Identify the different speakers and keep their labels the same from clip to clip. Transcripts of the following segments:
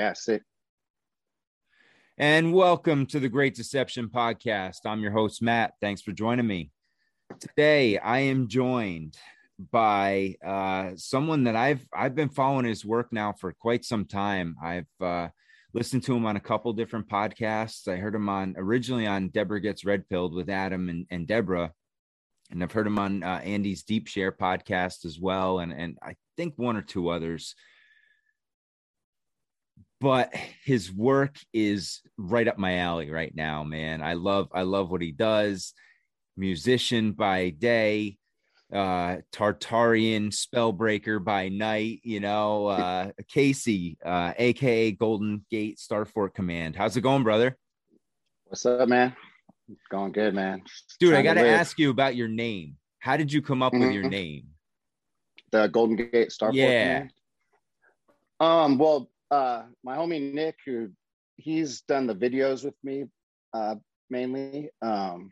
Speaker 1: Yeah, sick.
Speaker 2: And welcome to the Great Deception Podcast. I'm your host, Matt. Thanks for joining me. Today, I am joined by uh, someone that I've I've been following his work now for quite some time. I've uh, listened to him on a couple different podcasts. I heard him on originally on Deborah Gets Red Pilled with Adam and, and Deborah, and I've heard him on uh, Andy's Deep Share podcast as well, and and I think one or two others. But his work is right up my alley right now, man. I love I love what he does. Musician by day, uh Tartarian spellbreaker by night, you know, uh Casey, uh aka Golden Gate Starfort Command. How's it going, brother?
Speaker 1: What's up, man? It's going good, man.
Speaker 2: Dude, I gotta ask you about your name. How did you come up mm-hmm. with your mm-hmm. name?
Speaker 1: The Golden Gate Starfort yeah. Command. Um, well, uh my homie Nick, who he's done the videos with me uh mainly. Um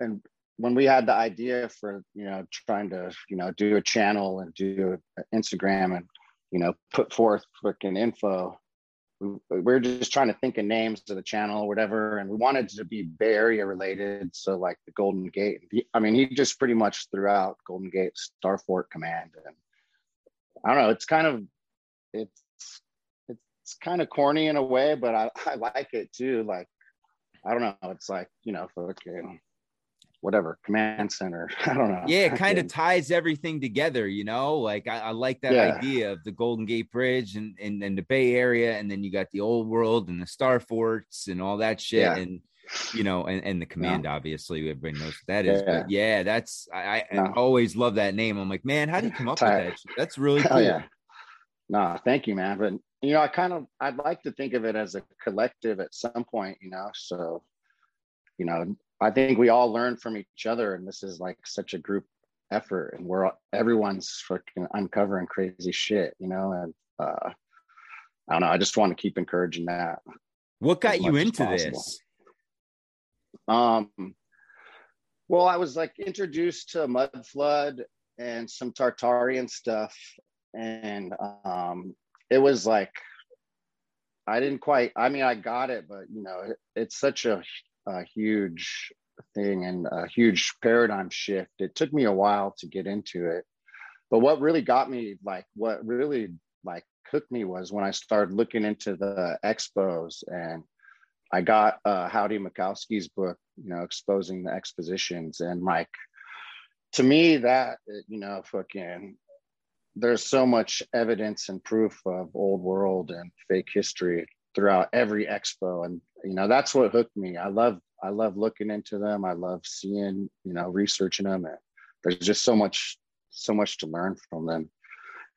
Speaker 1: and when we had the idea for you know trying to you know do a channel and do Instagram and you know put forth freaking info, we, we were just trying to think of names of the channel or whatever, and we wanted to be Bay Area related. So like the Golden Gate. I mean, he just pretty much threw out Golden Gate Starfort Command, and I don't know. It's kind of it's it's kind of corny in a way, but I, I like it too. Like I don't know. It's like you know, fucking whatever command center. I don't know.
Speaker 2: Yeah, it kind of ties everything together, you know. Like I, I like that yeah. idea of the Golden Gate Bridge and, and and the Bay Area, and then you got the old world and the star forts and all that shit. Yeah. And you know, and, and the command, yeah. obviously, everybody knows what that is. Yeah. But yeah, that's I, I no. always love that name. I'm like, man, how do you come up with that? That's really oh, cool.
Speaker 1: yeah. No, thank you, man. But you know, I kind of I'd like to think of it as a collective at some point, you know. So, you know, I think we all learn from each other, and this is like such a group effort, and we're everyone's freaking uncovering crazy shit, you know. And uh, I don't know. I just want to keep encouraging that.
Speaker 2: What got you into this?
Speaker 1: Um, well, I was like introduced to Mud Flood and some Tartarian stuff, and um, it was like I didn't quite. I mean, I got it, but you know, it, it's such a a huge thing and a huge paradigm shift. It took me a while to get into it. But what really got me, like, what really like hooked me was when I started looking into the expos and I got uh, Howdy Mikowski's book, you know, exposing the expositions. And like, to me, that, you know, fucking, there's so much evidence and proof of old world and fake history throughout every expo. And you know that's what hooked me. I love i love looking into them. I love seeing you know researching them. And there's just so much so much to learn from them.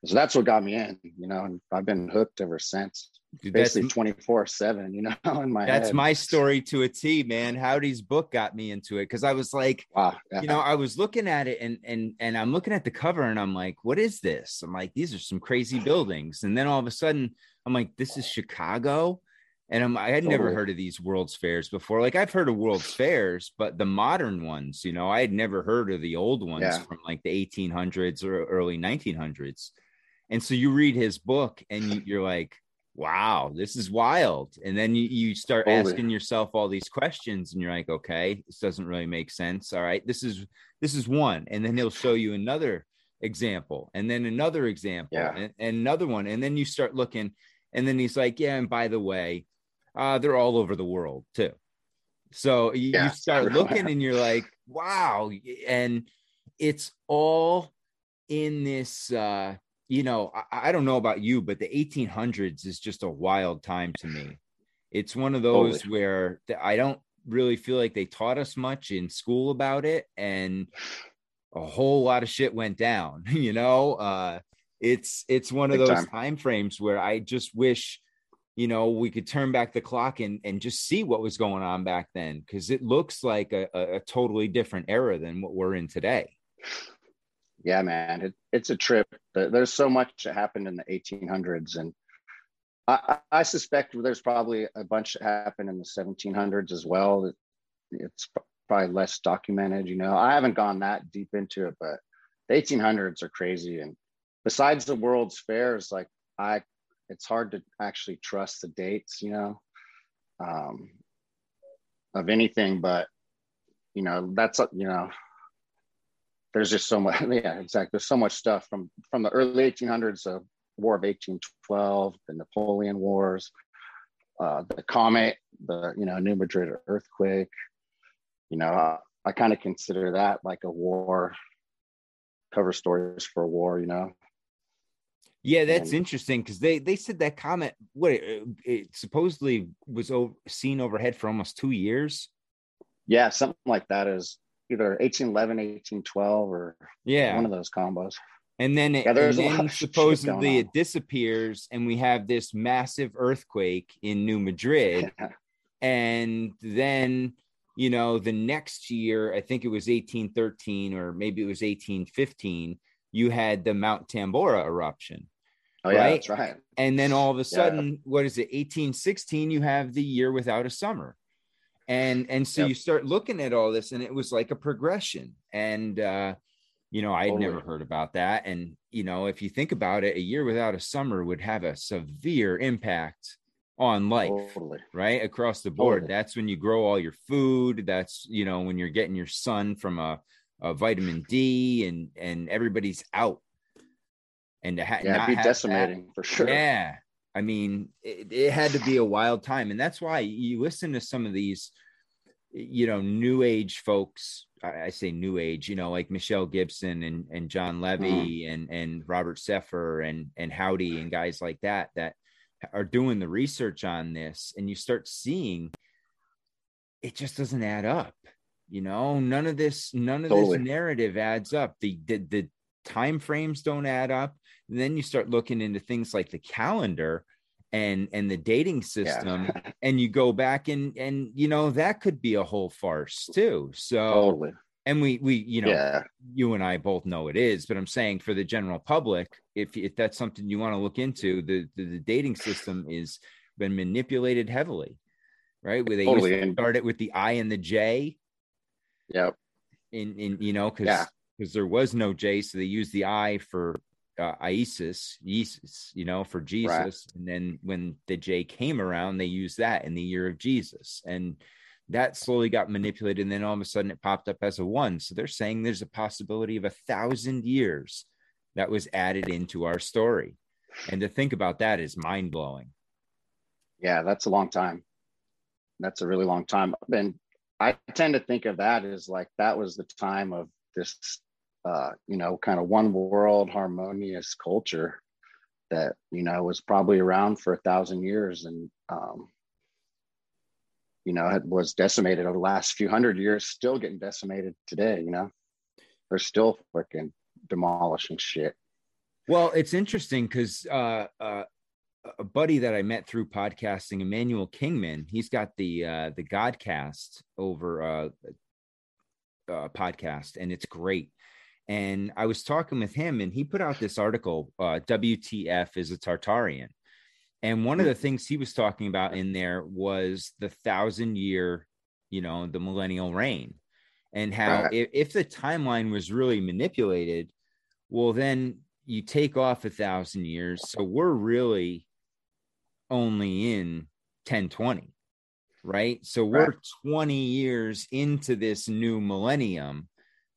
Speaker 1: So that's what got me in you know and i've been hooked ever since Dude, basically 24 7 you know in my
Speaker 2: that's
Speaker 1: head.
Speaker 2: my story to a t man howdy's book got me into it because i was like wow yeah. you know i was looking at it and and and i'm looking at the cover and i'm like what is this i'm like these are some crazy buildings and then all of a sudden I'm like, this is Chicago. And I'm, I had never heard of these World's Fairs before. Like I've heard of World's Fairs, but the modern ones, you know, I had never heard of the old ones yeah. from like the 1800s or early 1900s. And so you read his book and you, you're like, wow, this is wild. And then you, you start asking yourself all these questions and you're like, okay, this doesn't really make sense. All right, this is this is one. And then he'll show you another example and then another example yeah. and, and another one. And then you start looking and then he's like, yeah, and by the way, uh, they're all over the world too. So you, yeah. you start looking and you're like, wow. And it's all in this, uh, you know, I, I, don't know about you, but the 1800s is just a wild time to me. It's one of those totally. where I don't really feel like they taught us much in school about it. And a whole lot of shit went down, you know? Uh, it's it's one of those time. time frames where I just wish you know we could turn back the clock and and just see what was going on back then because it looks like a, a, totally different era than what we're in today
Speaker 1: yeah man it, it's a trip there's so much that happened in the 1800s and I, I suspect there's probably a bunch that happened in the 1700s as well it's probably less documented you know i haven't gone that deep into it but the 1800s are crazy and besides the World's Fairs, like I it's hard to actually trust the dates, you know, um, of anything. But you know, that's you know, there's just so much. Yeah, exactly. There's so much stuff from from the early 1800s, the War of 1812, the Napoleon Wars, uh, the comet, the you know New Madrid earthquake. You know, I, I kind of consider that like a war cover stories for a war. You know,
Speaker 2: yeah, that's and, interesting because they they said that comet what it, it supposedly was over, seen overhead for almost two years.
Speaker 1: Yeah, something like that is either 1811, 1812, or yeah, one of those combos.
Speaker 2: And then, it, yeah, and then supposedly it disappears, and we have this massive earthquake in New Madrid. and then, you know, the next year, I think it was 1813 or maybe it was 1815 you had the Mount Tambora eruption.
Speaker 1: Oh, yeah, right? that's right.
Speaker 2: And then all of a sudden, yeah. what is it, 1816, you have the year without a summer. And and so yep. you start looking at all this, and it was like a progression. And uh, you know, I'd totally. never heard about that. And you know, if you think about it, a year without a summer would have a severe impact on life, totally. right? Across the board. Totally. That's when you grow all your food. That's you know, when you're getting your sun from a uh, vitamin D, and and everybody's out. And to ha-
Speaker 1: yeah, be decimating that, for sure.
Speaker 2: Yeah, I mean, it, it had to be a wild time, and that's why you listen to some of these, you know, new age folks. I, I say new age, you know, like Michelle Gibson and and Jon Levi mm. and and Robert Sepehr and and Howdy and guys like that that are doing the research on this, and you start seeing it just doesn't add up you know none of this none of totally. this narrative adds up the, the the time frames don't add up then you start looking into things like the calendar and and the dating system yeah. and you go back and and you know that could be a whole farce too so totally. and we we you know yeah. you and i both know it is but i'm saying for the general public if if that's something you want to look into the the, the dating system is been manipulated heavily right where they totally. used to start it with the i and the j
Speaker 1: Yep.
Speaker 2: In in you know because because there was no J, so they used the I for uh, Isis, Jesus, you know, for Jesus. Right. And then when the J came around, they used that in the year of Jesus. And that slowly got manipulated. And then all of a sudden it popped up as a one. So they're saying there's a possibility of a thousand years that was added into our story. And to think about that is mind blowing.
Speaker 1: Yeah, that's a long time. That's a really long time. And I tend to think of that as like that was the time of this, uh, you know, kind of one world harmonious culture that you know was probably around for a thousand years and um, you know it was decimated over the last few hundred years, still getting decimated today. You know, they're still freaking demolishing shit.
Speaker 2: Well, it's interesting because uh, uh, a buddy that I met through podcasting, Emmanuel Kingman. He's got the uh, the Godcast over uh, uh, podcast, and it's great. And I was talking with him, and he put out this article. Uh, WTF is a Tartarian, and one of the things he was talking about in there was the thousand year, you know, the millennial reign, and how if, if the timeline was really manipulated, well, then you take off a thousand years. So we're really only in 1020 right so we're right. 20 years into this new millennium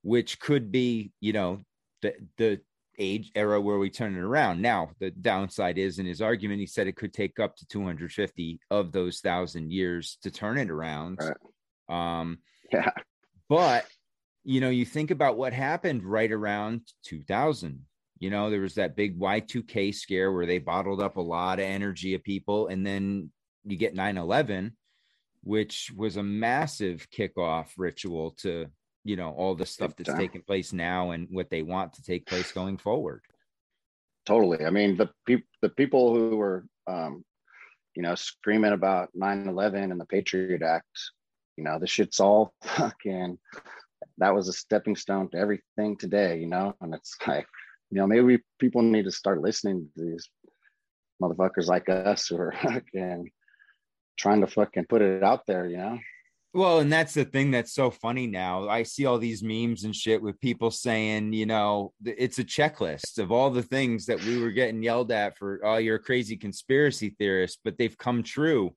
Speaker 2: which could be you know the the age era where we turn it around now the downside is in his argument he said it could take up to 250 of those thousand years to turn it around right. um yeah but you know you think about what happened right around 2000 you know, there was that big Y2K scare where they bottled up a lot of energy of people. And then you get 9 11, which was a massive kickoff ritual to, you know, all the stuff that's taking place now and what they want to take place going forward.
Speaker 1: Totally. I mean, the, pe- the people who were, um, you know, screaming about 9 11 and the Patriot Act, you know, the shit's all fucking, that was a stepping stone to everything today, you know? And it's like, you know, maybe people need to start listening to these motherfuckers like us who are fucking trying to fucking put it out there, you know?
Speaker 2: Well, and that's the thing that's so funny now. I see all these memes and shit with people saying, you know, it's a checklist of all the things that we were getting yelled at for, oh, you're a crazy conspiracy theorist, but they've come true.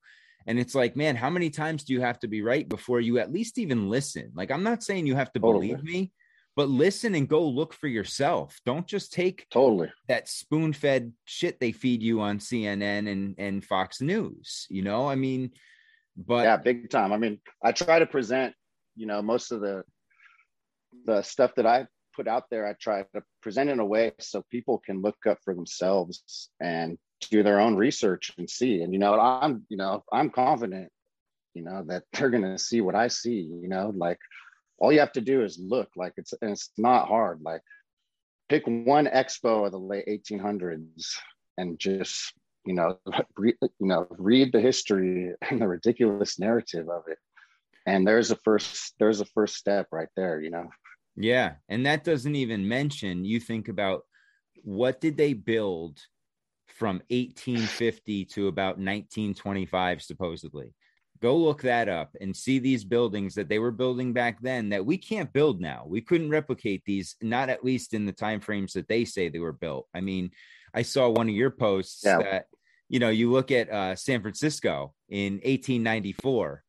Speaker 2: And it's like, man, how many times do you have to be right before you at least even listen? Like, I'm not saying you have to totally. believe me, but listen and go look for yourself. Don't just take
Speaker 1: totally
Speaker 2: that spoon fed shit they feed you on CNN and, and Fox News. You know, I mean, but
Speaker 1: yeah, big time. I mean, I try to present, you know, most of the the stuff that I put out there, I try to present in a way so people can look up for themselves and do their own research and see. And you know, I'm, you know, I'm confident, you know, that they're gonna see what I see, you know, like all you have to do is look like it's and it's not hard. Like pick one expo of the late 1800s and just you know, re, you know, read the history and the ridiculous narrative of it. And there's a first, there's a first step right there, you know?
Speaker 2: Yeah. And that doesn't even mention, you think about what did they build from 1850 to about 1925, supposedly? Go look that up and see these buildings that they were building back then that we can't build now. We couldn't replicate these, not at least in the time frames that they say they were built. I mean, I saw one of your posts yeah. that you know, you look at uh, San Francisco in 1894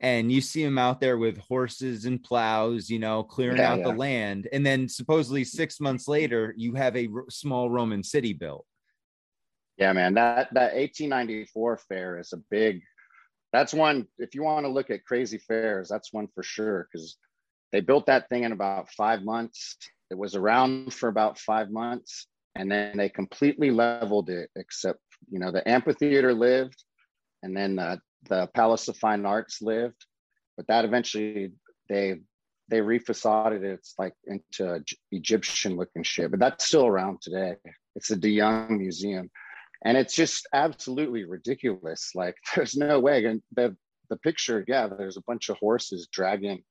Speaker 2: and you see them out there with horses and plows, you know, clearing yeah, out yeah. the land. And then supposedly six months later, you have a r- small Roman city built.
Speaker 1: Yeah, man, that, that 1894 fair is a big, that's one, if you want to look at crazy fairs, that's one for sure. Cause they built that thing in about five months. It was around for about five months and then they completely leveled it except you know the amphitheater lived and then the, the palace of fine arts lived. But that eventually they they refacaded it it's like into egyptian looking shit but that's still around today. It's a de young museum. And it's just absolutely ridiculous. Like there's no way. And the the picture yeah there's a bunch of horses dragging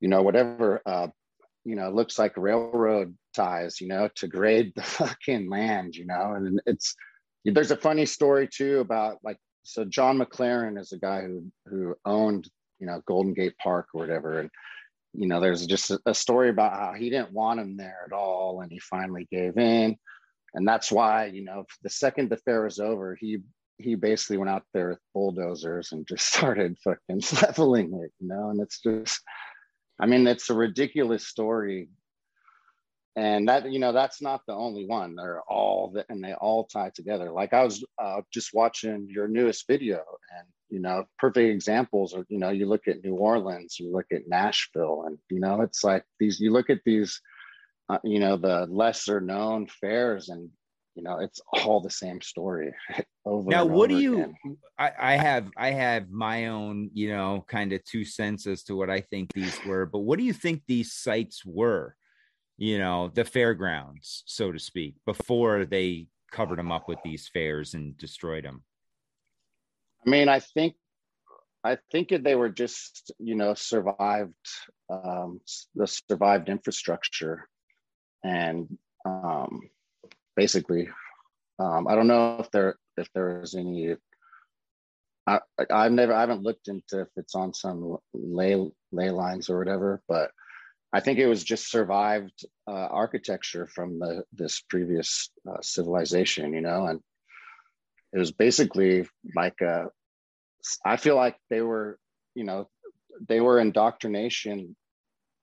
Speaker 1: you know whatever uh you know looks like railroad ties you know to grade the fucking land you know? And it's there's a funny story too about like so John McLaren is a guy who who owned you know Golden Gate Park or whatever, and you know there's just a, a story about how he didn't want him there at all, and he finally gave in, and that's why you know the second the fair was over, he he basically went out there with bulldozers and just started fucking leveling it, you know, and it's just, I mean, it's a ridiculous story. And that you know that's not the only one. They're all the, and they all tie together. Like i was uh, just watching your newest video and you know perfect examples are you know you look at new orleans you look at nashville and you know it's like these you look at these uh, you know the lesser known fairs and you know it's all the same story
Speaker 2: over now what do you I, I have i have my own you know kind of two cents as to what i think these were but what do you think these sites were you know, the fairgrounds, so to speak, before they covered them up with these fairs and destroyed them?
Speaker 1: I mean, I think I think they were just, you know, survived um, the survived infrastructure, and um, basically, um, I don't know if there if there is any. I, I've never I haven't looked into if it's on some ley ley lines or whatever, but I think it was just survived uh, architecture from the this previous uh, civilization, you know, and it was basically like a. I feel like they were, you know, they were indoctrination,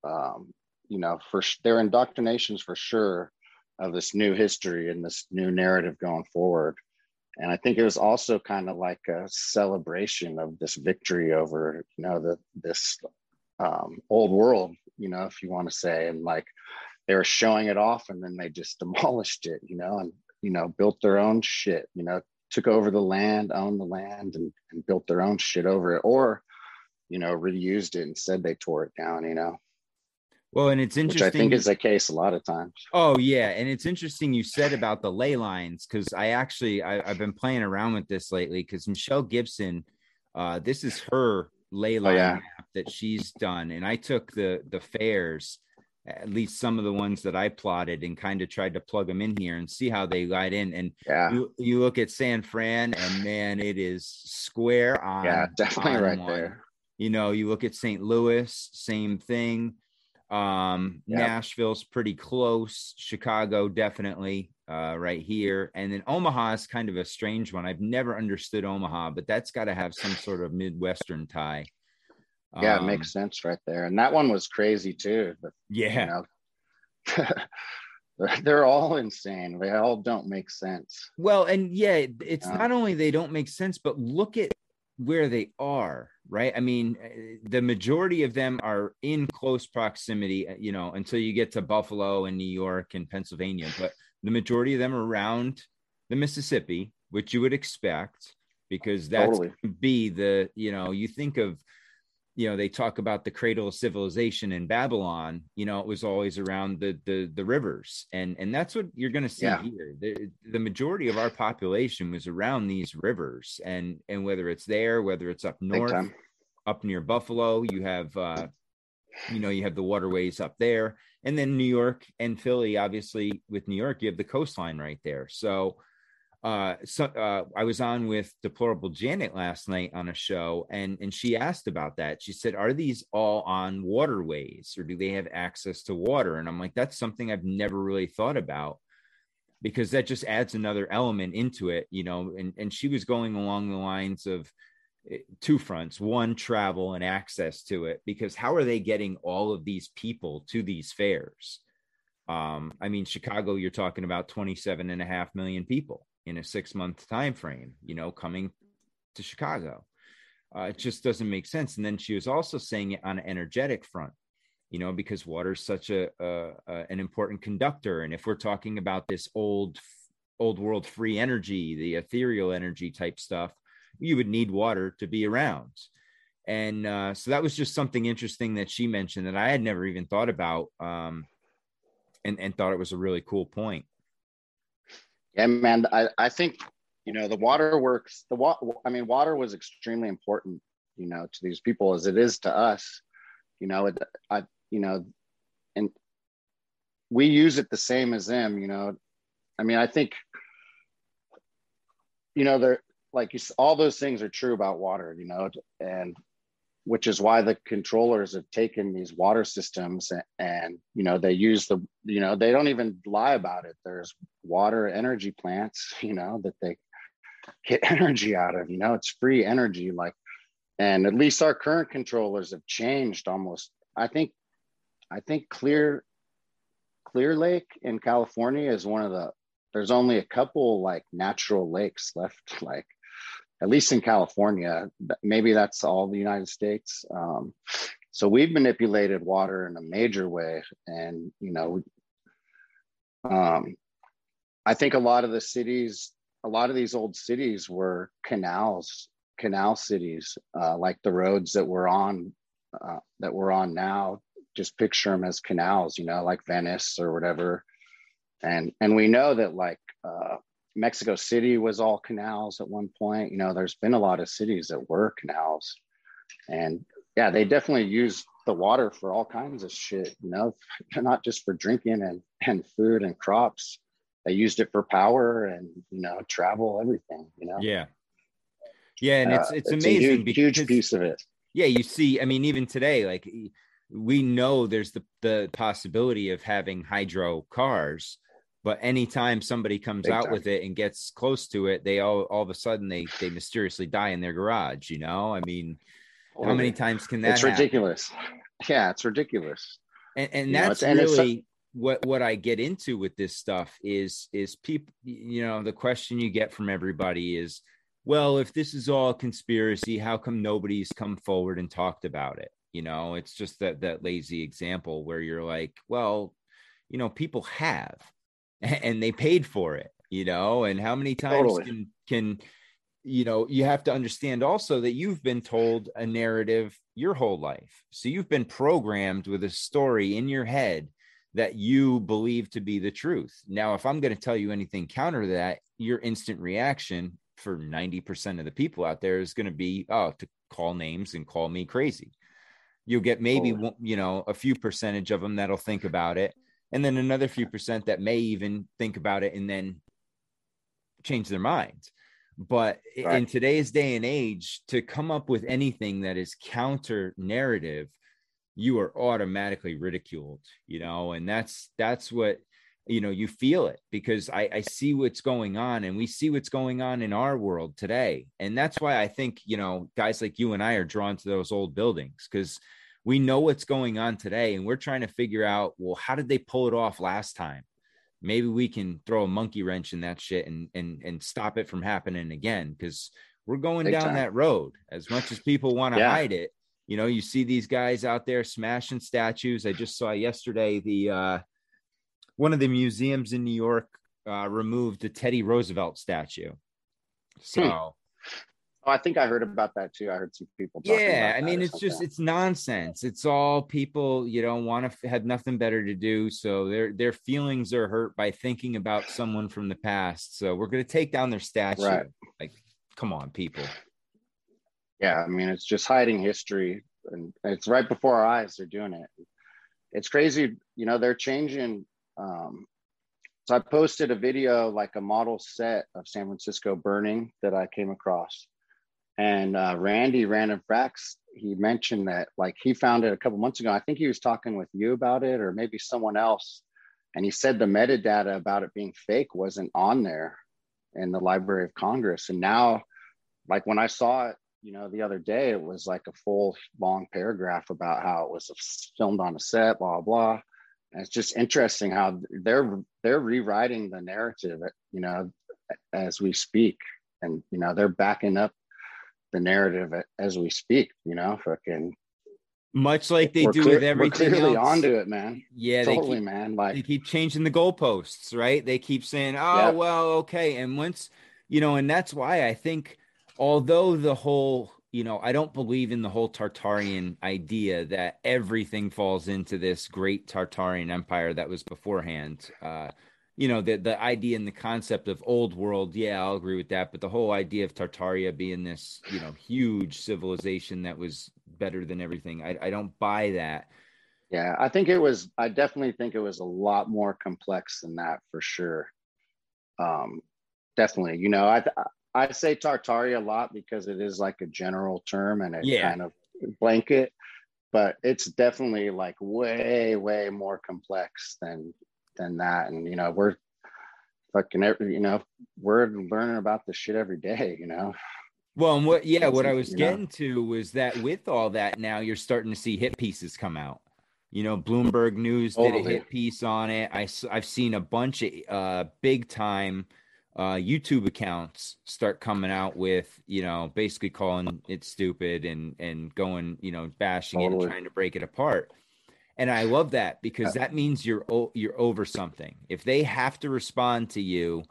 Speaker 1: um, you know, for their indoctrinations for sure of this new history and this new narrative going forward. And I think it was also kind of like a celebration of this victory over, you know, the this um, old world, you know, if you want to say, and like they were showing it off and then they just demolished it, you know, and, you know, built their own shit, you know, took over the land, owned the land and, and built their own shit over it or, you know, reused it and said they tore it down, you know.
Speaker 2: Well, and it's interesting.
Speaker 1: Which I think is the case a lot of times.
Speaker 2: Oh yeah, and it's interesting you said about the ley lines because I actually I, have been playing around with this lately because Michelle Gibson, uh, this is her ley line oh, yeah. map that she's done, and I took the the fairs, at least some of the ones that I plotted, and kind of tried to plug them in here and see how they light in. And
Speaker 1: yeah.
Speaker 2: you, you look at San Fran, and man, it is square on.
Speaker 1: Yeah, definitely
Speaker 2: on
Speaker 1: right
Speaker 2: one.
Speaker 1: there.
Speaker 2: You know, you look at St. Louis, same thing. Um, yep. Nashville's pretty close. Chicago, definitely uh, right here. And then Omaha is kind of a strange one. I've never understood Omaha, but that's got to have some sort of Midwestern tie.
Speaker 1: Yeah, um, it makes um, sense right there. And that one was crazy too. But,
Speaker 2: yeah.
Speaker 1: You know, they're all insane. They all don't make sense.
Speaker 2: Well, and yeah, it's yeah. not only they don't make sense, but look at where they are right i mean eh, the majority of them are in close proximity eh, you know until you get to buffalo and new york and pennsylvania but the majority of them are around the mississippi which you would expect because that's totally. be the you know you think of you know they talk about the cradle of civilization in babylon you know it was always around the the, the rivers. And and that's what you're going to see yeah. here. The, the majority of our population was around these rivers. And and whether it's there whether it's up north up near buffalo you have uh you know you have the waterways up there. And then new york and philly obviously with new york you have the coastline right there. So uh, so uh, I was on with Deplorable Janet last night on a show, and and she asked about that. She said, "Are these all on waterways, or do they have access to water?" And I'm like, "That's something I've never really thought about." because that just adds another element into it you know and and she was going along the lines of eh, two fronts one travel and access to it because how are they getting all of these people to these fairs um i mean chicago you're talking about 27 and a half million people in a six month time frame you know coming to chicago. Uh, it just doesn't make sense. And then she was also saying it on an energetic front you know because water is such a, a, a, an important conductor. And if we're talking about this old old world free energy the ethereal energy type stuff you would need water to be around. And uh, so that was just something interesting that she mentioned that i had never even thought about um, and, and thought it was a really cool point
Speaker 1: yeah, man. I, I think, you know, the water works. The water, I mean, water was extremely important, you know, to these people as it is to us. You know, it, I, you know, and we use it the same as them, you know. I mean, I think, you know, they're like you, all those things are true about water, you know, and which is why the controllers have taken these water systems and, and, you know they use the you know they don't even lie about it. There's water energy plants you know that they get energy out of you know it's free energy like and at least our current controllers have changed almost i think i think clear clear lake in california is one of the there's only a couple like natural lakes left like at least in California. Maybe that's all the United States. Um, so we've manipulated water in a major way, and you know, um, I think a lot of the cities, a lot of these old cities were canals, canal cities, uh, like the roads that we're on, uh, that we're on now. Just picture them as canals, you know, like Venice or whatever. And and we know that like uh, Mexico City was all canals at one point. You know, there's been a lot of cities that were canals. And yeah, they definitely use the water for all kinds of shit, you know, not just for drinking and, and food and crops. They used it for power and, you know, travel, everything, you know?
Speaker 2: Yeah. Yeah. And it's, uh, it's, it's amazing.
Speaker 1: Huge, because, huge piece of it.
Speaker 2: Yeah. You see, I mean, even today, like we know there's the, the possibility of having hydro cars but anytime somebody comes out with it and gets close to it they all all of a sudden they they mysteriously die in their garage you know? I mean how oh, many times can that
Speaker 1: it's happen? ridiculous. Yeah it's ridiculous.
Speaker 2: And, and that's know, really and what what i get into with this stuff is is people you know the question you get from everybody is well if this is all conspiracy how come nobody's come forward and talked about it? You know it's just that that lazy example where you're like well you know people have and they paid for it you know? And how many times totally. can can you know you have to understand also that you've been told a narrative your whole life. So you've been programmed with a story in your head that you believe to be the truth. Now if i'm going to tell you anything counter to that your instant reaction for 90% of the people out there is going to be oh to call names and call me crazy. You'll get maybe you know a few percentage of them that'll think about it and then another few percent that may even think about it and then change their minds But right. in today's day and age, to come up with anything that is counter narrative, you are automatically ridiculed, you know, and that's that's what you know you feel it because I, I see what's going on and we see what's going on in our world today and that's why i think you know guys like you and i are drawn to those old buildings because we know what's going on today and we're trying to figure out well how did they pull it off last time maybe we can throw a monkey wrench in that shit and and and stop it from happening again because we're going Big down time. that road as much as people want to yeah. hide it you know you see these guys out there smashing statues i just saw yesterday the uh one of the museums in New York uh, removed the Teddy Roosevelt statue. So, hmm.
Speaker 1: Oh, I think I heard about that too. I heard some people.
Speaker 2: yeah, I mean, it's just it's nonsense. It's all people you don't want to have nothing better to do, so their their feelings are hurt by thinking about someone from the past. So we're gonna take down their statue. Right. Like, come on, people.
Speaker 1: Yeah, I mean, it's just hiding history, and it's right before our eyes. They're doing it. It's crazy, you know. They're changing um, so I posted a video, like a model set of San Francisco burning that I came across. And uh, Randy Random Facts, he mentioned that like he found it a couple months ago. I think he was talking with you about it or maybe someone else. And he said the metadata about it being fake wasn't on there in the Library of Congress. And now, like when I saw it, you know, the other day, it was like a full long paragraph about how it was filmed on a set, blah, blah And it's just interesting how they're they're rewriting the narrative you know as we speak and you know they're backing up the narrative as we speak you know fucking
Speaker 2: much like they do clear, with everything we're clearly
Speaker 1: else. onto it man
Speaker 2: yeah
Speaker 1: totally
Speaker 2: keep,
Speaker 1: man like
Speaker 2: they keep changing the goalposts right they keep saying oh well okay and once you know and that's why i think although the whole you know, I don't believe in the whole Tartarian idea that everything falls into this great Tartarian empire that was beforehand. Uh, you know, the the idea and the concept of old world, yeah, I'll agree with that. But the whole idea of Tartaria being this, you know, huge civilization that was better than everything, I, I don't buy that.
Speaker 1: Yeah, I think it was. I definitely think it was a lot more complex than that for sure. Um, definitely, you know, I I say Tartaria a lot because it is like a general term and it yeah. kind of blanket, but it's definitely like way, way more complex than than that. And you know, we're fucking every, you know, we're learning about this shit every day, you know.
Speaker 2: Well, and what yeah, what I was getting know? to was that with all that now you're starting to see hit pieces come out. You know, Bloomberg News totally. did a hit piece on it. I I've seen a bunch of uh big time uh, YouTube accounts start coming out with, you know, basically calling it stupid and and going, you know, bashing totally. it and trying to break it apart. And I love that because that means you're you're over something. If they have to respond to you,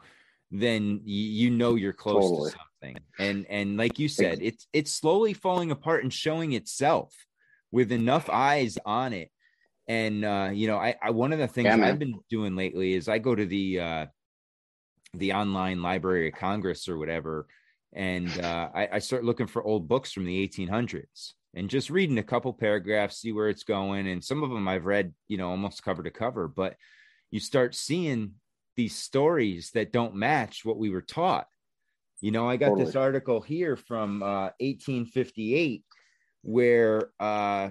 Speaker 2: then you, you know you're close totally. to something. And and like you said, it's it's slowly falling apart and showing itself with enough eyes on it. And uh, you know, I, I one of the things yeah, I've been doing lately is I go to the uh, the online Library of Congress or whatever, and uh, I, I start looking for old books from the 1800s and just reading a couple paragraphs, see where it's going. And some of them I've read, you know, almost cover to cover, but you start seeing these stories that don't match what we were taught. You know, I got totally. this article here from uh, 1858 where uh,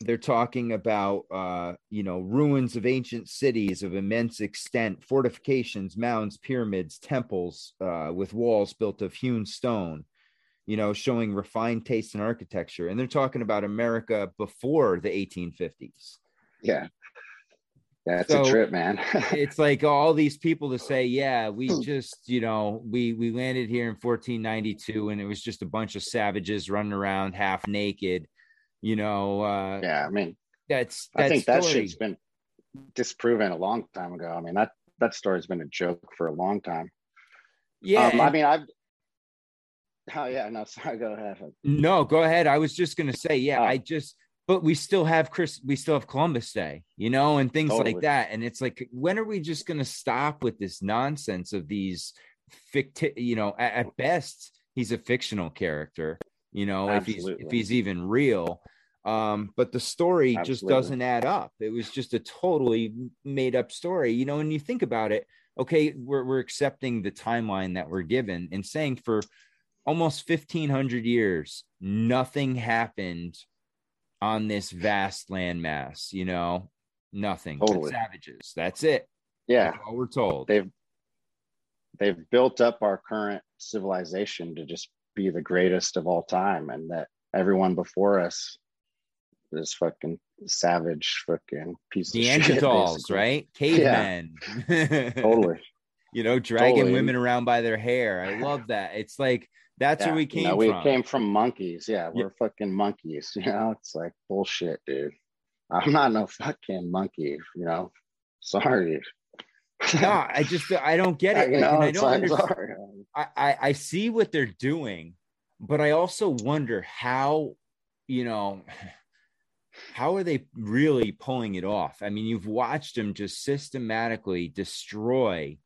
Speaker 2: they're talking about uh, you know ruins of ancient cities of immense extent fortifications mounds pyramids temples uh, with walls built of hewn stone you know showing refined taste in architecture and they're talking about america before the 1850s
Speaker 1: yeah that's so a trip man
Speaker 2: it's like all these people to say yeah we just you know we we landed here in 1492 and it was just a bunch of savages running around half naked you know, uh,
Speaker 1: yeah, I mean,
Speaker 2: that's,
Speaker 1: I think story. that shit's been disproven a long time ago. I mean, that that story's been a joke for a long time.
Speaker 2: Yeah, um,
Speaker 1: I mean, I've. Oh yeah, no, sorry. Go ahead.
Speaker 2: No, go ahead. I was just gonna say, yeah, oh. I just, but we still have Chris, we still have Columbus Day, you know, and things totally. like that. And it's like, when are we just gonna stop with this nonsense of these ficti? You know, at, at best, he's a fictional character. You know, Absolutely. if he's if he's even real um, but the story Absolutely. just doesn't add up. It was just a totally made up story, you know. And you think about it, okay, we're we're accepting the timeline that we're given and saying for almost 1500 years nothing happened on this vast landmass, you know, nothing. Totally. Savages. That's it.
Speaker 1: Yeah.
Speaker 2: That's all we're told.
Speaker 1: They've they've built up our current civilization to just be the greatest of all time and that everyone before us is fucking savage fucking piece
Speaker 2: Neanderthals, shit, right? Cavemen.
Speaker 1: Yeah. totally.
Speaker 2: you know, dragging totally. women around by their hair. I love that. It's like that's yeah. where we came you know,
Speaker 1: we
Speaker 2: from.
Speaker 1: came from monkeys. Yeah, we're yeah. fucking monkeys. You know, it's like bullshit, dude. I'm not no fucking monkey, you know. Sorry.
Speaker 2: no, I just I don't get it. You know, I don't like, understand. I, I I see what they're doing, but I also wonder how, you know, how are they really pulling it off? I mean, you've watched them just systematically destroy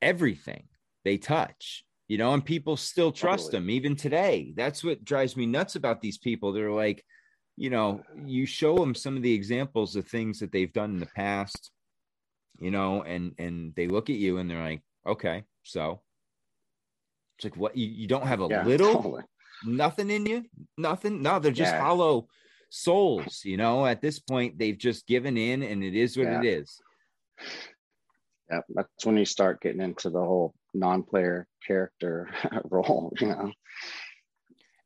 Speaker 2: everything they touch, you know, and people still trust totally. them even today. That's what drives me nuts about these people. They're like, you know, you show them some of the examples of things that they've done in the past, you know, and and they look at you and they're like, okay, so it's like what you, you don't have a yeah, little totally. nothing in you, nothing. No, they're just yeah. hollow souls, you know. At this point, they've just given in and it is what yeah. it is.
Speaker 1: Yeah, that's when you start getting into the whole non-player character role, you know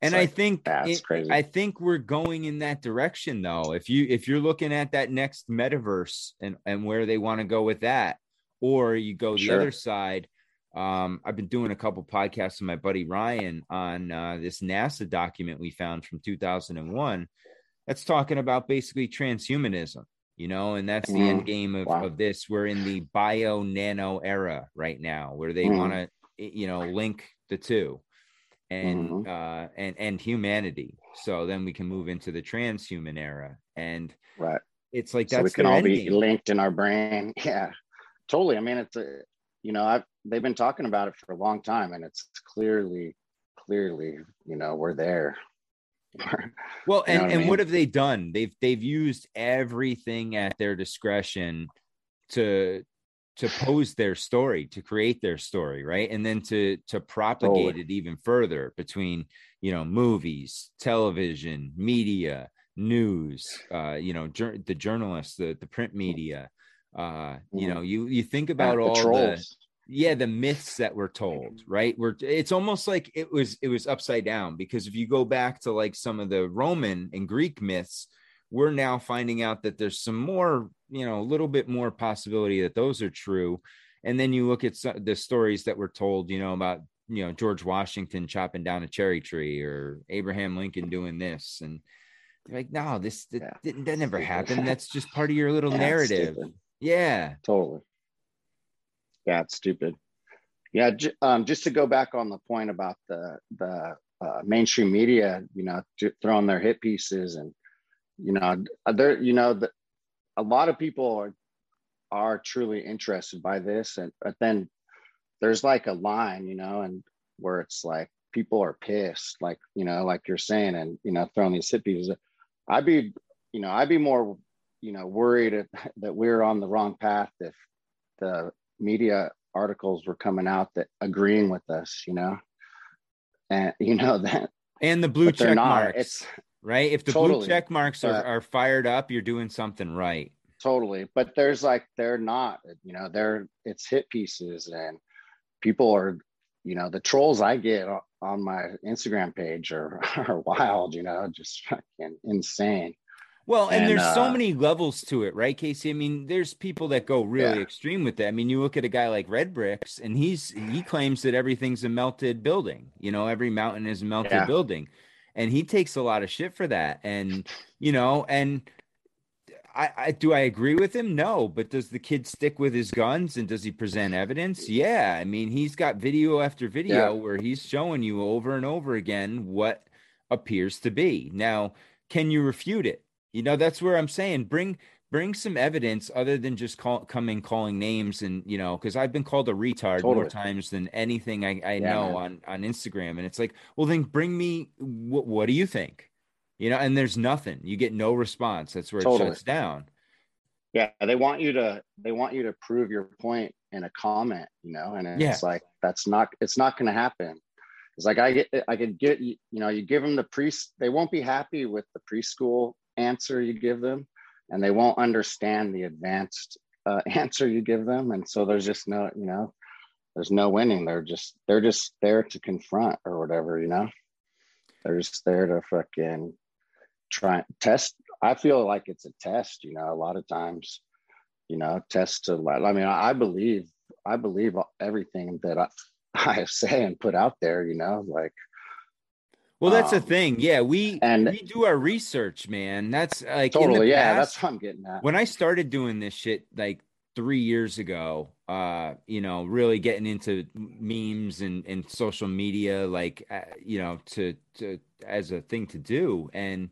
Speaker 2: and I think that's it, crazy. I think we're going in that direction though. If you if you're looking at that next metaverse and and where they want to go with that, or you go the sure. other side. Um, I've been doing a couple podcasts with my buddy Ryan on uh, this NASA document we found from 2001. That's talking about basically transhumanism, you know, and that's the mm, end game of, wow. of this. We're in the bio nano era right now, where they mm. want to, you know, link the two and mm-hmm. uh and and humanity so then we can move into the transhuman era and
Speaker 1: right
Speaker 2: it's like that's so
Speaker 1: we can all be linked in our brain yeah totally i mean it's a you know i've they've been talking about it for a long time and it's clearly clearly you know we're there
Speaker 2: well and, what and mean? what have they done they've they've used everything at their discretion to to pose their story to create their story right and then to to propagate totally. it even further between you know movies television media news uh you know jur- the journalists the the print media uh you know mm-hmm. you you think about all the yeah the myths that were told right? We're it's almost like it was it was upside down because if you go back to like some of the roman and greek myths we're now finding out that there's some more you know a little bit more possibility that those are true. And then you look at the stories that were told you know about you know george washington chopping down a cherry tree or abraham lincoln doing this. And like no this that, yeah. that never happened. That's just part of your little yeah, narrative. yeah.
Speaker 1: Totally yeah it's stupid yeah um, just to go back on the point about the the uh, mainstream media you know throwing their hit pieces and you know there you know the, a lot of people are are truly interested by this and but then there's like a line you know and where it's like people are pissed like you know like you're saying and you know throwing these hit pieces. i'd be you know i'd be more you know worried that we're on the wrong path if the media articles were coming out that agreeing with us you know? And you know that
Speaker 2: and the blue check marks it's right? If the totally. blue check marks are, are fired up you're doing something right.
Speaker 1: Totally. But there's like they're not you know they're it's hit pieces and people are you know the trolls i get on my instagram page are, are wild you know just fucking insane
Speaker 2: well, and, and there's uh, so many levels to it, right, Casey? I mean, there's people that go really yeah. extreme with that. I mean, you look at a guy like Red Bricks, and he's he claims that everything's a melted building. You know, every mountain is a melted yeah. building, and he takes a lot of shit for that. And you know, and I, I, do I agree with him? No, but does the kid stick with his guns and does he present evidence? Yeah, I mean he's got video after video yeah. where he's showing you over and over again what appears to be. Now, can you refute it? You know, that's where I'm saying bring bring some evidence other than just call, coming calling names and you know because I've been called a retard totally. more times than anything I, I yeah, know man. on on Instagram, and it's like, well, then bring me what, what do you think? you know, and there's nothing. You get no response. That's where it shuts down.
Speaker 1: yeah they want you to they want you to prove your point in a comment you know and it's yeah. like that's not it's not going to happen it's like i get i could get you know you give them the pre they won't be happy with the preschool answer you give them and they won't understand the advanced uh, answer you give them. And so there's just no you know there's no winning. They're just they're just there to confront or whatever you know? They're just there to fucking try test. I feel like it's a test you know a lot of times you know test to i mean i believe i believe everything that i i say and put out there you know like
Speaker 2: well that's um, the thing. Yeah we and we do our research man. That's like
Speaker 1: totally. Yeah past, that's what i'm getting at.
Speaker 2: when i started doing this shit like three years ago uh you know really getting into memes and and social media like uh, you know to to as a thing to do. And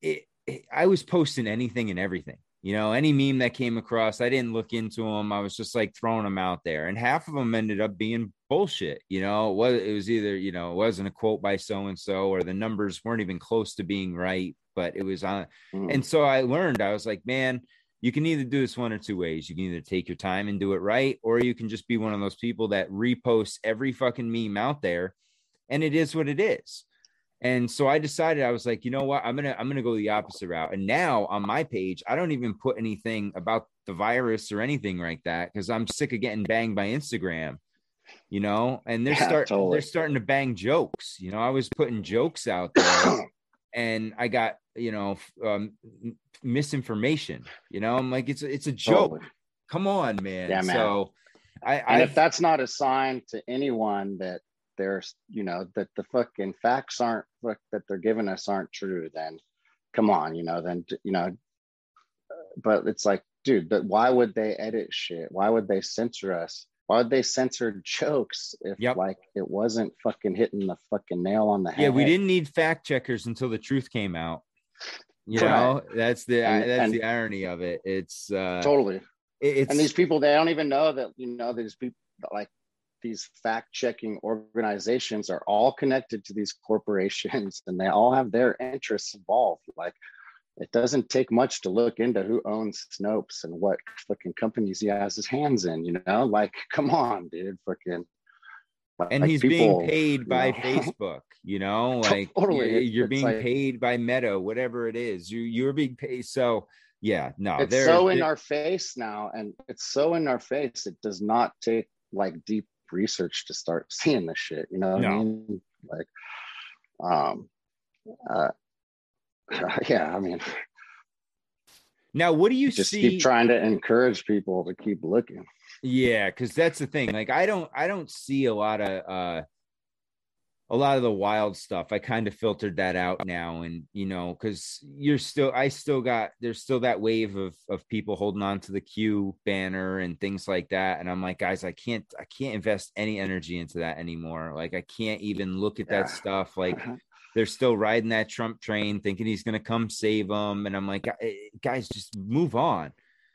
Speaker 2: it, it, I was posting anything and everything. You know, any meme that came across, I didn't look into them. I was just like throwing them out there, and half of them ended up being bullshit. You know, it was it was either you know it wasn't a quote by so and so, or the numbers weren't even close to being right, but it was on. Mm. And so I learned. I was like, man, you can either do this one or two ways. You can either take your time and do it right, or you can just be one of those people that reposts every fucking meme out there, and it is what it is. And so I decided I was like, you know what? I'm gonna I'm gonna go the opposite route. And now on my page, I don't even put anything about the virus or anything like that because I'm sick of getting banged by Instagram. You know, and they're yeah, starting totally. they're starting to bang jokes. You know, I was putting jokes out there, and I got you know um, misinformation. You know, I'm like, it's it's a joke. Totally. Come on, man. Yeah, man. So I,
Speaker 1: and I've, if that's not a sign to anyone that there's you know that the fucking facts aren't that they're giving us aren't true then come on you know then you know but it's like dude but why would they edit shit? Why would they censor us? Why would they censor jokes if yep. like it wasn't fucking hitting the fucking nail on the head
Speaker 2: yeah we didn't need fact checkers until the truth came out. You right. know that's the and, that's and the irony of it. It's uh
Speaker 1: totally. it's and these people they don't even know that you know these people like these fact checking organizations are all connected to these corporations and they all have their interests involved. Like, it doesn't take much to look into who owns Snopes and what fucking companies he has his hands in, you know? Like, come on, dude, fucking.
Speaker 2: and like he's people, being paid by know? Facebook, you know, like totally. you're, being like, paid by Meta, whatever it is. You you're being paid. So yeah, no,
Speaker 1: it's so in our face now, and it's so in our face. It does not take like deep research to start seeing this shit. You know what no. I mean? Like, um, uh, yeah, I mean,
Speaker 2: now what do you
Speaker 1: just
Speaker 2: see?
Speaker 1: keep trying to encourage people to keep looking.
Speaker 2: Yeah, because that's the thing. Like, I don't, I don't see a lot of uh a lot of the wild stuff i kind of filtered that out now and you know because you're still i still got there's still that wave of of people holding on to the q banner and things like that and i'm like guys i can't i can't invest any energy into that anymore like i can't even look at that stuff like uh-huh. they're still riding that trump train thinking he's going to come save them and i'm like eh, guys just move on.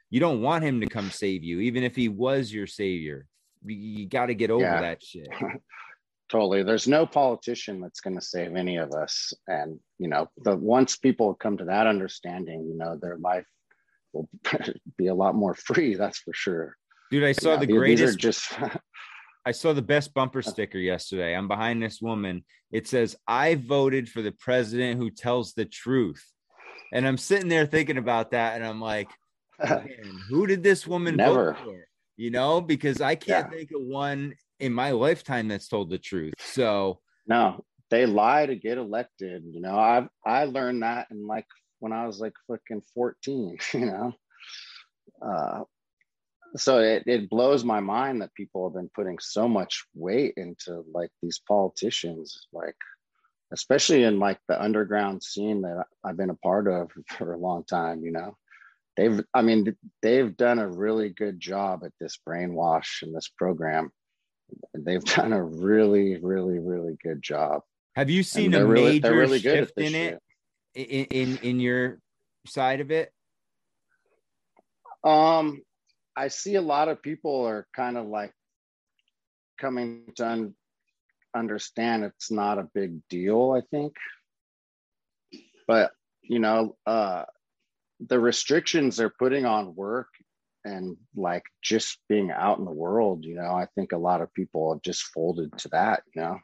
Speaker 2: You don't want him to come save you even if he was your savior. You got to get over yeah. that shit
Speaker 1: totally. There's no politician that's going to save any of us. And you know the once people come to that understanding you know their life will be a lot more free that's for sure.
Speaker 2: Dude i saw the greatest just i saw the best bumper sticker yesterday. I'm behind this woman. It says i voted for the president who tells the truth. And i'm sitting there thinking about that and i'm like who did this woman Never. vote for? You know because i can't yeah. think of one in my lifetime that's told the truth. So
Speaker 1: no, they lie to get elected. You know, I I learned that in like when I was like fucking 14, you know. Uh so it, it blows my mind that people have been putting so much weight into like these politicians, like especially in like the underground scene that I've been a part of for a long time, you know. They've I mean they've done a really good job at this brainwash and this program they've done a really, really, really good job.
Speaker 2: Have you seen a really, major really shift in it in, in in your side of it?
Speaker 1: Um, I see a lot of people are kind of like coming to un- understand it's not a big deal. I think, but you know, uh, the restrictions they're putting on work and like just being out in the world, you know, I think a lot of people have just folded to that, you know.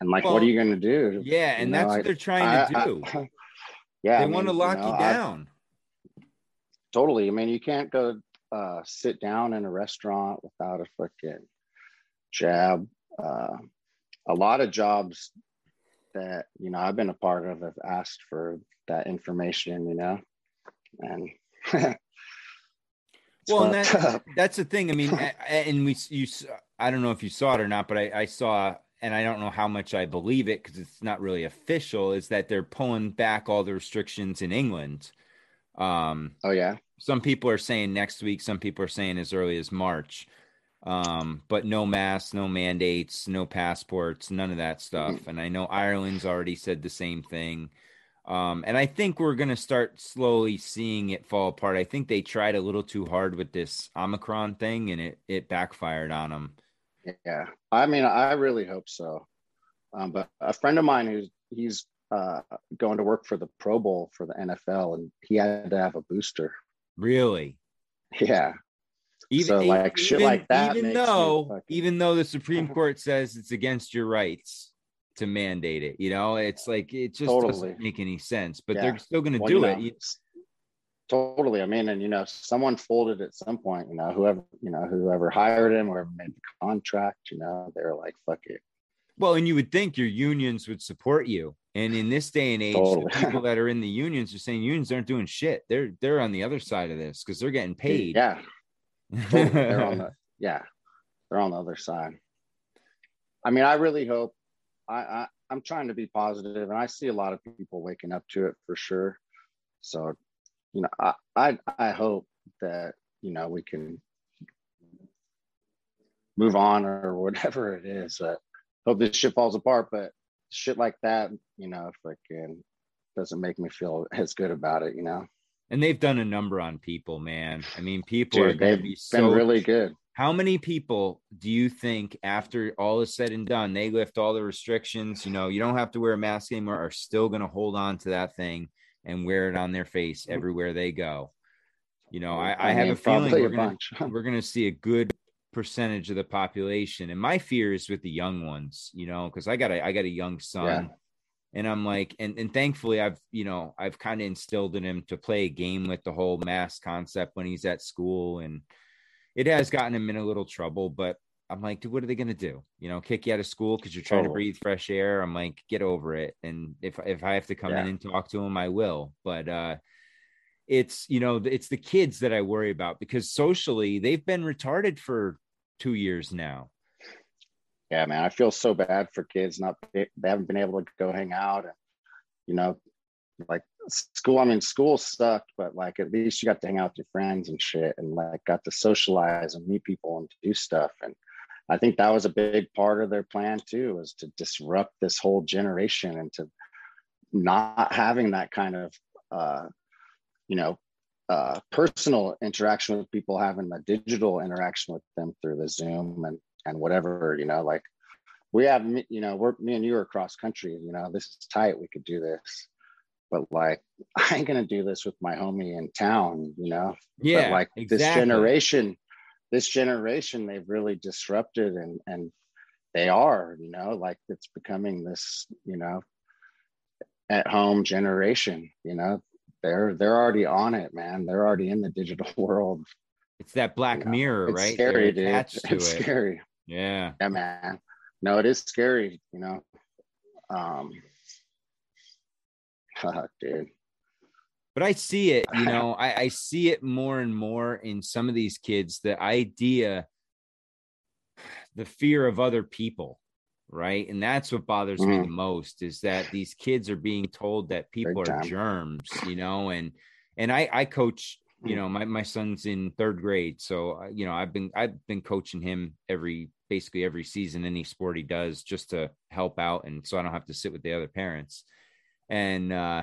Speaker 1: And like, well, what are you going to do?
Speaker 2: Yeah, and you that's know, what they're trying I, to do. I,
Speaker 1: yeah,
Speaker 2: they want to lock you, know, you down.
Speaker 1: totally. I mean, you can't go uh, sit down in a restaurant without a fucking jab. Uh, a lot of jobs that you know I've been a part of have asked for that information, you know, and
Speaker 2: well, and that, that's the thing. I mean, and we you I don't know if you saw it or not, but I, I saw and I don't know how much I believe it because it's not really official. Is that they're pulling back all the restrictions in England?
Speaker 1: Um, oh yeah.
Speaker 2: Some people are saying next week. Some people are saying as early as March. Um, but no masks, no mandates, no passports, none of that stuff. Mm-hmm. And I know Ireland's already said the same thing. Um, and I think we're going to start slowly seeing it fall apart. I think they tried a little too hard with this Omicron thing and it, it backfired on them.
Speaker 1: Yeah. I mean, I really hope so. Um, but a friend of mine who's, he's uh, going to work for the Pro Bowl for the NFL and he had to have a booster.
Speaker 2: Really?
Speaker 1: Yeah.
Speaker 2: Even, so like even, shit like that. Even though, fucking... even though the Supreme Court says it's against your rights to mandate it, you know, it's like it just totally. doesn't make any sense. But yeah. they're still going to well, do it. Know,
Speaker 1: totally. I mean, and you know, someone folded at some point. You know, whoever you know, whoever hired him, whoever made the contract, you know, they're like, "Fuck it."
Speaker 2: Well, and you would think your unions would support you. And in this day and age, totally. the people that are in the unions are saying unions aren't doing shit. They're they're on the other side of this because they're getting paid.
Speaker 1: Yeah. they're on the yeah, they're on the other side. I mean, I really hope. I, I I'm trying to be positive, and I see a lot of people waking up to it for sure. So, you know, I I, I hope that you know we can move on or whatever it is. But hope this shit falls apart. But shit like that, you know, freaking doesn't make me feel as good about it, you know
Speaker 2: and they've done a number on people, man. I mean, people Dude, are going to be so
Speaker 1: really good.
Speaker 2: How many people do you think, after all is said and done, they lift all the restrictions? You know, you don't have to wear a mask anymore, are still going to hold on to that thing and wear it on their face everywhere they go? You know, I, I, I have a feeling we're going we're going to see a good percentage of the population, and my fear is with the young ones. You know, because I got a I got a young son. Yeah and i'm like and, and thankfully i've you know i've kind of instilled in him to play a game with the whole mask concept when he's at school and it has gotten him in a little trouble but i'm like dude what are they going to do? You know kick you out of school because you're trying to breathe fresh air? I'm like get over it. And if if i have to come yeah. in and talk to him i will. But uh it's you know it's the kids that i worry about because socially they've been retarded for two years now.
Speaker 1: Yeah, man, I feel so bad for kids not they haven't been able to go hang out and you know, like school. I mean, school sucked, but like at least you got to hang out with your friends and shit, and like got to socialize and meet people and do stuff. And I think that was a big part of their plan too, was to disrupt this whole generation and to not having that kind of, uh, you know, uh, personal interaction with people, having a digital interaction with them through the Zoom and and whatever, you know, like we have, you know, we're me and you are cross country, you know, this is tight. We could do this. But like, I ain't gonna do this with my homie in town, you know.
Speaker 2: Yeah.
Speaker 1: But like exactly. this generation, this generation, they've really disrupted and and they are, you know, like it's becoming this, you know, at home generation, you know. They're they're already on it, man. They're already in the digital world.
Speaker 2: It's that black you know, mirror,
Speaker 1: it's
Speaker 2: right?
Speaker 1: Scary, dude. It's it. scary.
Speaker 2: Yeah.
Speaker 1: Yeah, man. No, it is scary, you know. Um dude.
Speaker 2: But I see it, you know, I, I see it more and more in some of these kids, the idea, the fear of other people, right? And that's what bothers mm. me the most is that these kids are being told that people are germs, you know, and and I I coach you know my, my son's in third grade so you know i've been i've been coaching him every basically every season any sport he does just to help out and so i don't have to sit with the other parents and uh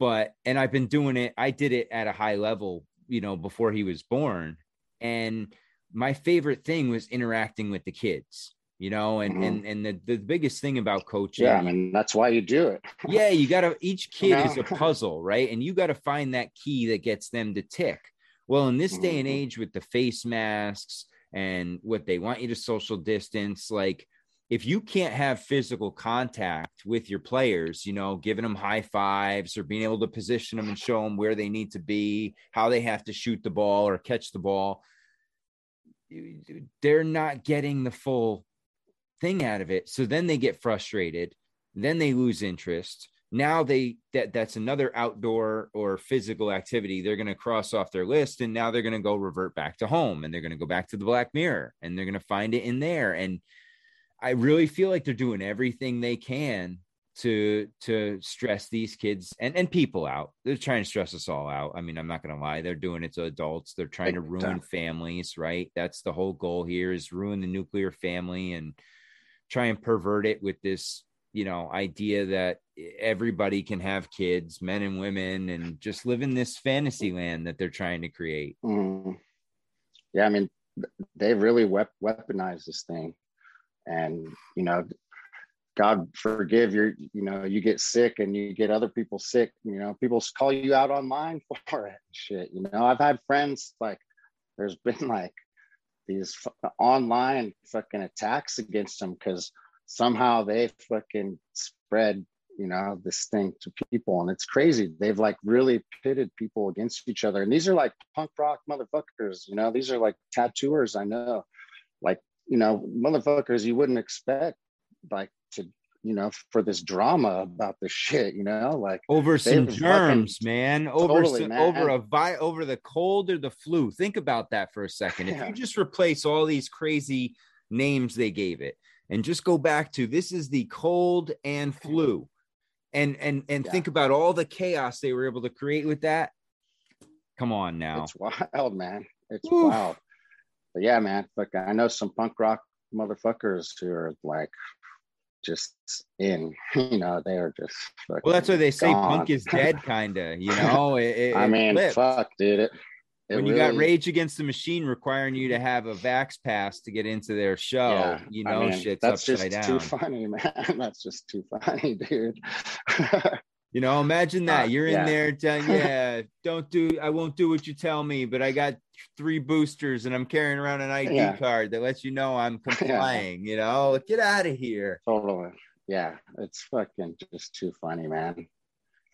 Speaker 2: but and i've been doing it i did it at a high level you know before he was born. And my favorite thing was interacting with the kids you know and mm-hmm. and and the, the biggest thing about coaching
Speaker 1: yeah i mean that's why you do it.
Speaker 2: Yeah you gotta each kid is a puzzle right? And you gotta find that key that gets them to tick. Well in this day and mm-hmm. age with the face masks and what they want you to social distance like if you can't have physical contact with your players, you know, giving them high fives or being able to position them and show them where they need to be, how they have to shoot the ball or catch the ball, they're not getting the full thing out of it. So then they get frustrated, then they lose interest. Now they that that's another outdoor or physical activity they're going to cross off their list and now they're going to go revert back to home and they're going to go back to the black mirror and they're going to find it in there and I really feel like they're doing everything they can to to stress these kids and and people out. They're trying to stress us all out. I mean, I'm not going to lie. They're doing it to adults. They're trying to ruin families, right? That's the whole goal here is ruin the nuclear family and try and pervert it with this, you know, idea that everybody can have kids, men and women and just live in this fantasy land that they're trying to create.
Speaker 1: Mm. Yeah, I mean, they really wep- weaponized this thing and you know god forgive your you know you get sick and you get other people sick you know people call you out online for it shit you know? I've had friends like there's been like these online fucking attacks against them because somehow they fucking spread you know this thing to people. And it's crazy. They've like really pitted people against each other. And these are like punk rock motherfuckers you know? These are like tattooers i know. Like you know, motherfuckers you wouldn't expect like to, you know, for this drama about this shit, you know, like
Speaker 2: over some germs, man, over totally, some, man. over a vi over the cold or the flu. Think about that for a second. Yeah. If you just replace all these crazy names they gave it and just go back to this is the cold and flu and and and yeah. think about all the chaos they were able to create with that come on now
Speaker 1: it's wild man it's Oof. wild but yeah, man, like I know some punk rock motherfuckers who are like just in, you know, they are just.
Speaker 2: Well, that's why they say gone. punk is dead, kind of. You know, it, it,
Speaker 1: I mean, flipped. fuck, dude. It,
Speaker 2: it when you got Rage Against the Machine requiring you to have a Vax pass to get into their show, yeah, you know, I mean, shit's that's upside
Speaker 1: just
Speaker 2: down.
Speaker 1: Too funny, man. That's just too funny, dude.
Speaker 2: You know, imagine that you're in yeah. there telling, yeah, don't do, I won't do what you tell me, but I got three boosters and I'm carrying around an ID yeah. card that lets you know I'm complying. Yeah. You know, get out of here.
Speaker 1: Totally. Yeah, it's fucking just too funny, man.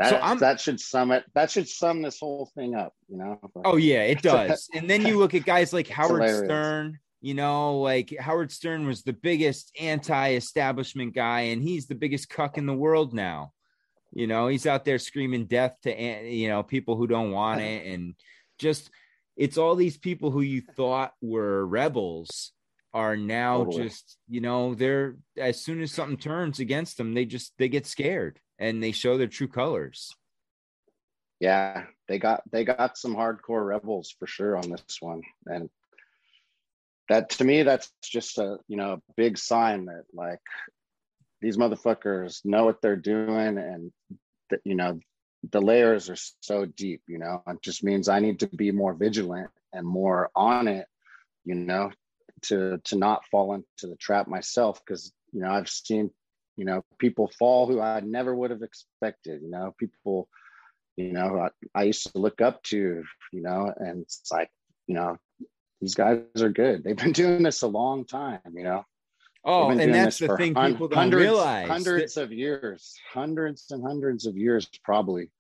Speaker 1: That, so that should sum it. That should sum this whole thing up. You know.
Speaker 2: Oh yeah, it does. and then you look at guys like Howard hilarious. Stern. You know, like Howard Stern was the biggest anti-establishment guy, and he's the biggest cuck in the world now. You know, he's out there screaming death to you know people who don't want it, and just it's all these people who you thought were rebels are now totally. just you know they're as soon as something turns against them they just they get scared and they show their true colors.
Speaker 1: Yeah they got they got some hardcore rebels for sure on this one. And that to me that's just a you know a big sign that like these motherfuckers know what they're doing and that you know the layers are so deep you know it just means i need to be more vigilant and more on it you know to to not fall into the trap myself. Because you know i've seen you know people fall who i never would have expected you know people you know I, I used to look up to you know and it's like you know these guys are good. They've been doing this a long time you know
Speaker 2: Oh, and that's the thing people don't
Speaker 1: hundreds,
Speaker 2: realize.
Speaker 1: Hundreds that, of years, hundreds and hundreds of years, probably.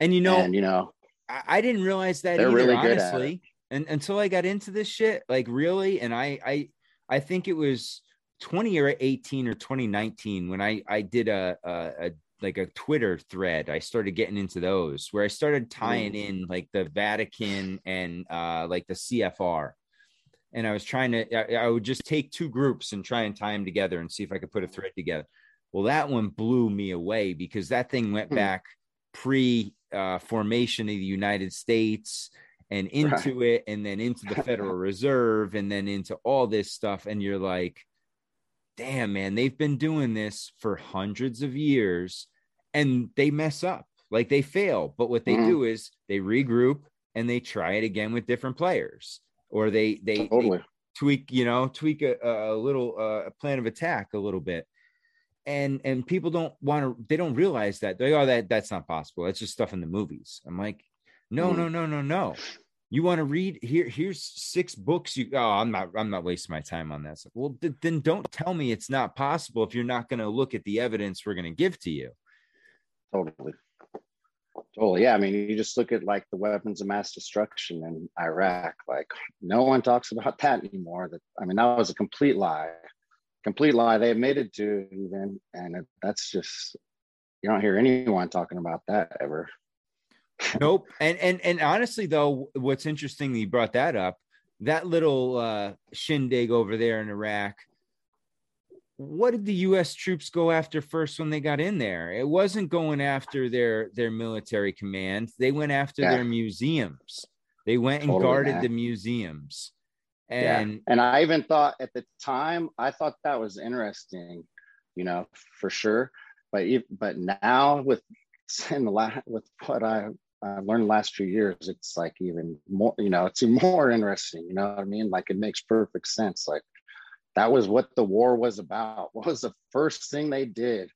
Speaker 2: And you know,
Speaker 1: and, you know,
Speaker 2: I, I didn't realize that either, really honestly. And until I got into this shit, like really, and I, I, I think it was 20 or 18 or 2019 when I, I did a, a, a like a Twitter thread. I started getting into those where I started tying mm. in like the Vatican and uh, like the CFR and I was trying to, I, I, would just take two groups and try and tie them together and see if I could put a thread together. Well, that one blew me away because that thing went hmm. back pre uh, formation of the United States and into right. it, and then into the Federal Reserve, and then into all this stuff. And you're like, damn, man, they've been doing this for hundreds of years and they mess up, like they fail. But what they mm. do is they regroup and they try it again with different players or they they,
Speaker 1: totally.
Speaker 2: tweak, you know, tweak a, a little uh, plan of attack a little bit. And and people don't want to, they don't realize that they oh that that's not possible. That's just stuff in the movies. I'm like, no, mm. no, no, no, no. You want to read here? Here's six books. You oh, I'm not. I'm not wasting my time on that. Well, th- then don't tell me it's not possible if you're not going to look at the evidence we're going to give to you.
Speaker 1: Totally. Totally. Yeah. I mean, you just look at like the weapons of mass destruction in Iraq. Like, no one talks about that anymore. That I mean, that was a complete lie. Complete lie. They admitted to even, and it, that's just you don't hear anyone talking about that ever.
Speaker 2: nope. And and and honestly, though, what's interesting, you brought that up. That little uh, shindig over there in Iraq what did the U.S. troops go after first when they got in there? It wasn't going after their their military command. They went after yeah. their museums. They went and guarded the museums. And yeah.
Speaker 1: and I even thought at the time I thought that was interesting, you know, for sure. But but now with in the last with what I I learned the last few years, it's like even more, you know, it's even more interesting. You know what I mean? Like it makes perfect sense. Like that was what the war was about. What was the first thing they did?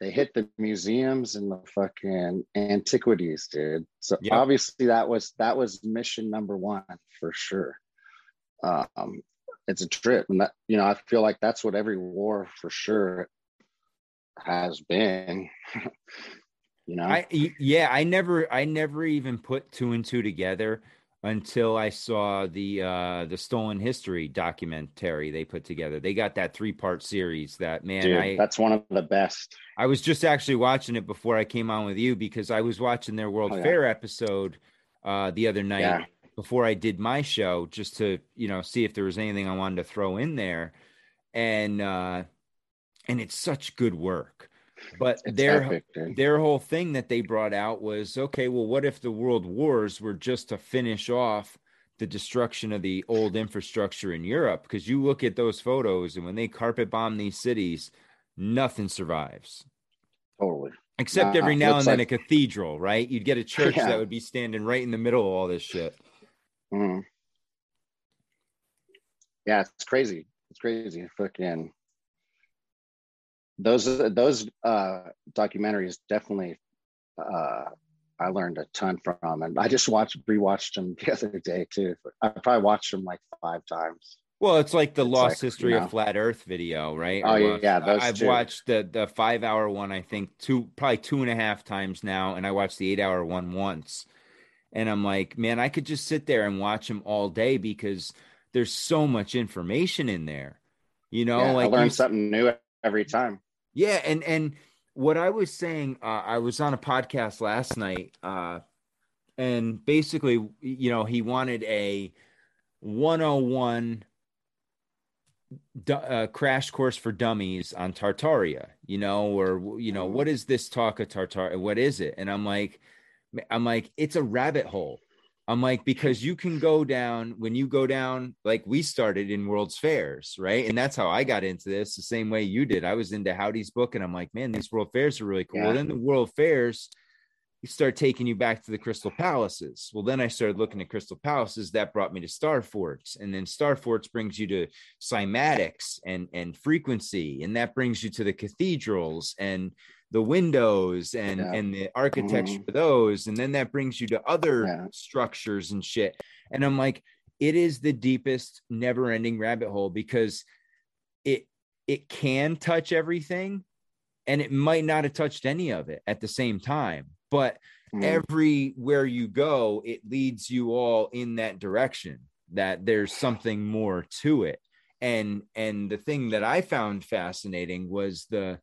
Speaker 1: They hit the museums and the fucking antiquities, dude. So yep. obviously that was that was mission number one for sure. Um, it's a trip, and that you know I feel like that's what every war for sure has been. you know,
Speaker 2: I yeah, I never I never even put two and two together until I saw the uh the stolen history documentary they put together. They got that three part series that man Dude, I,
Speaker 1: that's one of the best.
Speaker 2: I was just actually watching it before I came on with you because I was watching their World oh, yeah. Fair episode uh the other night yeah. before I did my show just to, you know, see if there was anything I wanted to throw in there. And uh and it's such good work. But it's their epic, their whole thing that they brought out was okay. Well, what if the world wars were just to finish off the destruction of the old infrastructure in Europe? Because you look at those photos, and when they carpet bomb these cities, nothing survives.
Speaker 1: Totally.
Speaker 2: Except every now and then like... a cathedral, right? You'd get a church yeah. that would be standing right in the middle of all this shit.
Speaker 1: Mm. Yeah, it's crazy. It's crazy. Fucking those those uh, documentaries definitely uh, I learned a ton from, and I just watched rewatched them the other day too. I probably watched them like five times.
Speaker 2: Well, it's like the it's lost like, history you know, of flat Earth video, right?
Speaker 1: Oh watched, yeah, those
Speaker 2: I've
Speaker 1: two.
Speaker 2: watched the the five hour one. I think two, probably two and a half times now, and I watched the eight hour one once. And I'm like, man, I could just sit there and watch them all day because there's so much information in there. You know, yeah, like
Speaker 1: I learn something new every time.
Speaker 2: Yeah, and and what I was saying, uh, I was on a podcast last night, uh, and basically, you know, he wanted a 101 uh, crash course for dummies on Tartaria, you know, or you know, what is this talk of Tartaria? What is it? And I'm like, I'm like, it's a rabbit hole. I'm like, because you can go down when you go down, like we started in World's Fairs, right? And that's how I got into this the same way you did. I was into Howdy's book, and I'm like, man, these World Fairs are really cool. Yeah. Well, then the World Fairs, you start taking you back to the Crystal Palaces. Well, then I started looking at Crystal Palaces. That brought me to Star Forts, and then Star Forts brings you to cymatics and and frequency, and that brings you to the cathedrals and the windows and yeah. and the architecture mm-hmm. of those and then that brings you to other yeah. structures and shit and i'm like it is the deepest never ending rabbit hole because it it can touch everything and it might not have touched any of it at the same time but mm. everywhere you go it leads you all in that direction that there's something more to it and and the thing that i found fascinating was the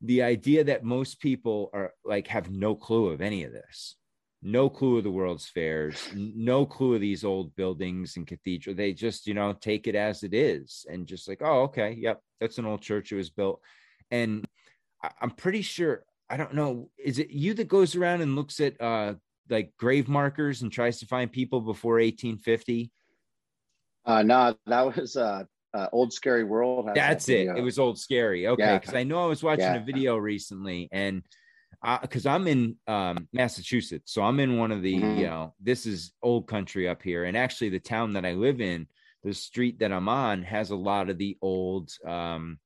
Speaker 2: the idea that most people are like have no clue of any of this. No clue of the world's fairs no clue of these old buildings and cathedral. They just you know take it as it is and just like oh okay yep that's an old church it was built. And i'm pretty sure i don't know is it you that goes around and looks at uh like grave markers and tries to find people before 1850
Speaker 1: uh no that was uh uh, old scary world
Speaker 2: that's that it it was old scary okay because yeah. i know i was watching yeah. a video recently and because i'm in um, massachusetts so i'm in one of the mm-hmm. you know this is old country up here and actually the town that i live in the street that I'm on has a lot of the old um,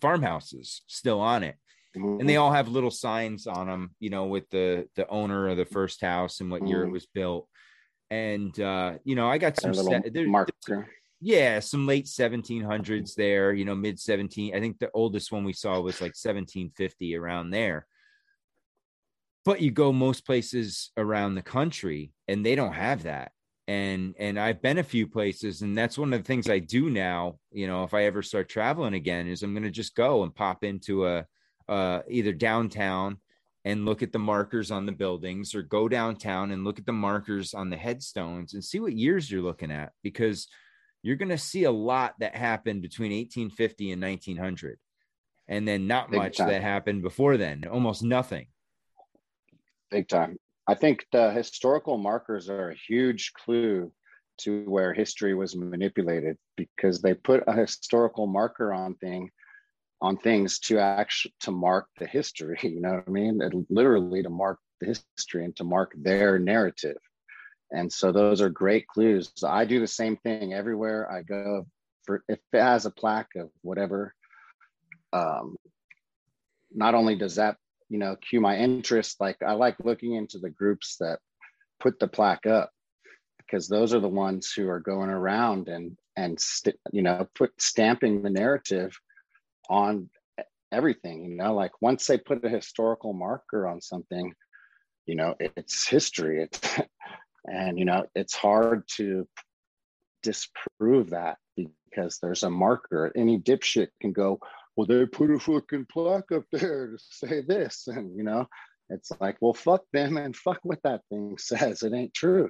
Speaker 2: farmhouses still on it. Mm-hmm. And they all have little signs on them, you know, with the the owner of the first house and what mm-hmm. year it mm-hmm. was built. And uh, you know, I got some set, there, marker. Yeah, some late 1700s there, you know, mid 17. I think the oldest one we saw was like 1750 around there. But you go most places around the country and they don't have that and and I've been a few places and that's one of the things I do now you know if I ever start traveling again is I'm going to just go and pop into a uh, either downtown and look at the markers on the buildings or go downtown and look at the markers on the headstones and see what years you're looking at because you're going to see a lot that happened between 1850 and 1900 and then not Big much time. that happened before then almost nothing
Speaker 1: Big time. I think the historical markers are a huge clue to where history was manipulated because they put a historical marker on thing on things to actually to mark the history you know what i mean it, literally to mark the history and to mark their narrative and so those are great clues. I do the same thing everywhere i go for if it has a plaque of whatever um, not only does that you know cue my interest like i like looking into the groups that put the plaque up because those are the ones who are going around and and st- you know put stamping the narrative on everything you know like once they put a historical marker on something you know it's history. It's and you know it's hard to disprove that because there's a marker any dipshit can go well, they put a fucking plaque up there to say this. And, you know, it's like, well, fuck them and fuck what that thing says. It ain't true.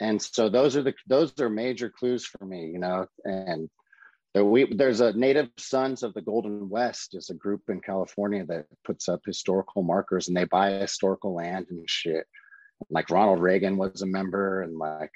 Speaker 1: And so those are the, those are major clues for me, you know, and there we, there's a Native Sons of the Golden West is a group in California that puts up historical markers and they buy historical land and shit. Like Ronald Reagan was a member and like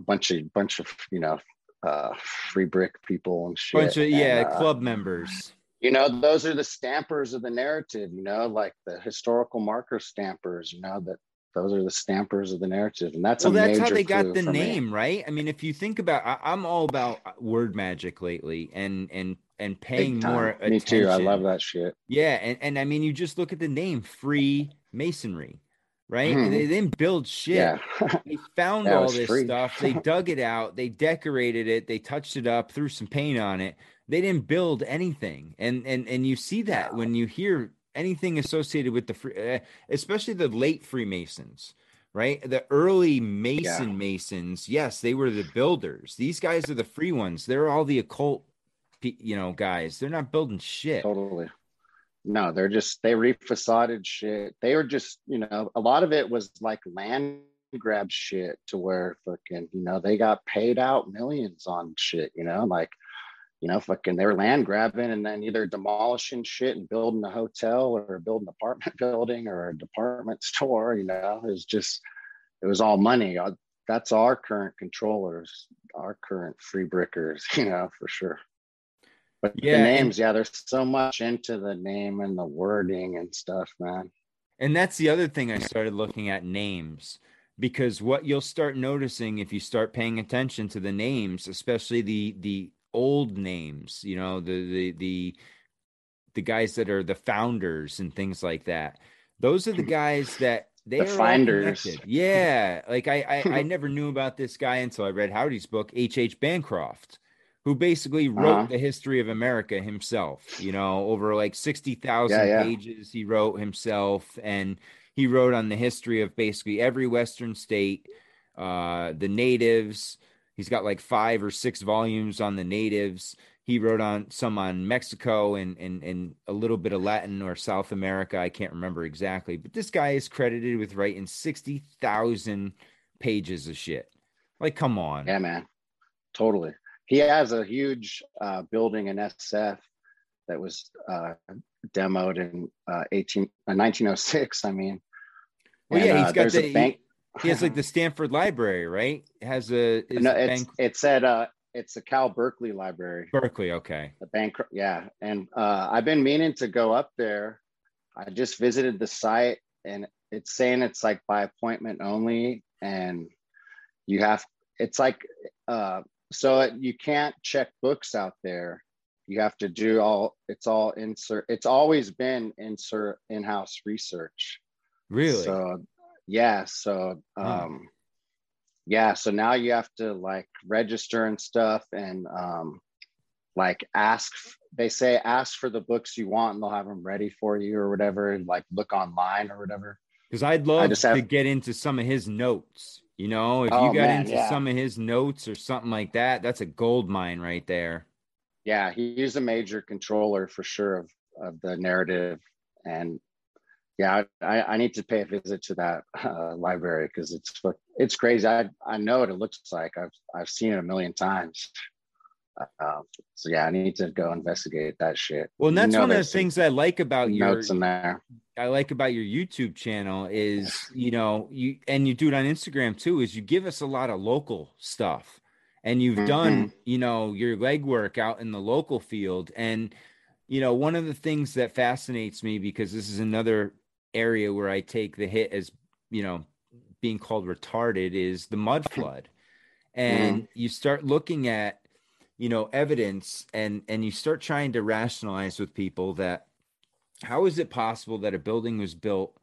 Speaker 1: a bunch of bunch of you know uh, free brick people and shit.
Speaker 2: Bunch of yeah, uh, club members.
Speaker 1: You know, those are the stampers of the narrative. You know, like the historical marker stampers. You know that those are the stampers of the narrative, and that's well, that's how they got
Speaker 2: the name,
Speaker 1: me.
Speaker 2: right? I mean, if you think about, I, am all about word magic lately, and and and paying more attention. Me too.
Speaker 1: I love that shit.
Speaker 2: Yeah, and and I mean, you just look at the name, free masonry right? Mm-hmm. They didn't build shit. Yeah. they found all this free. stuff. They dug it out. They decorated it. They touched it up, threw some paint on it. They didn't build anything. And and and you see that when you hear anything associated with the free, uh, especially the late Freemasons. Right, the early Mason yeah. Masons, yes, they were the builders. These guys are the free ones. They're all the occult, you know, guys. They're not building shit.
Speaker 1: Totally no, they're just they refacaded shit. They were just, you know, a lot of it was like land grab shit to where fucking, you know, they got paid out millions on shit, you know, like, you know, fucking they're land grabbing and then either demolishing shit and building a hotel or building an apartment building or a department store, you know, it's just it was all money. Uh, that's our current controllers, our current free brickers, you know, for sure. But yeah, the names, yeah, there's so much into the name and the wording and stuff, man.
Speaker 2: And that's the other thing I started looking at names because what you'll start noticing if you start paying attention to the names, especially the the old names, you know, the the the the guys that are the founders and things like that. Those are the guys that they the are finders. Yeah, like I, I I never knew about this guy until I read Howdy's book, H. H. Bancroft who basically wrote uh-huh. the history of America himself. You know, over like sixty thousand yeah, yeah. pages he wrote himself, and he wrote on the history of basically every Western state, uh, the natives. He's got like five or six volumes on the natives. He wrote on some on Mexico and and and a little bit of Latin or South America. I can't remember exactly, but this guy is credited with writing sixty thousand pages of shit. Like, come on.
Speaker 1: Yeah, man. Totally he has a huge uh, building in SF that was uh, demoed in uh, 18, 1906. Uh, I mean,
Speaker 2: well, and, yeah, he's uh, got the bank. He, has like the Stanford Library, right? It has a
Speaker 1: no, it's bank... it's at uh it's a Cal Berkeley Library.
Speaker 2: Berkeley, okay.
Speaker 1: The bank, yeah, and uh, I've been meaning to go up there. I just visited the site, and it's saying it's like by appointment only, and you have it's like uh so it, you can't check books out there. You have to do all. It's all insert. It's always been insert in-house research.
Speaker 2: Really?
Speaker 1: So yeah. So hmm. um, yeah. So now you have to like register and stuff, and um, like ask. They say ask for the books you want, and they'll have them ready for you or whatever. And like look online or whatever.
Speaker 2: Because I'd love to have, get into some of his notes. You know, if oh, you got man, into yeah. some of his notes or something like that, that's a gold mine right there.
Speaker 1: Yeah, he's a major controller for sure of, of the narrative. And yeah, I, I need to pay a visit to that uh, library because it's it's crazy. I I know what it looks like. I've I've seen it a million times. Uh, so yeah, I need to go investigate that shit.
Speaker 2: Well, and that's you know, one of the things I like about
Speaker 1: your notes in there.
Speaker 2: I like about your YouTube channel is you know you and you do it on Instagram too. Is you give us a lot of local stuff, and you've mm-hmm. done you know your legwork out in the local field. And you know one of the things that fascinates me because this is another area where I take the hit as you know being called retarded is the mud flood, and mm. you start looking at you know evidence and and you start trying to rationalize with people that how is it possible that a building was built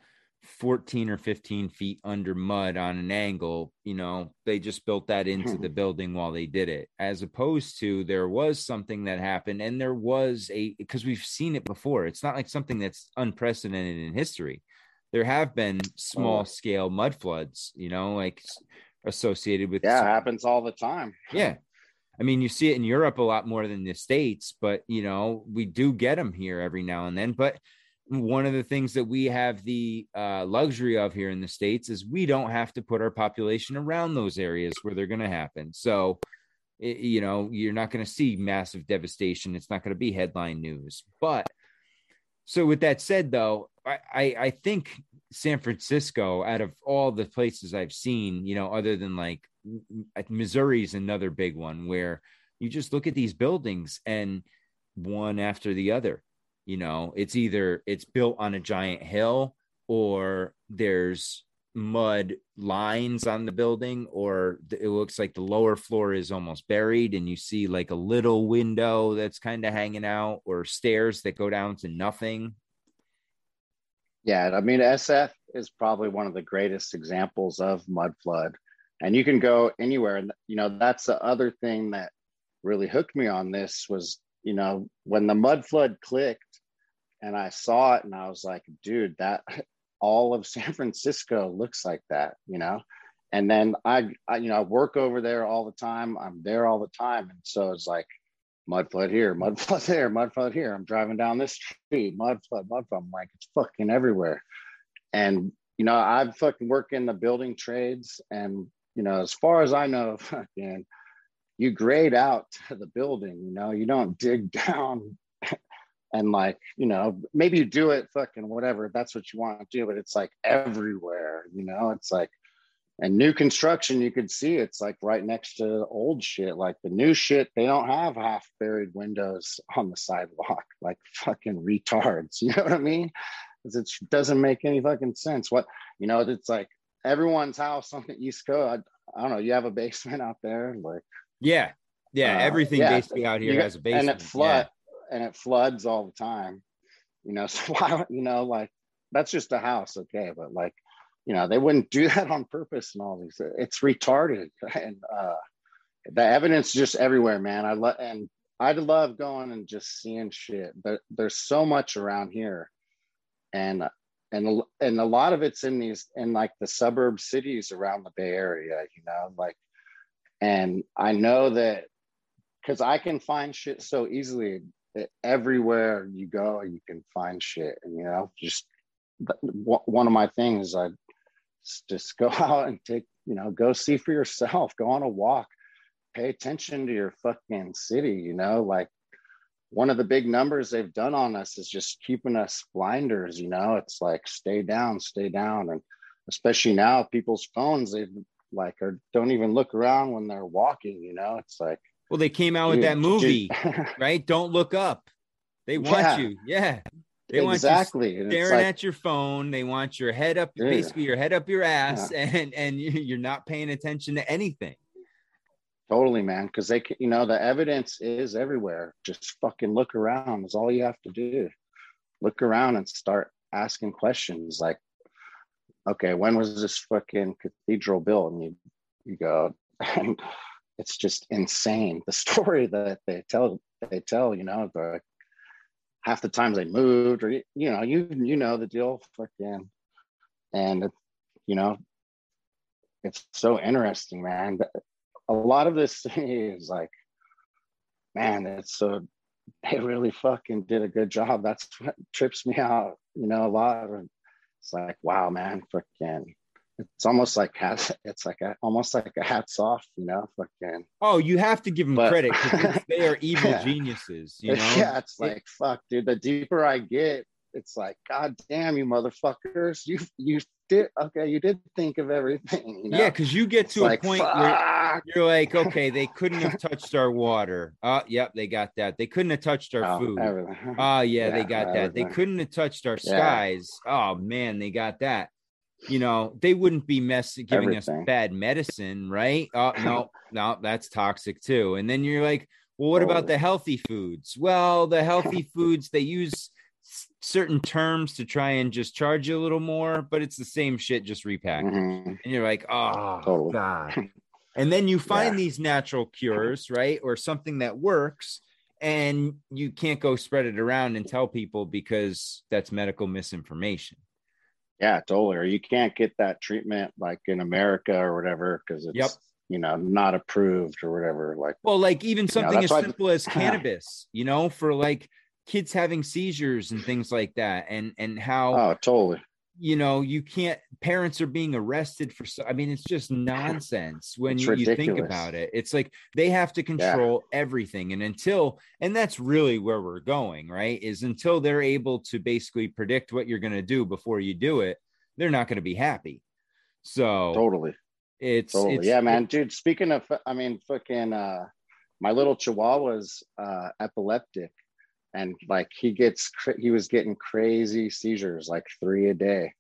Speaker 2: 14 or 15 feet under mud on an angle? You know they just built that into the hmm. building while they did it as opposed to there was something that happened and there was a because we've seen it before. It's not like something that's unprecedented in history. There have been small scale mud floods you know like associated with
Speaker 1: yeah some, happens all the time.
Speaker 2: Yeah I mean, you see it in Europe a lot more than the States, but you know, we do get them here every now and then. But one of the things that we have the uh, luxury of here in the States is we don't have to put our population around those areas where they're going to happen. So, it, you know, you're not going to see massive devastation. It's not going to be headline news. But so, with that said, though, I, I, I think San Francisco, out of all the places I've seen, you know, other than like Missouri is another big one where you just look at these buildings and one after the other. You know, it's either it's built on a giant hill or there's mud lines on the building or it looks like the lower floor is almost buried and you see like a little window that's kind of hanging out or stairs that go down to nothing
Speaker 1: yeah i mean sf is probably one of the greatest examples of mud flood and you can go anywhere. And you know that's the other thing that really hooked me on this was you know when the mud flood clicked and i saw it and i was like dude that all of san francisco looks like that you know? And then I, I you know i work over there all the time. I'm there all the time. And so it's like mud flood here mud flood there mud flood here. I'm driving down this street mud flood mud flood. I'm like it's fucking everywhere. And you know, I fucking work in the building trades and you know, as far as I know, fucking, you grade out the building, you know, you don't dig down and like, you know, maybe you do it fucking whatever, that's what you want to do, but it's like everywhere, you know, it's like, and new construction, you could see it's like right next to old shit. Like the new shit, they don't have half buried windows on the sidewalk, like fucking retards. You know what I mean? Because it doesn't make any fucking sense. What, you know, it's like everyone's house on the East Coast. I, I, don't know. You have a basement out there, like
Speaker 2: yeah, yeah. Uh, everything yeah, basically out here has a basement,
Speaker 1: and it flood yeah. and it floods all the time. You know, so why? You know, like that's just a house, okay, but like you know, they wouldn't do that on purpose and all these. It's retarded, and uh, the evidence just everywhere, man. I love and I'd love going and just seeing shit. But there's so much around here, and and and a lot of it's in these in like the suburb cities around the Bay Area, you know, like, and I know that because I can find shit so easily. Everywhere you go, you can find shit, and you know, just one of my things, I just go out and take, you know, go see for yourself, go on a walk, pay attention to your fucking city, you know, like one of the big numbers they've done on us is just keeping us blinders you know it's like stay down stay down and especially now people's phones they like or don't even look around when they're walking you know it's like
Speaker 2: well they came out with that movie right don't look up they want yeah. you yeah they
Speaker 1: exactly.
Speaker 2: want you staring like, at your phone. They want your head up, yeah. basically your head up your ass, yeah. and and you're not paying attention to anything.
Speaker 1: Totally, man. Because they, can, you know, the evidence is everywhere. Just fucking look around. Is all you have to do. Look around and start asking questions like, okay, when was this fucking cathedral built? And you, you go, and it's just insane. The story that they tell, they tell, you know, the half the times they moved, or you know, you you know the deal, fucking, and you know, it's so interesting, man. A lot of this is like, man, it's so they really fucking did a good job. That's what trips me out, you know, a lot. Of it's like, wow, man, fucking it's almost like hats it's like a, almost like a hats off you know fucking
Speaker 2: oh you have to give them but, credit they are evil yeah. geniuses you know
Speaker 1: yeah it's like fuck dude the deeper i get it's like god damn you motherfuckers you you did okay you did think of everything you know?
Speaker 2: yeah because you get to it's a like, point fuck. where you're like okay they couldn't have touched our water oh yep they got that they couldn't have touched our oh, food oh yeah, yeah, they got everything. that they couldn't have touched our skies yeah. oh man they got that you know, they wouldn't be mess giving Everything. us bad medicine, right? Oh no, no, that's toxic too. And then you're like, well, what about the healthy foods? Well, the healthy foods they use certain terms to try and just charge you a little more, but it's the same shit just repackaged. Mm-hmm. And you're like, oh totally. god. And then you find yeah. these natural cures, right? Or something that works and you can't go spread it around and tell people because that's medical misinformation.
Speaker 1: Yeah, totally. Or you can't get that treatment like in America or whatever because it's yep. you know not approved or whatever. Like
Speaker 2: well, like even something you know, as simple as cannabis, you know, for like kids having seizures and things like that, and and how
Speaker 1: oh totally.
Speaker 2: you know you can't parents are being arrested for i mean it's just nonsense when you, you, think about it. It's like they have to control yeah. everything and until and that's really where we're going right is until they're able to basically predict what you're going to do before you do it they're not going to be happy. So
Speaker 1: totally.
Speaker 2: it's,
Speaker 1: totally.
Speaker 2: It's,
Speaker 1: yeah man it, dude speaking of i mean fucking uh my little chihuahua's uh epileptic and like he gets he was getting crazy seizures like three a day.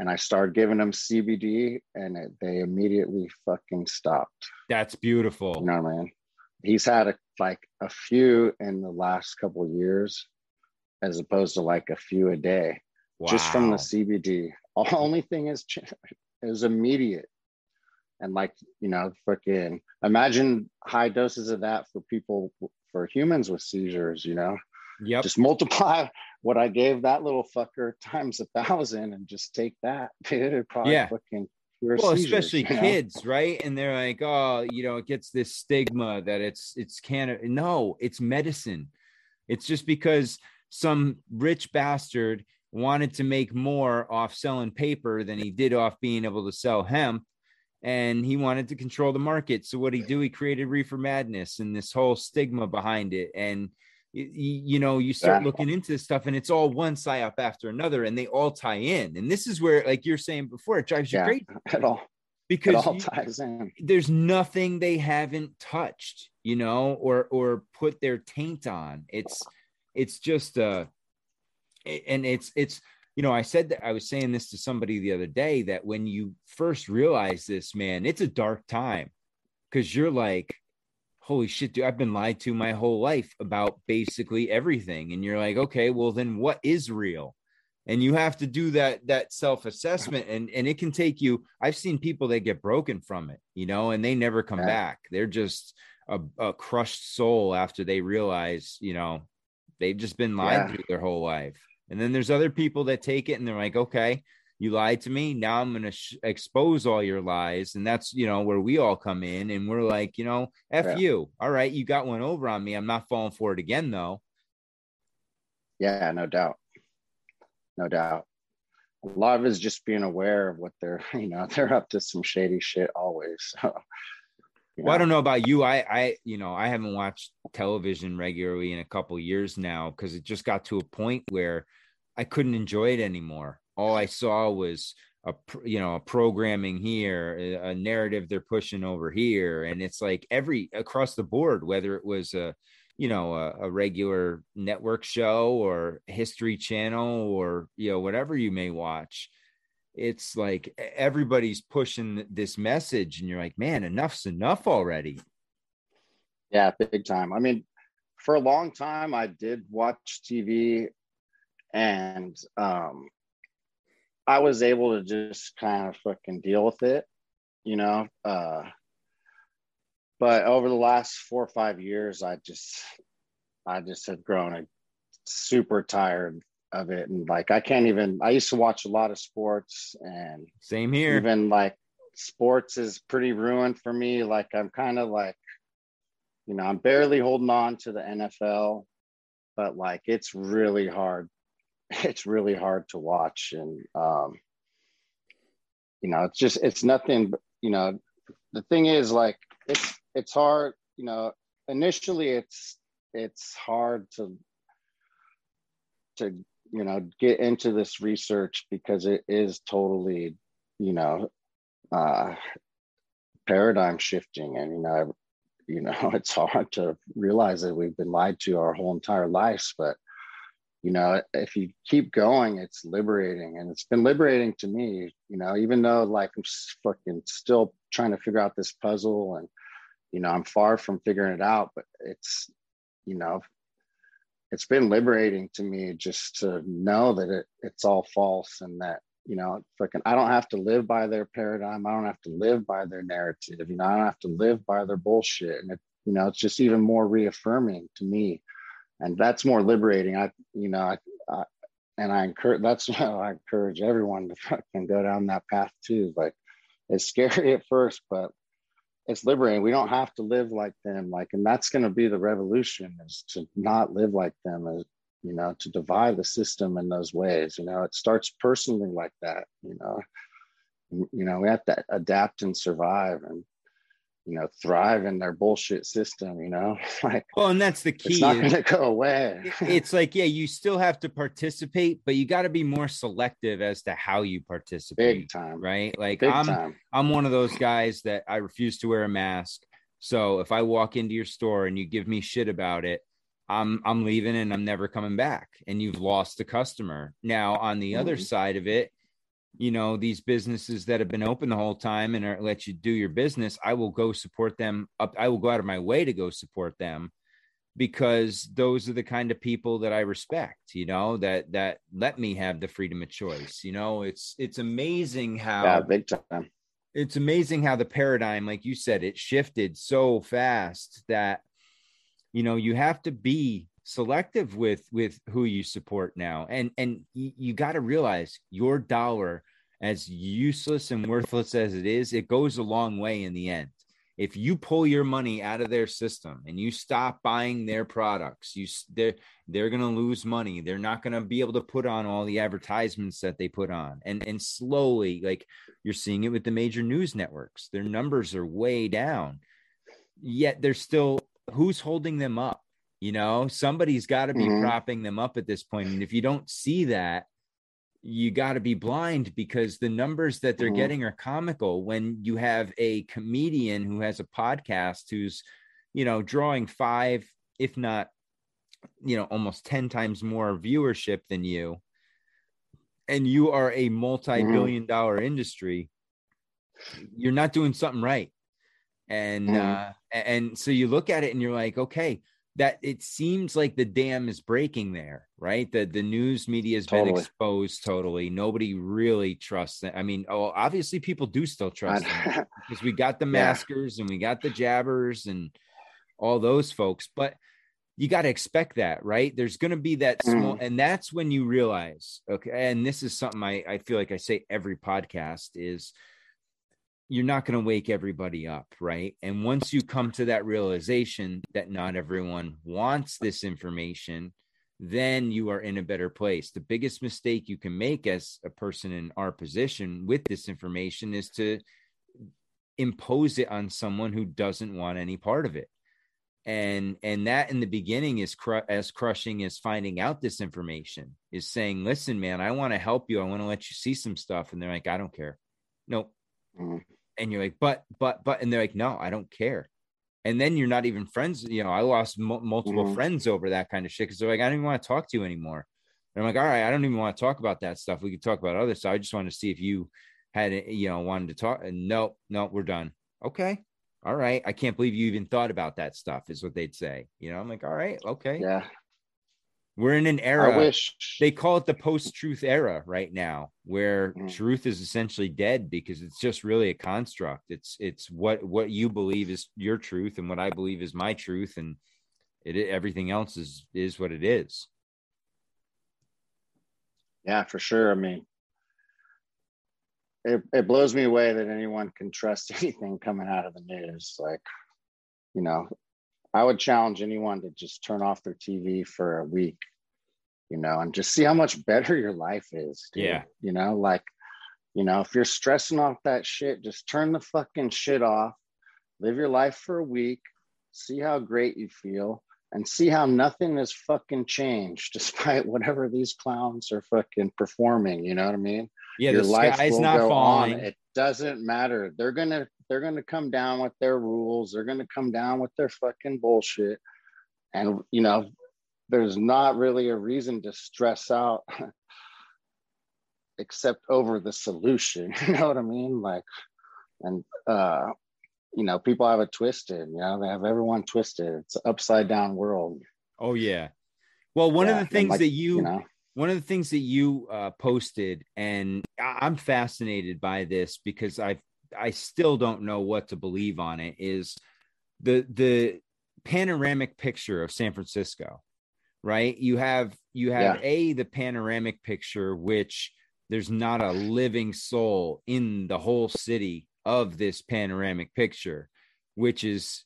Speaker 1: And i started giving him cbd and it, they immediately fucking stopped.
Speaker 2: That's beautiful.
Speaker 1: You know man he's had a, like a few in the last couple years as opposed to like a few a day wow. just from the cbd the only thing is is immediate. And like you know freaking imagine high doses of that for people for humans with seizures you know
Speaker 2: Yep.
Speaker 1: Just multiply what I gave that little fucker times a thousand and just take that, dude. It probably yeah. fucking
Speaker 2: well, seizures, especially kids, know? right? And they're like, oh, you know, it gets this stigma that it's it's can no, it's medicine. It's just because some rich bastard wanted to make more off selling paper than he did off being able to sell hemp and he wanted to control the market so what he do he created reefer madness and this whole stigma behind it and you, you know you start yeah. looking into this stuff and it's all one psyop after another and they all tie in and this is where like you're saying before it drives you yeah, crazy
Speaker 1: at all
Speaker 2: because it all ties in. there's nothing they haven't touched you know or or put their taint on it's it's just uh and it's it's you know i said that i was saying this to somebody the other day that when you first realize this man it's a dark time because you're like holy shit, dude, I've been lied to my whole life about basically everything. And you're like, okay, well then what is real? And you have to do that that self-assessment and and it can take you I've seen people that get broken from it, you know, and they never come yeah. back. They're just a, a, crushed soul after they realize, you know, they've just been lied yeah. to their whole life. And then there's other people that take it and they're like, okay, you lied to me now i'm going to sh- expose all your lies and that's you know where we all come in and we're like you know f yeah. you. All right you got one over on me. I'm not falling for it again though.
Speaker 1: Yeah no doubt. No doubt. A lot of it is just being aware of what they're you know they're up to some shady shit always so
Speaker 2: well, I don't know. about you. I, I, you know, I haven't watched television regularly in a couple years now because it just got to a point where I couldn't enjoy it anymore all I saw was a you know a programming here, a narrative they're pushing over here, and it's like every across the board, whether it was a you know a, a regular network show or History Channel or you know whatever you may watch it's like everybody's pushing this message and you're like man enough's enough already
Speaker 1: Yeah, big time. I mean, for a long time, I did watch TV, and um, I was able to just kind of fucking deal with it, you know. Uh, but over the last four or five years, I just, I just have grown a, super tired of it, and like I can't even. I used to watch a lot of sports, and
Speaker 2: same here.
Speaker 1: Even like sports is pretty ruined for me. Like I'm kind of like you know, I'm barely holding on to the NFL, but like it's really hard. It's really hard to watch. And, um, you know, it's just, it's nothing, but, you know, the thing is like, it's, it's hard, you know, initially it's, it's hard to, to, you know, get into this research because it is totally, you know, uh, paradigm shifting. And, you know, you know it's hard to realize that we've been lied to our whole entire lives but you know if you keep going it's liberating and it's been liberating to me you know even though like i'm fucking still trying to figure out this puzzle and you know i'm far from figuring it out but it's you know it's been liberating to me just to know that it, it's all false and that you know, fucking, I don't have to live by their paradigm. I don't have to live by their narrative. You know, I don't have to live by their bullshit. And it, you know, it's just even more reaffirming to me, and that's more liberating. I, you know, I, I and I encourage. That's how I encourage everyone to fucking go down that path too. Like, it's scary at first, but it's liberating. We don't have to live like them. Like, and that's going to be the revolution: is to not live like them, as you know, to divide the system in those ways. You know, it starts personally like that, you know. You know, we have to adapt and survive and you know thrive in their bullshit system you know like
Speaker 2: well and that's the key
Speaker 1: it's not to go away
Speaker 2: it's like yeah you still have to participate but you got to be more selective as to how you participate
Speaker 1: big time
Speaker 2: right like
Speaker 1: big
Speaker 2: i'm
Speaker 1: time.
Speaker 2: i'm one of those guys that i refuse to wear a mask so if i walk into your store and you give me shit about it I'm I'm leaving and I'm never coming back and you've lost a customer. Now on the mm-hmm. other side of it, you know, these businesses that have been open the whole time and are, let you do your business, I will go support them up I will go out of my way to go support them because those are the kind of people that I respect, you know, that that let me have the freedom of choice. You know, it's it's amazing how
Speaker 1: yeah, big time.
Speaker 2: It's amazing how the paradigm, like you said, it shifted so fast that you know you have to be selective with with who you support now. And and you, you got to realize your dollar as useless and worthless as it is it goes a long way in the end. If you pull your money out of their system and you stop buying their products you they're they're going to lose money. They're not going to be able to put on all the advertisements that they put on. And and slowly like you're seeing it with the major news networks. Their numbers are way down. Yet they're still who's holding them up? You know, somebody's got to be mm-hmm. propping them up at this point. And if you don't see that, you got to be blind because the numbers that they're mm-hmm. getting are comical when you have a comedian who has a podcast who's, you know, drawing five, if not, you know, almost 10 times more viewership than you. And you are a multi billion dollar mm-hmm. industry, you're not doing something right and mm. uh and so you look at it and you're like okay that it seems like the dam is breaking there right the the news media has totally. been exposed totally nobody really trusts it i mean oh obviously people do still trust them because we got the maskers yeah. and we got the jabbers and all those folks but you got to expect that right there's going to be that small mm. and that's when you realize okay and this is something i i feel like i say every podcast is you're not going to wake everybody up, right? And once you come to that realization that not everyone wants this information, then you are in a better place. The biggest mistake you can make as a person in our position with this information is to impose it on someone who doesn't want any part of it. And and that in the beginning is cr- as crushing as finding out this information is saying, "Listen, man, I want to help you. I want to let you see some stuff." And they're like, "I don't care." Nope. Mm-hmm and you're like, but, but, but, and they're like, no, I don't care. And then you're not even friends. You know, I lost m- multiple mm-hmm. friends over that kind of shit because they're like, I don't even want to talk to you anymore. And I'm like, all right, I don't even want to talk about that stuff. We could talk about other stuff. I just wanted to see if you had, you know, wanted to talk. And no, no, we're done. Okay. all right, I can't believe you even thought about that stuff, is what they'd say. You know, I'm like, all right, okay.
Speaker 1: Yeah.
Speaker 2: We're in an era.
Speaker 1: I wish
Speaker 2: they call it the post-truth era right now, where
Speaker 1: Mm.
Speaker 2: truth is essentially dead because it's just really a construct. It's it's what what you believe is your truth and what I believe is my truth, and it everything else is is what it is.
Speaker 1: Yeah, for sure. I mean, it, it blows me away that anyone can trust anything coming out of the news. Like, you know, I would challenge anyone to just turn off their TV for a week, you know, and just see how much better your life is. Dude.
Speaker 2: Yeah.
Speaker 1: You know, like, you know, if you're stressing off that shit, just turn the fucking shit off, live your life for a week, see how great you feel, and see how nothing has fucking changed despite whatever these clowns are fucking performing. You know what I mean?
Speaker 2: Yeah,
Speaker 1: your
Speaker 2: the
Speaker 1: life
Speaker 2: sky's
Speaker 1: will
Speaker 2: not
Speaker 1: go
Speaker 2: falling.
Speaker 1: on. It doesn't matter. They're gonna they're gonna come down with their rules. They're gonna come down with their fucking bullshit. And you know, there's not really a reason to stress out except over the solution. You know what I mean? Like, and uh, you know, people have it twisted. You know, they have everyone twisted. It's an upside down world.
Speaker 2: Oh yeah. Well, one
Speaker 1: Yeah,
Speaker 2: of the things
Speaker 1: like,
Speaker 2: that you,
Speaker 1: you know,
Speaker 2: one of the things that you uh, posted, and I'm fascinated by this because I I still don't know what to believe on it. Is the the panoramic picture of San Francisco, right? You have you have a the panoramic picture, which there's not a living soul in the whole city of this panoramic picture, which is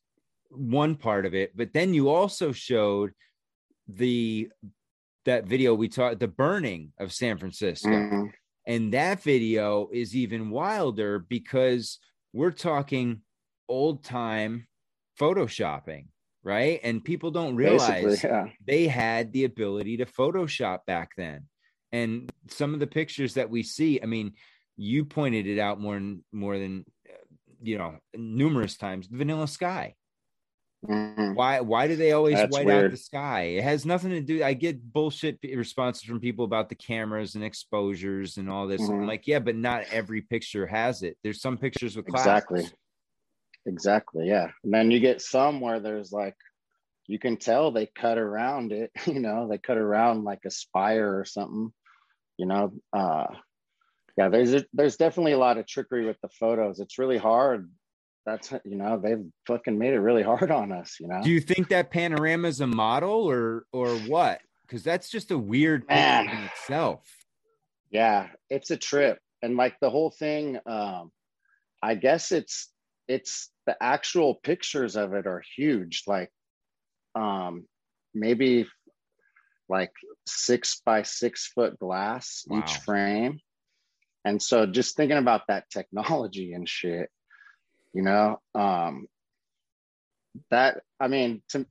Speaker 2: one part of it. But then you also showed the that video we talked the burning of San Francisco.
Speaker 1: mhm.
Speaker 2: And that video is even wilder because we're talking old time photoshopping, right? And people don't realize
Speaker 1: yeah.
Speaker 2: they had the ability to Photoshop back then. And some of the pictures that we see, I mean, you pointed it out more and more than uh, you know numerous times. Vanilla Sky.
Speaker 1: Mhm.
Speaker 2: Why? Why do they always
Speaker 1: That's
Speaker 2: white out the sky? It has nothing to do. I get bullshit responses from people about the cameras and exposures and all this. I'm
Speaker 1: Mhm.
Speaker 2: like, yeah, but not every picture has it. There's some pictures with clouds.
Speaker 1: Exactly. Exactly. Yeah. And then you get some where there's like, you can tell they cut around it, you know, they cut around like a spire or something, you know. Uh, yeah, there's a, there's definitely a lot of trickery with the photos. It's really hard. That's you know they've fucking made it really hard on us. You know.
Speaker 2: Do you think that panorama is a model or or what? Because that's just a weird
Speaker 1: Man.
Speaker 2: in itself.
Speaker 1: yeah it's a trip and like the whole thing um i guess it's it's the actual pictures of it are huge like um maybe like six by six foot glass each frame and so just thinking about that technology and shit you know? Um that i mean to,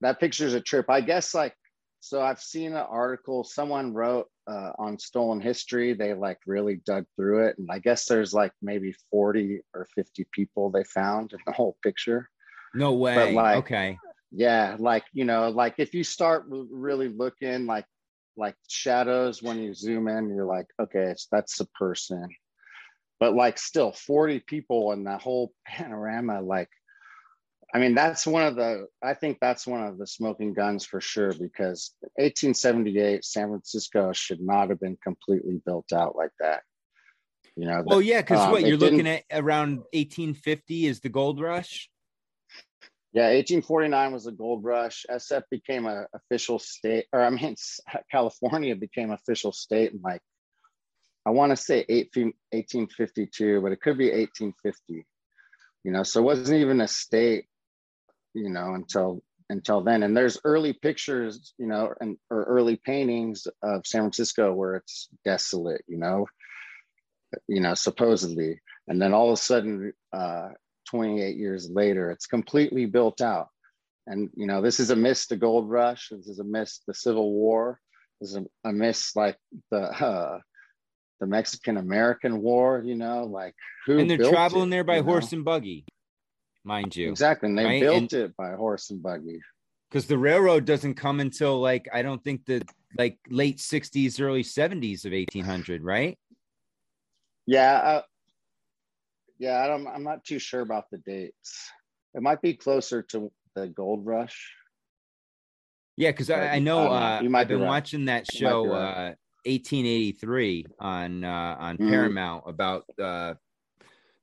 Speaker 1: that picture's a trip. I guess like so i've seen an article someone wrote uh, on stolen history. They like really dug through it and i guess there's like maybe 40 or 50 people they found in the whole picture.
Speaker 2: No way.
Speaker 1: like-
Speaker 2: okay.
Speaker 1: yeah like you know like if you start really looking like like shadows when you zoom in you're like okay it's that's the person but like still 40 people in the whole panorama like i mean that's one of the i think that's one of the smoking guns for sure because 1878 san francisco should not have been completely built out like that you know
Speaker 2: Well, yeah, because
Speaker 1: um,
Speaker 2: what you're looking at around 1850 is the gold rush.
Speaker 1: Yeah, 1849 was the gold rush. SF became a official state, or I mean, California became official state in like, I want to say 1852, but it could be 1850. You know, so it wasn't even a state, you know, until until then. And there's early pictures, you know, and or early paintings of San Francisco where it's desolate, you know, you know, supposedly. And then all of a sudden, uh, 28 years later, it's completely built out. And you know, this is a miss the gold rush. This is a miss the Civil War. This is a, a miss like the uh, the Mexican American War. You know, like who
Speaker 2: and they're traveling
Speaker 1: it,
Speaker 2: there by
Speaker 1: you know?
Speaker 2: horse and buggy, mind you.
Speaker 1: Exactly, and they
Speaker 2: right?
Speaker 1: built it by horse and buggy.
Speaker 2: because the railroad doesn't come until like I don't think the like late 60s, early 70s of 1800, right?
Speaker 1: Yeah, uh, yeah. I don't, I'm not too sure about the dates. it might be closer to the Gold Rush.
Speaker 2: Yeah, because I, I, know uh, you might I've been right. watching that show right. uh, 1883 on uh, on mm-hmm. Paramount about uh,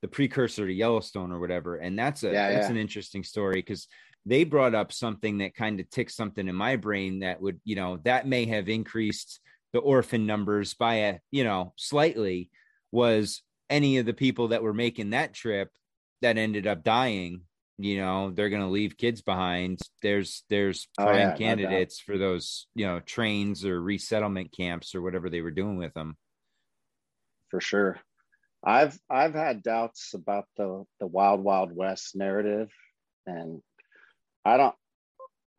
Speaker 2: the precursor to Yellowstone or whatever, and that's a yeah, that's yeah. an interesting story because they brought up something that kind of ticks something in my brain that would you know that may have increased the orphan numbers by a you know slightly was any of the people that were making that trip that ended up dying you know they're going to leave kids behind. There's there's prime oh, yeah, candidates for those you know trains or resettlement camps or whatever they were doing with them.
Speaker 1: For sure. I've i've had doubts about the the wild wild west narrative and i don't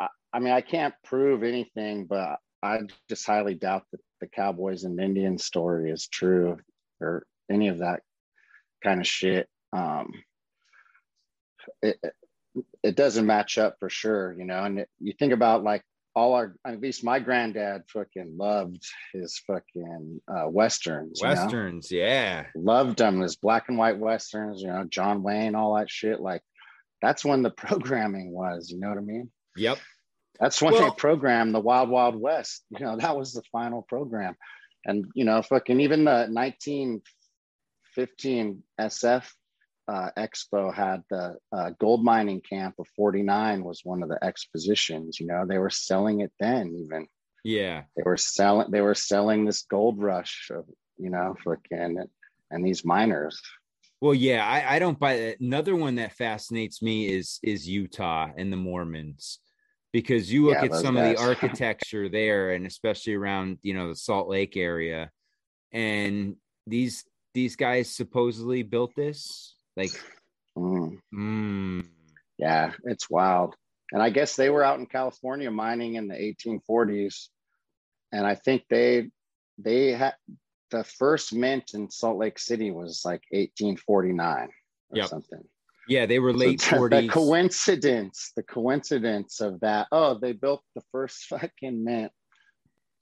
Speaker 1: i, I mean i can't prove anything but i just highly doubt that the cowboys and indian story is true or any of that kind of shit. Um it, it doesn't match up for sure, you know. And it, you think about like all our, at least my granddad fucking loved his fucking uh, westerns.
Speaker 2: Westerns,
Speaker 1: know?
Speaker 2: yeah,
Speaker 1: loved them. His black and white westerns, you know, John Wayne, all that shit. Like that's when the programming was. You know what I mean?
Speaker 2: Yep.
Speaker 1: That's when well, they programmed the Wild Wild West. You know, that was the final program. And you know, fucking even the 1915 SF uh, expo had the uh, gold mining camp of 49 was one of the expositions you know they were selling it then even.
Speaker 2: Yeah.
Speaker 1: They were selling they were selling this gold rush of you know freaking and these miners.
Speaker 2: Well yeah I, I don't buy that another one that fascinates me is is utah and the mormons. Because you look yeah, at some guys. of the architecture there and especially around you know the salt lake area and these these guys supposedly built this like, mm. Mm.
Speaker 1: yeah, it's wild. And I guess they were out in California mining in the 1840s, and I think they they had the first mint in Salt Lake City was like 1849 or yep. something.
Speaker 2: Yeah, they were late so 40s.
Speaker 1: The coincidence, the coincidence of that. Oh, they built the first fucking mint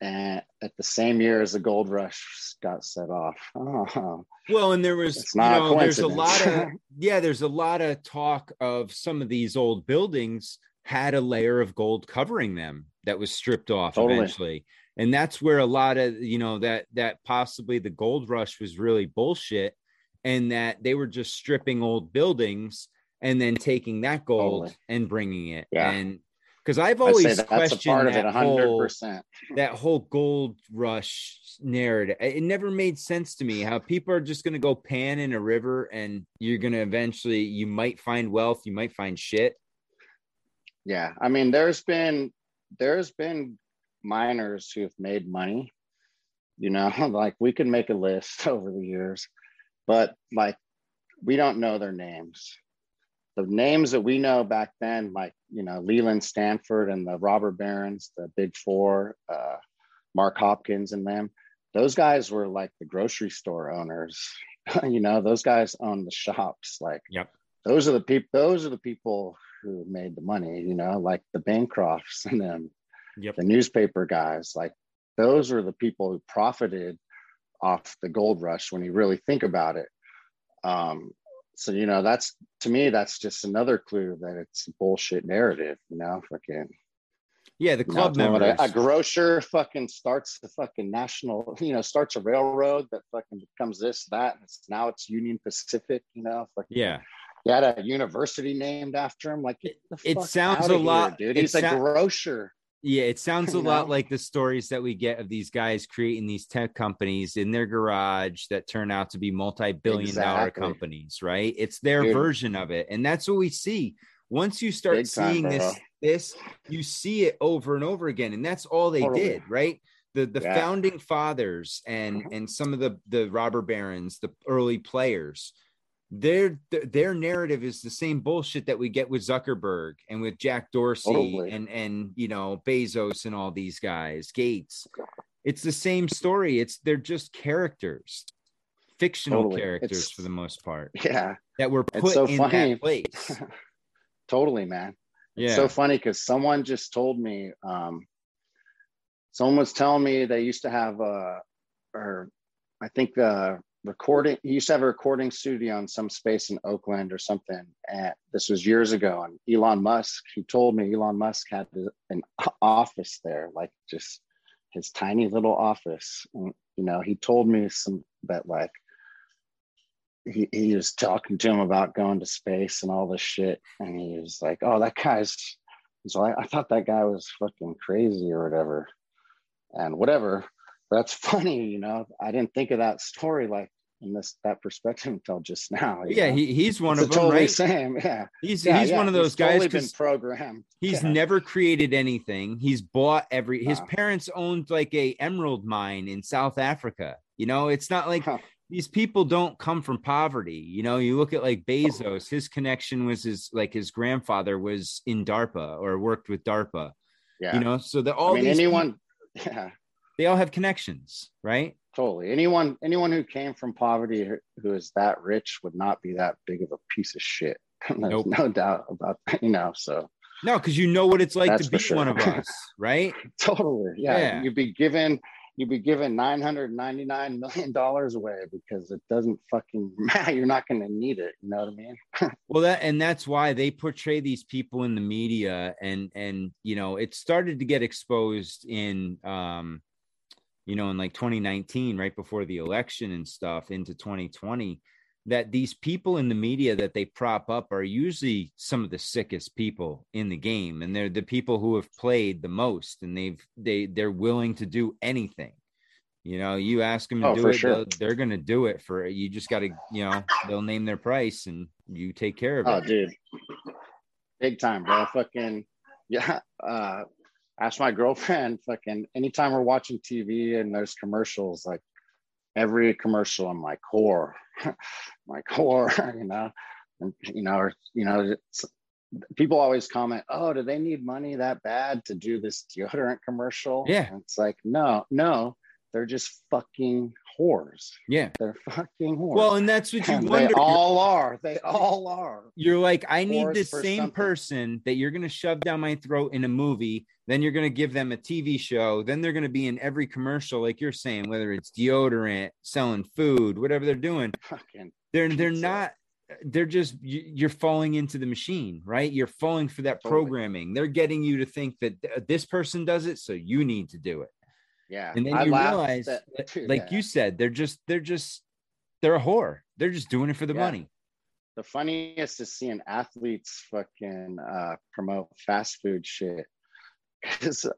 Speaker 1: and at the same year as the gold rush got set off. Oh,
Speaker 2: well, and there was, you know, there's a lot of, yeah, there's a lot of talk of some of these old buildings had a layer of gold covering them that was stripped off totally. eventually. And that's where a lot of, you know, that, that possibly the gold rush was really bullshit and that they were just stripping old buildings and then taking that gold totally. and bringing it. Yeah. And because I've always questioned that, whole, that whole gold rush narrative. It never made sense to me how people are just going to go pan in a river and you're going to eventually, you might find wealth, you might find shit.
Speaker 1: Yeah. I mean, there's been, there's been miners who've made money, you know, like we can make a list over the years, but like we don't know their names the names that we know back then, like you know Leland Stanford and the robber barons, the Big Four, uh, Mark Hopkins and them, those guys were like the grocery store owners. you know, those guys owned the shops. Like,
Speaker 2: yep.
Speaker 1: those are the people. Those are the people who made the money. You know, like the Bancrofts and them,
Speaker 2: yep.
Speaker 1: the newspaper guys. Like, those are the people who profited off the gold rush when you really think about it. Um, so you know that's to me that's just another clue that it's bullshit narrative you know fucking
Speaker 2: yeah the club you know,
Speaker 1: a, a, grocer fucking starts the fucking national you know starts a railroad that fucking becomes this that it's now it's union pacific you know fucking,
Speaker 2: yeah.
Speaker 1: He had a university named after him like
Speaker 2: it sounds a lot
Speaker 1: dude. he's a grocer
Speaker 2: yeah, it sounds a lot like the stories that we get of these guys creating these tech companies in their garage that turn out to be multi-billion exactly. dollar companies, right? It's their Dude. version of it. And that's what we see. Once you start Big seeing time, this this, you see it over and over again and that's all they totally. did, right? The the yeah. founding fathers and mm-hmm. and some of the the robber barons, the early players, their their narrative is the same bullshit that we get with Zuckerberg and with Jack Dorsey totally. and and you know Bezos and all these guys, Gates. It's the same story. It's they're just characters, fictional totally. characters it's, for the most part.
Speaker 1: Yeah,
Speaker 2: that were put so in funny. that place.
Speaker 1: totally, man.
Speaker 2: Yeah,
Speaker 1: it's so funny because someone just told me. um Someone was telling me they used to have uh or I think uh recording he used to have a recording studio in some space in oakland or something and this was years ago and elon musk he told me elon musk had an office there like just his tiny little office and, you know he told me some that like he, he was talking to him about going to space and all this shit and he was like oh that guy's so I, I thought that guy was fucking crazy or whatever and whatever that's funny you know? I didn't think of that story like in this that perspective until just now.
Speaker 2: Yeah, he, he's one
Speaker 1: it's
Speaker 2: of them,
Speaker 1: totally
Speaker 2: right?
Speaker 1: Same, yeah.
Speaker 2: He's
Speaker 1: yeah,
Speaker 2: he's
Speaker 1: yeah.
Speaker 2: one of those
Speaker 1: he's
Speaker 2: guys.
Speaker 1: Totally been programmed.
Speaker 2: He's
Speaker 1: Yeah.
Speaker 2: never created anything. He's bought every. His
Speaker 1: Wow.
Speaker 2: parents owned like a emerald mine in South Africa. You know, it's not like
Speaker 1: Huh.
Speaker 2: these people don't come from poverty. You know, you look at like Bezos. His connection was his like his grandfather was in DARPA or worked with DARPA.
Speaker 1: Yeah.
Speaker 2: You know, so that all
Speaker 1: I mean,
Speaker 2: these
Speaker 1: anyone. Yeah.
Speaker 2: they all have connections, right?
Speaker 1: Totally. Anyone. Anyone who came from poverty who- is that rich would not be that big of a piece of shit. There's
Speaker 2: Nope.
Speaker 1: no doubt about that. You know. So
Speaker 2: No, because you know what it's like to be
Speaker 1: sure.
Speaker 2: one of us, right?
Speaker 1: totally. Yeah.
Speaker 2: Yeah.
Speaker 1: You'd be given. You'd be given nine hundred ninety nine million dollars away because it doesn't fucking matter. You're not going to need it. You know what I mean?
Speaker 2: well that and that's why they portray these people in the media and and you know it started to get exposed in um you know in like 2019 right before the election and stuff into 2020 that these people in the media that they prop up are usually some of the sickest people in the game and they're the people who have played the most and they've they they're willing to do anything you know you ask them to
Speaker 1: Oh,
Speaker 2: do it
Speaker 1: sure.
Speaker 2: they're going to do it for you just got to you know they'll name their price and you take care of
Speaker 1: Oh,
Speaker 2: it Oh,
Speaker 1: dude, big time, bro. Fucking yeah. Uh, ask my girlfriend. Fucking anytime we're watching TV and there's commercials, like every commercial, I'm like core, my core. You know, and you know, or, you know, people always comment, "Oh, do they need money that bad to do this deodorant commercial?"
Speaker 2: Yeah.
Speaker 1: And it's like, no, no, they're just fucking whores.
Speaker 2: yeah
Speaker 1: They're fucking whores.
Speaker 2: well and that's what you
Speaker 1: And
Speaker 2: wonder
Speaker 1: they all are. They all are.
Speaker 2: you're like i need the same
Speaker 1: something.
Speaker 2: person that you're going to shove down my throat in a movie then you're going to give them a tv show then they're going to be in every commercial like you're saying whether it's deodorant selling food whatever they're doing
Speaker 1: Fucking
Speaker 2: they're they're not they're just you- you're falling into the machine right you're falling for that programming they're getting you to think that this person does it so you need to do it
Speaker 1: Yeah.
Speaker 2: and then
Speaker 1: I
Speaker 2: you realize
Speaker 1: that-
Speaker 2: like
Speaker 1: yeah.
Speaker 2: you said they're just they're just they're a whore they're just doing it for the
Speaker 1: Yeah.
Speaker 2: money
Speaker 1: the funniest is seeing athletes fucking uh, promote fast food shit. Because uh,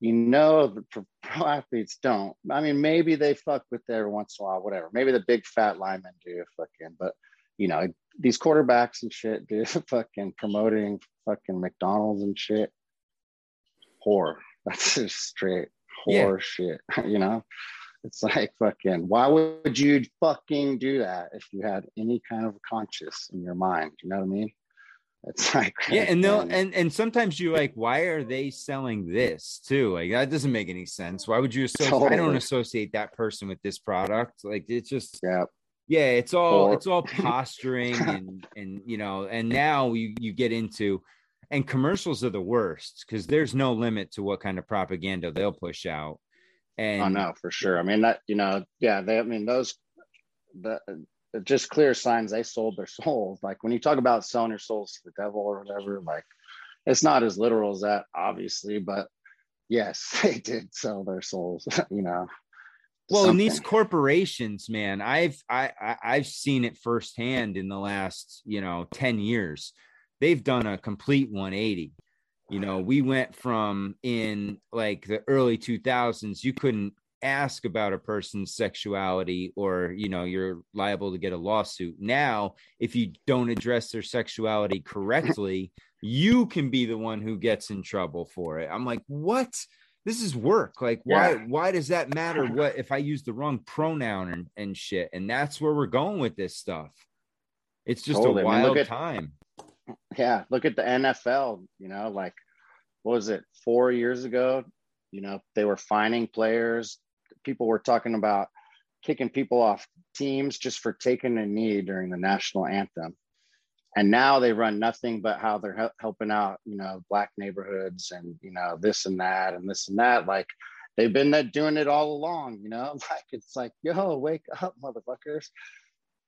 Speaker 1: you know the pro athletes don't. I mean, maybe they fuck with it every once in a while, whatever. Maybe the big fat linemen do fucking, but you know, these quarterbacks and shit do fucking promoting fucking McDonald's and shit. Whore. That's just straight
Speaker 2: Yeah.
Speaker 1: whore shit, you know? It's like fucking, why would you fucking do that if you had any kind of conscience in your mind? You know what I mean? It's like,
Speaker 2: yeah and they'll and and sometimes you're like why are they selling this too? Like that doesn't make any sense. Why would you associate i don't associate that person with this product. Like it's just
Speaker 1: yeah,
Speaker 2: yeah it's all
Speaker 1: Or-
Speaker 2: it's all posturing and and you know and now you you get into and commercials are the worst because there's no limit to what kind of propaganda they'll push out. Oh, and
Speaker 1: oh know for sure. I mean that, you know, yeah, they, I mean those, the just clear signs they sold their souls. Like when you talk about selling your souls to the devil or whatever, like it's not as literal as that, obviously, but yes, they did sell their souls. You know.
Speaker 2: well in these corporations man i've I, I i've seen it firsthand in the last you know 10 years they've done a complete 180 you know we went from in like the early 2000s you couldn't ask about a person's sexuality or you know you're liable to get a lawsuit. Now if you don't address their sexuality correctly you can be the one who gets in trouble for it. I'm like what? This is work. Like why
Speaker 1: Yeah.
Speaker 2: why does that matter what if i use the wrong pronoun and, and shit? And that's where we're going with this stuff. It's just
Speaker 1: Totally.
Speaker 2: a
Speaker 1: I mean, look
Speaker 2: wild
Speaker 1: at-
Speaker 2: time.
Speaker 1: Yeah look at the nfl you know like what was it four years ago you know they were fining players people were talking about kicking people off teams just for taking a knee during the national anthem and now they run nothing but how they're hel- helping out you know black neighborhoods and you know this and that and this and that like they've been doing it all along, you know. Like it's like, yo, wake up, motherfuckers.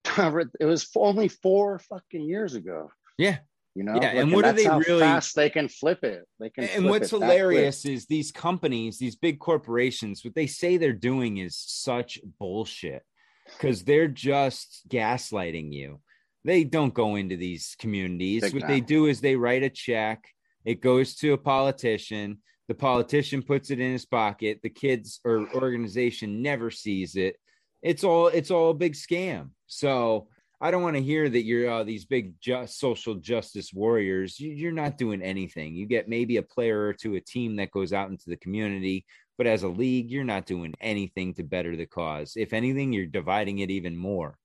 Speaker 1: it was only four fucking years ago.
Speaker 2: Yeah.
Speaker 1: You know,
Speaker 2: yeah, like, and what and are they really
Speaker 1: fast they can flip it? They can.
Speaker 2: And what's hilarious is these companies, these big corporations, what they say they're doing is such bullshit because they're just gaslighting you. They don't go into these communities. Big what time. they do is they write a check. It goes to a politician. The politician puts it in his pocket. The kids or organization never sees it. It's all it's all a big scam. So I don't want to hear that you're uh, these big just social justice warriors. You, are not doing anything. You get maybe a player or two, a team that goes out into the community, but as a league, you're not doing anything to better the cause. If anything, you're dividing it even more.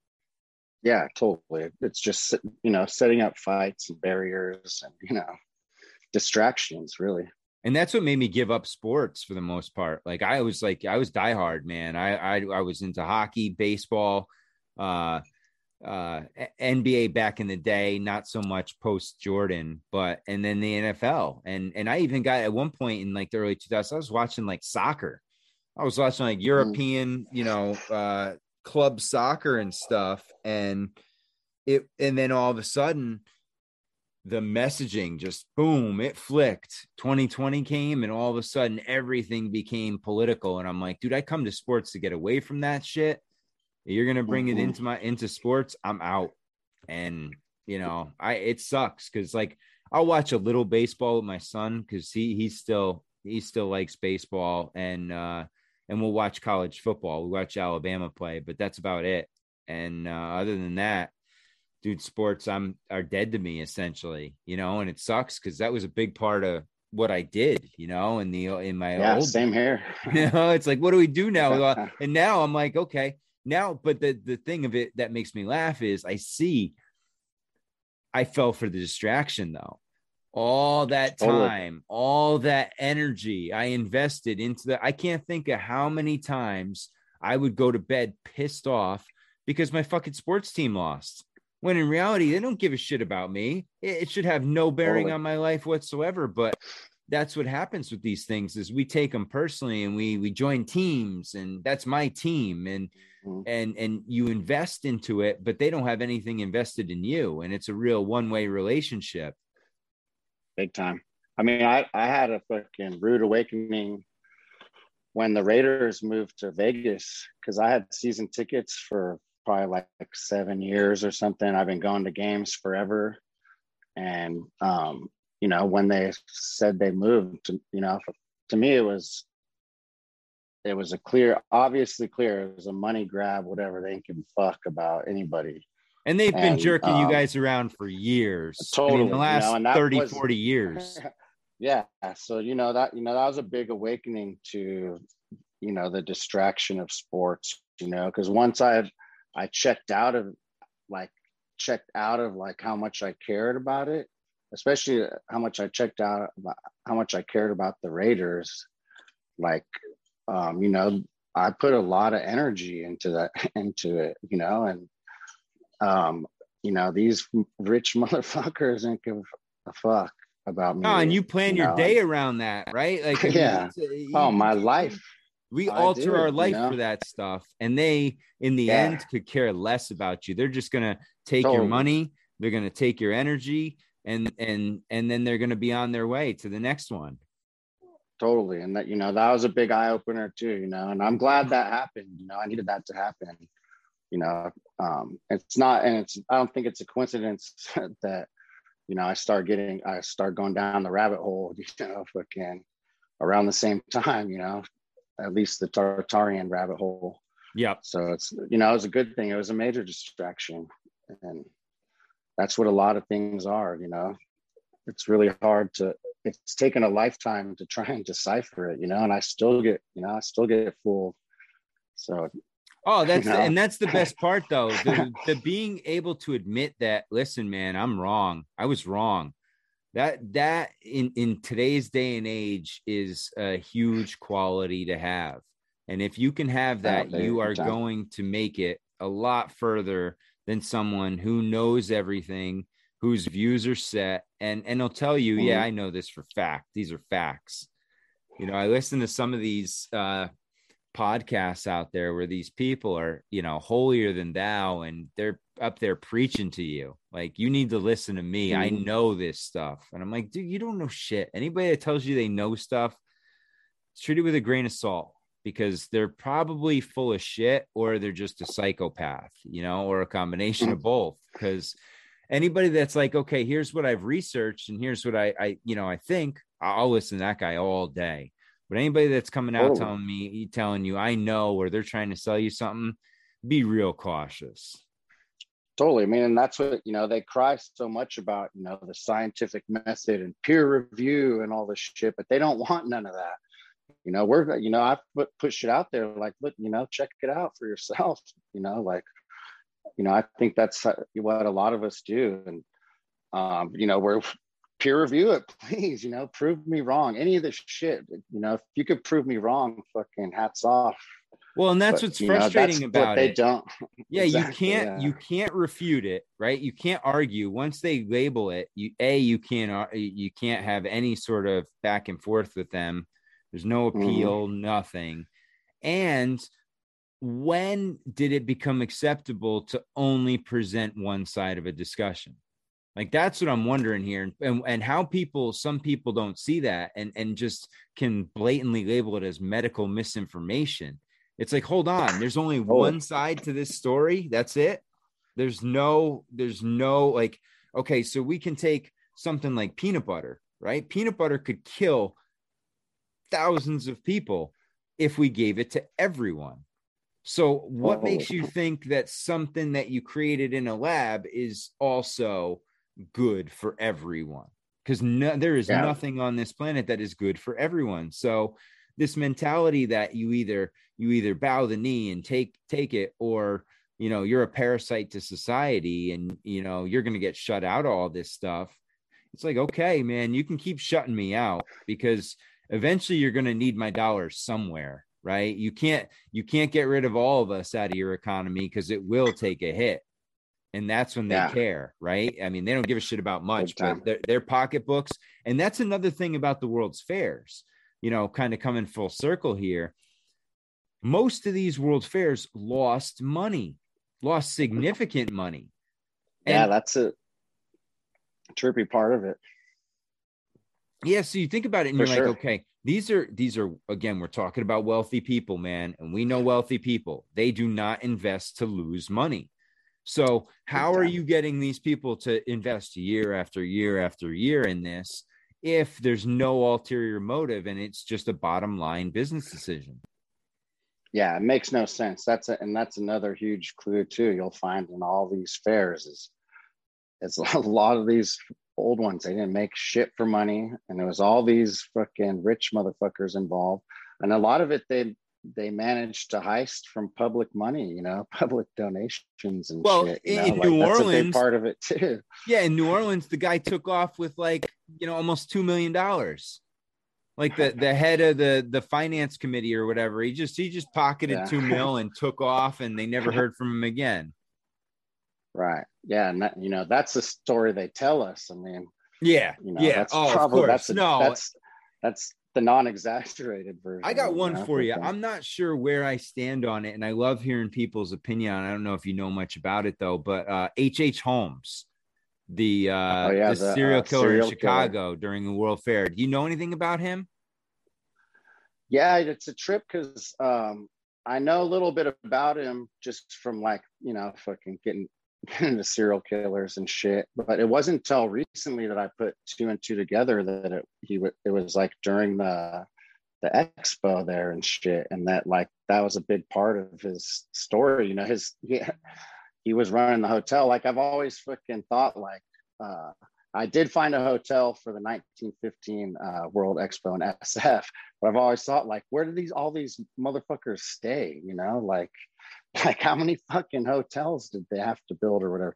Speaker 1: Yeah, totally. It's just you know setting up fights and barriers and you know distractions, really.
Speaker 2: And that's what made me give up sports for the most part. Like I was like I was diehard, man. I I, I was into hockey, baseball. Uh, uh, NBA back in the day, not so much post Jordan, but and then the NFL. And and I even got at one point in like the early 2000s, I was watching like soccer. I was watching like mm. European, you know, uh, club soccer and stuff. And it and then all of a sudden the messaging just boom, it flicked. 2020 came and all of a sudden everything became political. And I'm like, dude, I come to sports to get away from that shit you're gonna bring mm-hmm. it into my into sports, I'm out. And you know, I it sucks because like I'll watch a little baseball with my son because he he's still he still likes baseball and uh and we'll watch college football. we'll watch Alabama play, but that's about it. And uh, other than that, dude, sports I'm are dead to me essentially, you know, and it sucks because that was a big part of what I did, you know, in the in my
Speaker 1: yeah,
Speaker 2: old
Speaker 1: same here.
Speaker 2: you know, it's like what do we do now? and now I'm like, okay, now but the the thing of it that makes me laugh is i see i fell for the distraction though. All that time all that energy i invested into the i can't think of how many times i would go to bed pissed off because my fucking sports team lost. When in reality they don't give a shit about me. It, should have no bearing totally. on my life whatsoever but that's what happens with these things is we take them personally and we we join teams and that's my team and mm-hmm. and and you invest into it but they don't have anything invested in you and it's a real one-way relationship.
Speaker 1: Big time. I mean i i had a fucking rude awakening when the raiders moved to vegas because i had season tickets for probably like seven years or something. I've been going to games forever and um you know when they said they moved you know to me it was it was a clear obviously clear it was a money grab whatever they didn't give a fuck about anybody.
Speaker 2: And they've been and, jerking um, you guys around for years. Totally I mean, the last you know, 30 was, 40 years.
Speaker 1: Yeah so you know that you know that was a big awakening to you know the distraction of sports you know because once i i checked out of like checked out of like how much i cared about it especially how much I checked out, how much I cared about the Raiders. Like, um, you know, I put a lot of energy into that, into it, you know, and, um, you know, these rich motherfuckers don't give a fuck about me.
Speaker 2: Oh, and you plan you your know? day around that, right?
Speaker 1: Like, yeah. You, oh, my life.
Speaker 2: We I alter do, our life you know? for that stuff, and they, in the yeah. end, could care less about you. They're just gonna take totally. your money. They're gonna take your energy and and and then they're going to be on their way to the next one.
Speaker 1: Totally and that you know that was a big eye opener too you know and i'm glad that happened you know i needed that to happen you know um it's not and it's i don't think it's a coincidence that you know i start getting i start going down the rabbit hole you know fucking around the same time you know at least the tartarian rabbit hole.
Speaker 2: Yeah
Speaker 1: so it's you know it was a good thing it was a major distraction and that's what a lot of things are you know? It's really hard to it's taken a lifetime to try and decipher it you know? And i still get you know i still get fooled. So
Speaker 2: oh that's you know. the, and that's the best part though the, the being able to admit that listen man i'm wrong. I was wrong. That that in in today's day and age is a huge quality to have. And if you can have oh, that you are going to make it a lot further than someone who knows everything, whose views are set, and and they'll tell you, mm-hmm. yeah, I know this for fact. These are facts, You know, I listen to some of these uh, podcasts out there where these people are, you know, holier than thou and they're up there preaching to you. Like, you need to listen to me. Mm-hmm. I know this stuff. And I'm like, dude, you don't know shit. Anybody that tells you they know stuff, it's treated with a grain of salt because they're probably full of shit or they're just a psychopath, you know, or a combination of mm-hmm. both. Because anybody that's like, okay, here's what I've researched and here's what I, I, you know, I think I'll listen to that guy all day. But anybody that's coming out oh. telling me, telling you, I know, or they're trying to sell you something, be real cautious.
Speaker 1: Totally. I mean, and that's what, you know, they cry so much about, you know, the scientific method and peer review and all this shit, but they don't want none of that you know we're you know i put push it out there like look you know check it out for yourself you know like you know i think that's what a lot of us do and um you know we're peer review it please you know prove me wrong any of this shit you know if you could prove me wrong fucking hats off.
Speaker 2: Well and that's but, what's frustrating know, that's about
Speaker 1: they
Speaker 2: it.
Speaker 1: don't
Speaker 2: yeah exactly, you can't yeah. you can't refute it right? You can't argue. Once they label it you a you can't you can't have any sort of back and forth with them there's no mm-hmm. appeal, mm-hmm. nothing. And when did it become acceptable to only present one side of a discussion? Like that's what I'm wondering here, and, and how people, some people don't see that, and and just can blatantly label it as medical misinformation. It's like, hold on, there's only oh. one side to this story. That's it. There's no, there's no like, okay, so we can take something like peanut butter, right? Peanut butter could kill thousands of people if we gave it to everyone. So, what oh. makes you think that something that you created in a lab is also good for everyone? Because no, there is yeah. nothing on this planet that is good for everyone. So, this mentality that you either you either bow the knee and take take it, or you know you're a parasite to society, and you know you're going to get shut out of all this stuff. It's like, okay, man, you can keep shutting me out because eventually you're going to need my dollars somewhere right? You can't you can't get rid of all of us out of your economy because it will take a hit. And that's when they yeah. care right? I mean they don't give a shit about much but their, their pocketbooks. And that's another thing about the world's fairs you know kind of coming full circle here. Most of these world fairs lost money lost significant money.
Speaker 1: And, yeah that's a trippy part of it
Speaker 2: yeah so you think about it and For you're sure. like okay these are these are again we're talking about wealthy people man and we know wealthy people. They do not invest to lose money. So how are you getting these people to invest year after year after year in this if there's no ulterior motive and it's just a bottom line business decision?
Speaker 1: Yeah it makes no sense. That's a, and that's another huge clue too you'll find in all these fairs is it's a lot of these old ones. They didn't make shit for money, and there was all these fucking rich motherfuckers involved, and a lot of it they they managed to heist from public money, you know, public donations and
Speaker 2: well,
Speaker 1: shit.
Speaker 2: in, in like, New Orleans,
Speaker 1: part of it too.
Speaker 2: Yeah, in New Orleans, the guy took off with like you know almost two million dollars. Like the the head of the the finance committee or whatever, he just he just pocketed yeah. two mil and took off, and they never heard from him again.
Speaker 1: Right. Yeah. And that, you know, that's the story they tell us. I mean,
Speaker 2: yeah.
Speaker 1: You know,
Speaker 2: yeah.
Speaker 1: That's
Speaker 2: oh,
Speaker 1: probably,
Speaker 2: of course.
Speaker 1: That's
Speaker 2: a, no.
Speaker 1: That's, that's the non-exaggerated version.
Speaker 2: I got one you know, for you. I'm not sure where I stand on it, and I love hearing people's opinion. I don't know if you know much about it though, but uh H. H. Holmes, the uh, oh, yeah, the, the, serial uh, killer serial in Chicago killer. during the World Fair. Do you know anything about him?
Speaker 1: Yeah, it's a trip because um, I know a little bit about him just from like you know fucking getting into serial killers and shit. But it wasn't until recently that I put two and two together that it he it was like during the the expo there and shit, and that like that was a big part of his story. You know, his yeah, he was running the hotel. Like I've always fucking thought like. uh I did find a hotel for the 1915 uh, World Expo in SF, but I've always thought like, where do these all these motherfuckers stay? You know, like like how many fucking hotels did they have to build or whatever?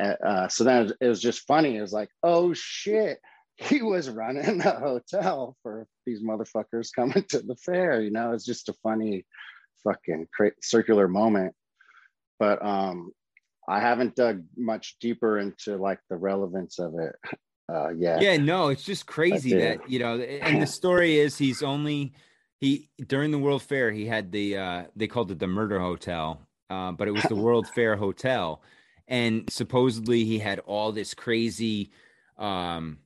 Speaker 1: Uh, so then it was, it was, just funny. It was like oh shit he was running a hotel for these motherfuckers coming to the fair you know? It's just a funny fucking cra- circular moment. But um i haven't dug much deeper into like the relevance of it uh, yeah,
Speaker 2: yeah, no, it's just crazy that you know. And the story is he's only he during the World Fair he had the uh, they called it the Murder Hotel, uh, but it was the World Fair Hotel, and supposedly he had all this crazy. Um,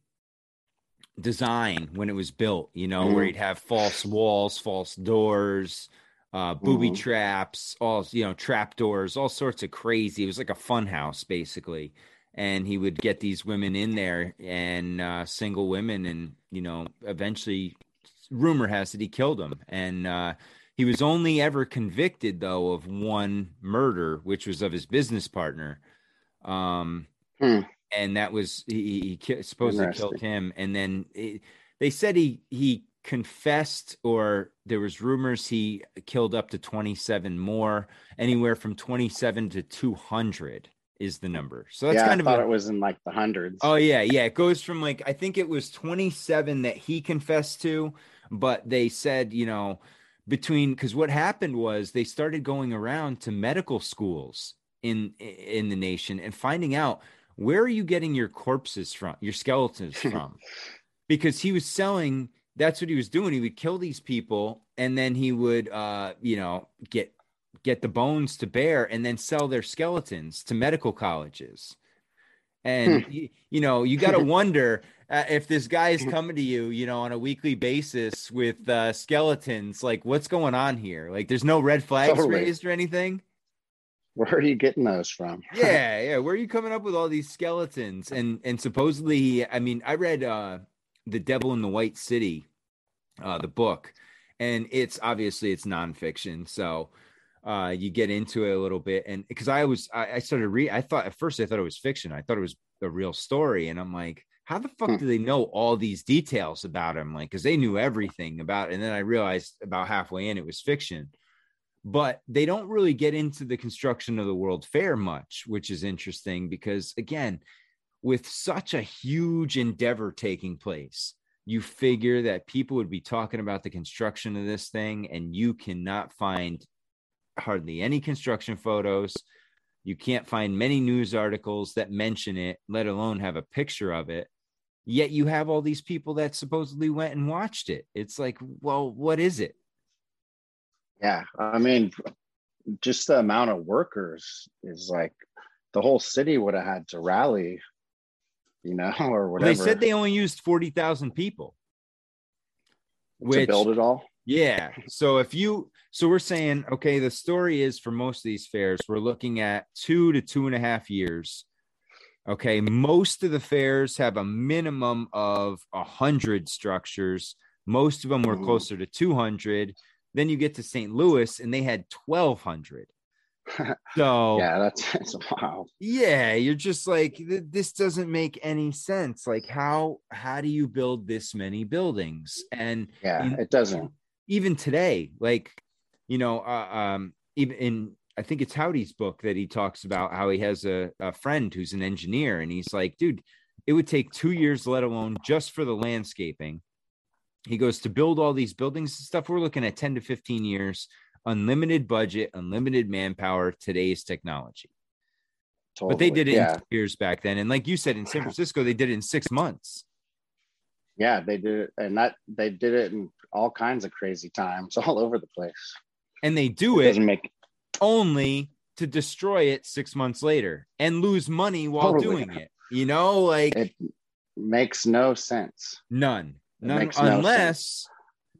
Speaker 2: design when it was built, you know, mm-hmm. where he'd have false walls, false doors, uh, booby mm-hmm. traps, all you know, trap doors, all sorts of crazy. It was like a fun house basically. And he would get these women in there and uh, single women, and you know, eventually, rumor has it he killed him, And uh, he was only ever convicted though of one murder, which was of his business partner. Um, hmm. and that was he, he supposedly killed him. And then it, they said he he confessed or there was rumors he killed up to 27 more anywhere from 27 to 200 is the number. So that's
Speaker 1: yeah,
Speaker 2: kind
Speaker 1: I of thought a, it was in like the hundreds.
Speaker 2: Oh yeah yeah. It goes from like i think it was 27 that he confessed to but they said you know between because what happened was they started going around to medical schools in in the nation and finding out where are you getting your corpses from, your skeletons from? because he was selling, that's what he was doing. He would kill these people and then he would, uh, you know, get get the bones to bear and then sell their skeletons to medical colleges. And hmm. you, you, know, you got to wonder uh, if this guy is coming to you, you know, on a weekly basis with uh, skeletons. Like, what's going on here? Like, there's no red flags totally. raised or anything.
Speaker 1: Where are you getting those from?
Speaker 2: yeah, yeah. Where are you coming up with all these skeletons? And and supposedly, I mean, I read uh The Devil in the White City, uh, the book, and it's obviously it's nonfiction, so uh you get into it a little bit and because i was I, I started read i thought at first i thought it was fiction. I thought it was a real story and i'm like how the fuck hmm. do they know all these details about him? Like because they knew everything about it and then i realized about halfway in it was fiction. But they don't really get into the construction of the World Fair much, which is interesting because, again, with such a huge endeavor taking place, you figure that people would be talking about the construction of this thing, and you cannot find hardly any construction photos. You can't find many news articles that mention it, let alone have a picture of it. Yet you have all these people that supposedly went and watched it. It's like, well, what is it?
Speaker 1: Yeah, I mean, just the amount of workers is like the whole city would have had to rally, you know, or whatever.
Speaker 2: Well, they said they only used forty thousand people
Speaker 1: to build it all.
Speaker 2: Yeah. So if you, so we're saying, okay, the story is for most of these fairs, we're looking at two to two and a half years. Okay. Most of the fairs have a minimum of a hundred structures. Most of them were closer to 200. Then you get to St. Louis and they had 1,200. So
Speaker 1: yeah, that's, that's wow.
Speaker 2: Yeah, you're just like this doesn't make any sense. Like how how do you build this many buildings? And
Speaker 1: yeah, in, it doesn't.
Speaker 2: Even today, like you know, uh, um, even in I think it's Howdy's book that he talks about how he has a, a friend who's an engineer, and he's like, dude, it would take two years, let alone just for the landscaping he goes to build all these buildings and stuff. We're looking at 10 to 15 years, unlimited budget, unlimited manpower, today's technology. Totally. But they did it yeah. years back then. And like you said, in San Francisco, they did it in six months.
Speaker 1: Yeah, they did it. And that they did it in all kinds of crazy times all over the place.
Speaker 2: And they do it, it make only to destroy it six months later and lose money while totally. doing it. You know, like
Speaker 1: it makes no sense.
Speaker 2: None. None, unless no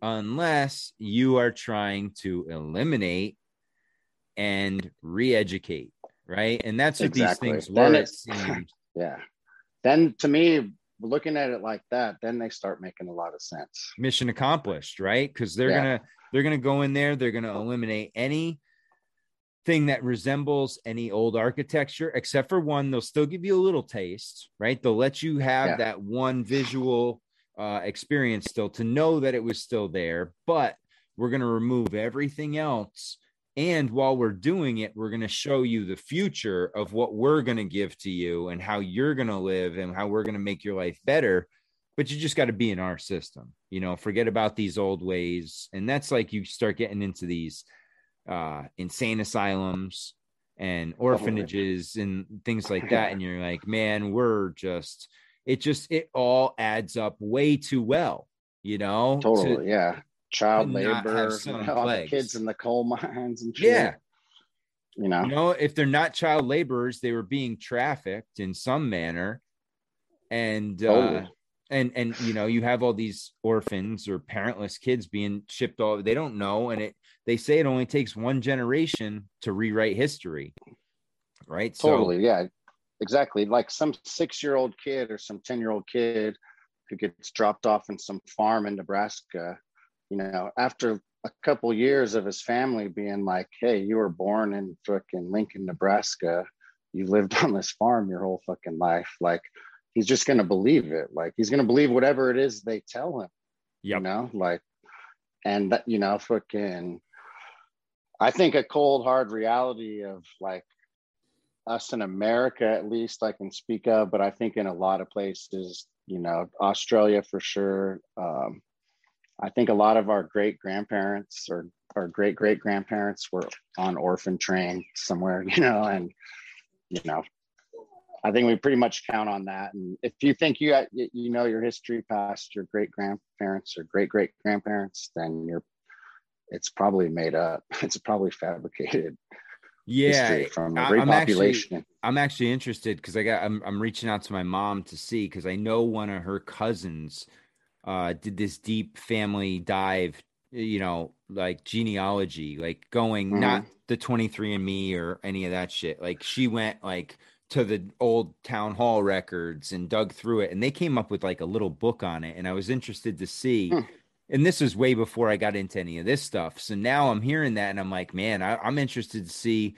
Speaker 2: unless you are trying to eliminate and re-educate, right? And that's what exactly. these things were. It.
Speaker 1: Yeah. Then to me, looking at it like that, then they start making a lot of sense.
Speaker 2: Mission accomplished, right? Because they're yeah. gonna they're gonna go in there, they're gonna eliminate any thing that resembles any old architecture, except for one, they'll still give you a little taste, right? They'll let you have yeah. that one visual uh, experience still to know that it was still there, but we're going to remove everything else. And while we're doing it, we're going to show you the future of what we're going to give to you and how you're going to live and how we're going to make your life better. But you just got to be in our system, you know, forget about these old ways. And that's like you start getting into these uh, insane asylums and orphanages and things like that. And you're like, man, we're just, it just it all adds up way too well, you know.
Speaker 1: Totally, to, yeah. Child labor, you know, the kids in the coal mines and shit. Yeah.
Speaker 2: You know, you know, if they're not child laborers, they were being trafficked in some manner. And totally. uh and and you know, you have all these orphans or parentless kids being shipped all they don't know, and it they say it only takes one generation to rewrite history. Right.
Speaker 1: Totally, so, yeah exactly like some six year old kid or some 10 year old kid who gets dropped off in some farm in nebraska you know after a couple years of his family being like hey you were born in fucking lincoln nebraska you lived on this farm your whole fucking life like he's just going to believe it like he's going to believe whatever it is they tell him yep. you know like and that you know fucking i think a cold hard reality of like us in America, at least, I can speak of, but I think in a lot of places, you know, Australia for sure. Um, I think a lot of our great grandparents or our great great grandparents were on orphan train somewhere, you know, and you know, I think we pretty much count on that. And if you think you you know your history past your great grandparents or great great grandparents, then you're it's probably made up. It's probably fabricated
Speaker 2: yeah from a great I'm population. Actually, I'm actually interested because I got I'm I'm reaching out to my mom to see because I know one of her cousins uh did this deep family dive, you know, like genealogy, like going mm-hmm. not the 23andMe or any of that shit. Like she went like to the old town hall records and dug through it and they came up with like a little book on it and I was interested to see hmm and this was way before I got into any of this stuff. So now I'm hearing that and I'm like, man, I, am interested to see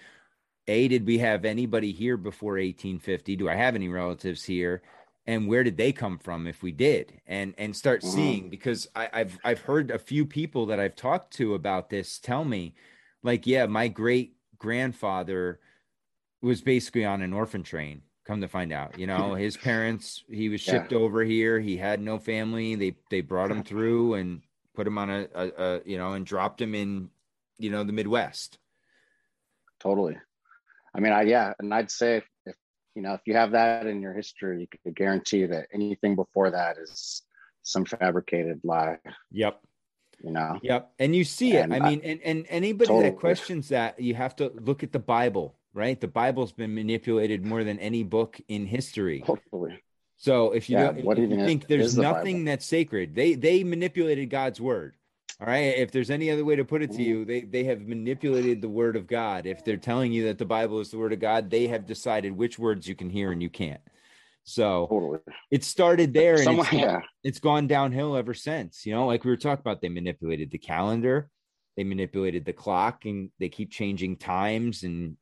Speaker 2: A, did we have anybody here before 1850? Do I have any relatives here? And where did they come from if we did? And and start mm-hmm. seeing because I, I've I've heard a few people that I've talked to about this tell me, like, yeah, my great grandfather was basically on an orphan train come to find out you know his parents he was shipped yeah. over here he had no family they they brought him through and put him on a, a, a, you know and dropped him in you know the midwest
Speaker 1: totally i mean i yeah and i'd say you know if you have that in your history you could guarantee that anything before that is some fabricated lie
Speaker 2: yep
Speaker 1: you know
Speaker 2: yep and you see and it i mean and, and anybody totally. that questions that you have to look at the bible right? The Bible's been manipulated more than any book in history. Hopefully. So if you, yeah, don't, if you think there's the nothing Bible? that's sacred, they they manipulated God's word. All right. If there's any other way to put it to you, they they have manipulated the word of God. If they're telling you that the Bible is the word of God, they have decided which words you can hear and you can't. So totally. it started there and Someone, it's, yeah. it's gone downhill ever since. You know, like we were talking about, they manipulated the calendar, they manipulated the clock, and they keep changing times and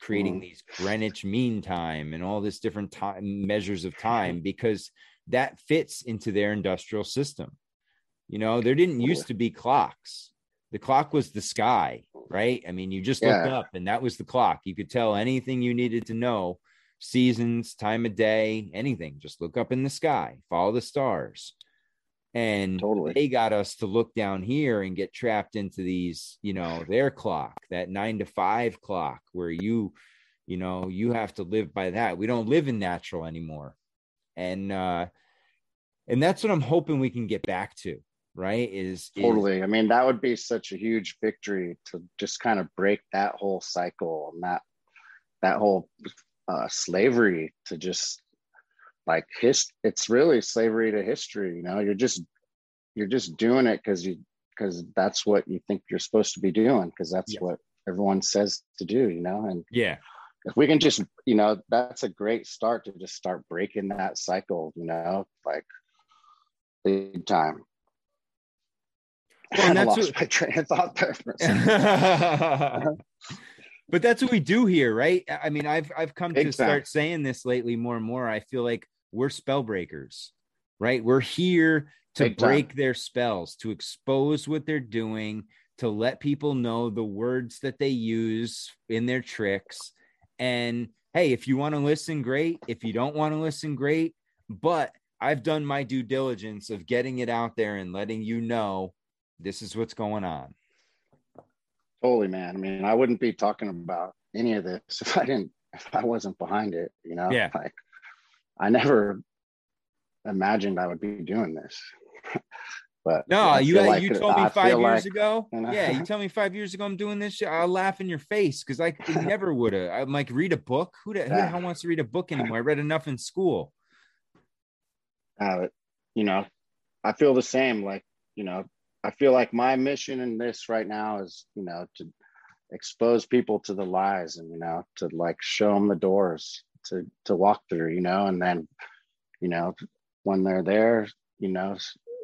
Speaker 2: creating mm. these Greenwich Mean Time and all this different time measures of time because that fits into their industrial system. You know, there didn't used to be clocks. The clock was the sky, right? I mean, you just yeah. looked up and that was the clock. You could tell anything you needed to know seasons, time of day, anything. Just look up in the sky, follow the stars and totally. they got us to look down here and get trapped into these you know their clock that nine to five clock where you you know you have to live by that we don't live in natural anymore and uh and that's what i'm hoping we can get back to right is
Speaker 1: totally.
Speaker 2: Is,
Speaker 1: i mean that would be such a huge victory to just kind of break that whole cycle and that that whole uh slavery to just like his it's really slavery to history you know? You're just you're just doing it because you because that's what you think you're supposed to be doing because that's yeah. what everyone says to do you know? And
Speaker 2: yeah.
Speaker 1: if we can just you know that's a great start to just start breaking that cycle you know? Like big time well, lost what... my train of thought
Speaker 2: but that's what we do here right i mean i've i've come big to start saying this lately more and more i feel like we're spell breakers, right? We're here to Big break time. their spells, to expose what they're doing, to let people know the words that they use in their tricks. And hey, if you want to listen, great. If you don't want to listen, great. But I've done my due diligence of getting it out there and letting you know this is what's going on.
Speaker 1: Totally, man. I mean, I wouldn't be talking about any of this if I didn't, if I wasn't behind it, you know?
Speaker 2: Yeah.
Speaker 1: Like, I never imagined I would be doing this. but
Speaker 2: no, you like, you told me five years like, ago. You know? Yeah, you told me five years ago I'm doing this shit. I'll laugh in your face because I never would have. I'm like, read a book. Who the, who the hell wants to read a book anymore? I read enough in school.
Speaker 1: Uh, you know, I feel the same. Like, you know, I feel like my mission in this right now is, you know, to expose people to the lies and, you know, to like show them the doors to to walk through, you know, and then, you know, when they're there, you know,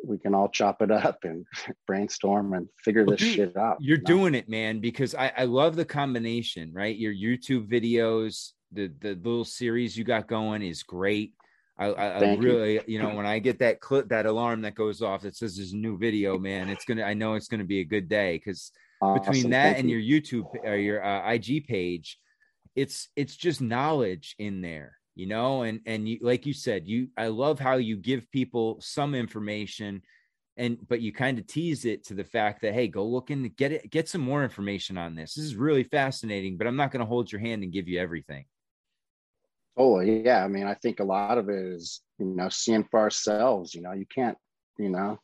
Speaker 1: we can all chop it up and brainstorm and figure well, this dude, shit out.
Speaker 2: You're you know? doing it, man, because I, I love the combination, right? Your YouTube videos, the the little series you got going is great. I, I, I really, you. you. know, when I get that clip, that alarm that goes off that says there's a new video, man, it's gonna. I know it's gonna be a good day because awesome. between that Thank and you. your YouTube or your uh, IG page, it's it's just knowledge in there, you know. And and you, like you said, you. I love how you give people some information, and but you kind of tease it to the fact that hey, go look and get it, get some more information on this. This is really fascinating, but I'm not going to hold your hand and give you everything.
Speaker 1: Oh yeah, I mean, I think a lot of it is you know seeing for ourselves. You know, you can't you know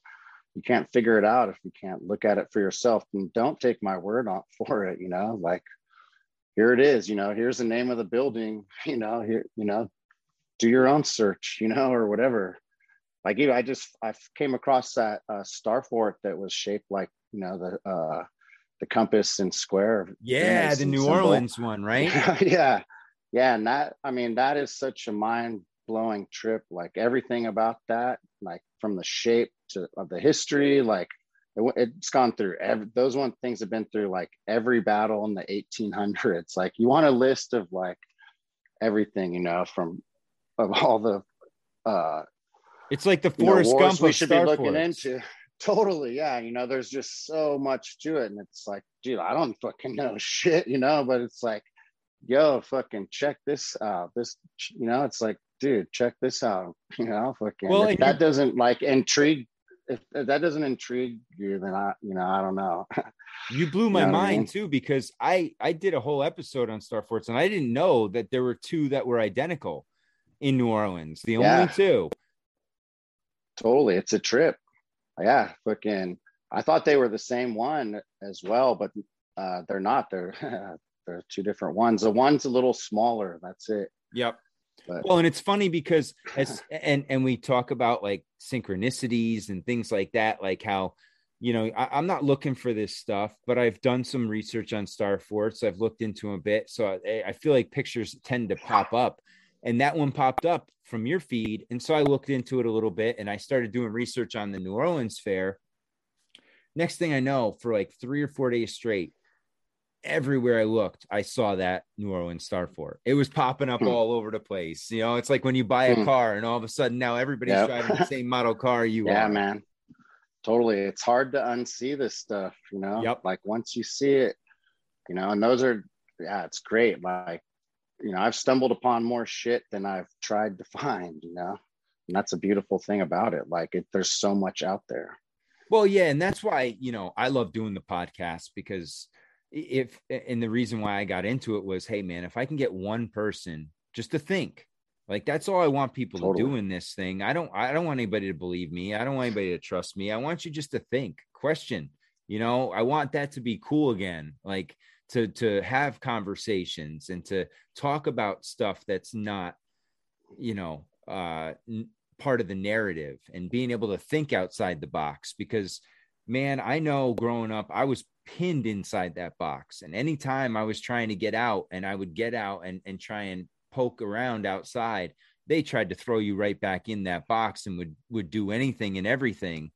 Speaker 1: you can't figure it out if you can't look at it for yourself. And don't take my word on for it. You know, like here it is. You know, here's the name of the building. You know, here you know, do your own search. You know, or whatever. Like you, I just I came across that uh, star fort that was shaped like you know the uh, the compass and square.
Speaker 2: Yeah, the New symbol. Orleans one, right?
Speaker 1: yeah, yeah and that i mean that is such a mind blowing trip like everything about that like from the shape to of the history like it, has gone through every, those one things have been through like every battle in the 1800s like you want a list of like everything you know from of all the uh
Speaker 2: it's like the forest you know, Gump we should Star be looking
Speaker 1: into. Totally yeah you know there's just so much to it and it's like dude i don't fucking know shit you know but it's like yo, fucking check this out. This, you know, it's like, dude, check this out. You know, fucking. Well, if that doesn't like intrigue. If, if that doesn't intrigue you, then I, you know, I don't know.
Speaker 2: you blew my you know mind I mean? too because I I did a whole episode on Star Forts and I didn't know that there were two that were identical in New Orleans. The only yeah. two.
Speaker 1: Totally, it's a trip. Yeah, fucking. I thought they were the same one as well, but uh, they're not. They're they're two different ones. The one's a little smaller. That's it.
Speaker 2: Yep. But, well, and it's funny because as and and we talk about like synchronicities and things like that, like how you know I, am not looking for this stuff, but I've done some research on Star Forts. I've looked into a bit, so I, I feel like pictures tend to pop up, and that one popped up from your feed, and so I looked into it a little bit, and I started doing research on the New Orleans Fair. Next thing I know, for like three or four days straight, everywhere I looked, I saw that New Orleans Star Fort. It was popping up hmm. all over the place. You know, it's like when you buy a hmm. car and all of a sudden now everybody's yep. driving the same model car you
Speaker 1: yeah,
Speaker 2: are.
Speaker 1: man. Totally. It's hard to unsee this stuff, you know?
Speaker 2: Yep.
Speaker 1: Like once you see it, you know, and those are yeah, it's great. Like, you know, I've stumbled upon more shit than I've tried to find, you know. And that's a beautiful thing about it. Like it, there's so much out there.
Speaker 2: Well, yeah, and that's why, you know, I love doing the podcast because if and the reason why I got into it was, hey man, if I can get one person just to think, like that's all I want people totally. to do in this thing. I don't I don't want anybody to believe me. I don't want anybody to trust me. I want you just to think, question. You know, I want that to be cool again. Like to to have conversations and to talk about stuff that's not, you know, uh part of the narrative and being able to think outside the box because man, I know growing up, I was pinned inside that box. And anytime I was trying to get out and I would get out and, and try and poke around outside, they tried to throw you right back in that box and would would do anything and everything,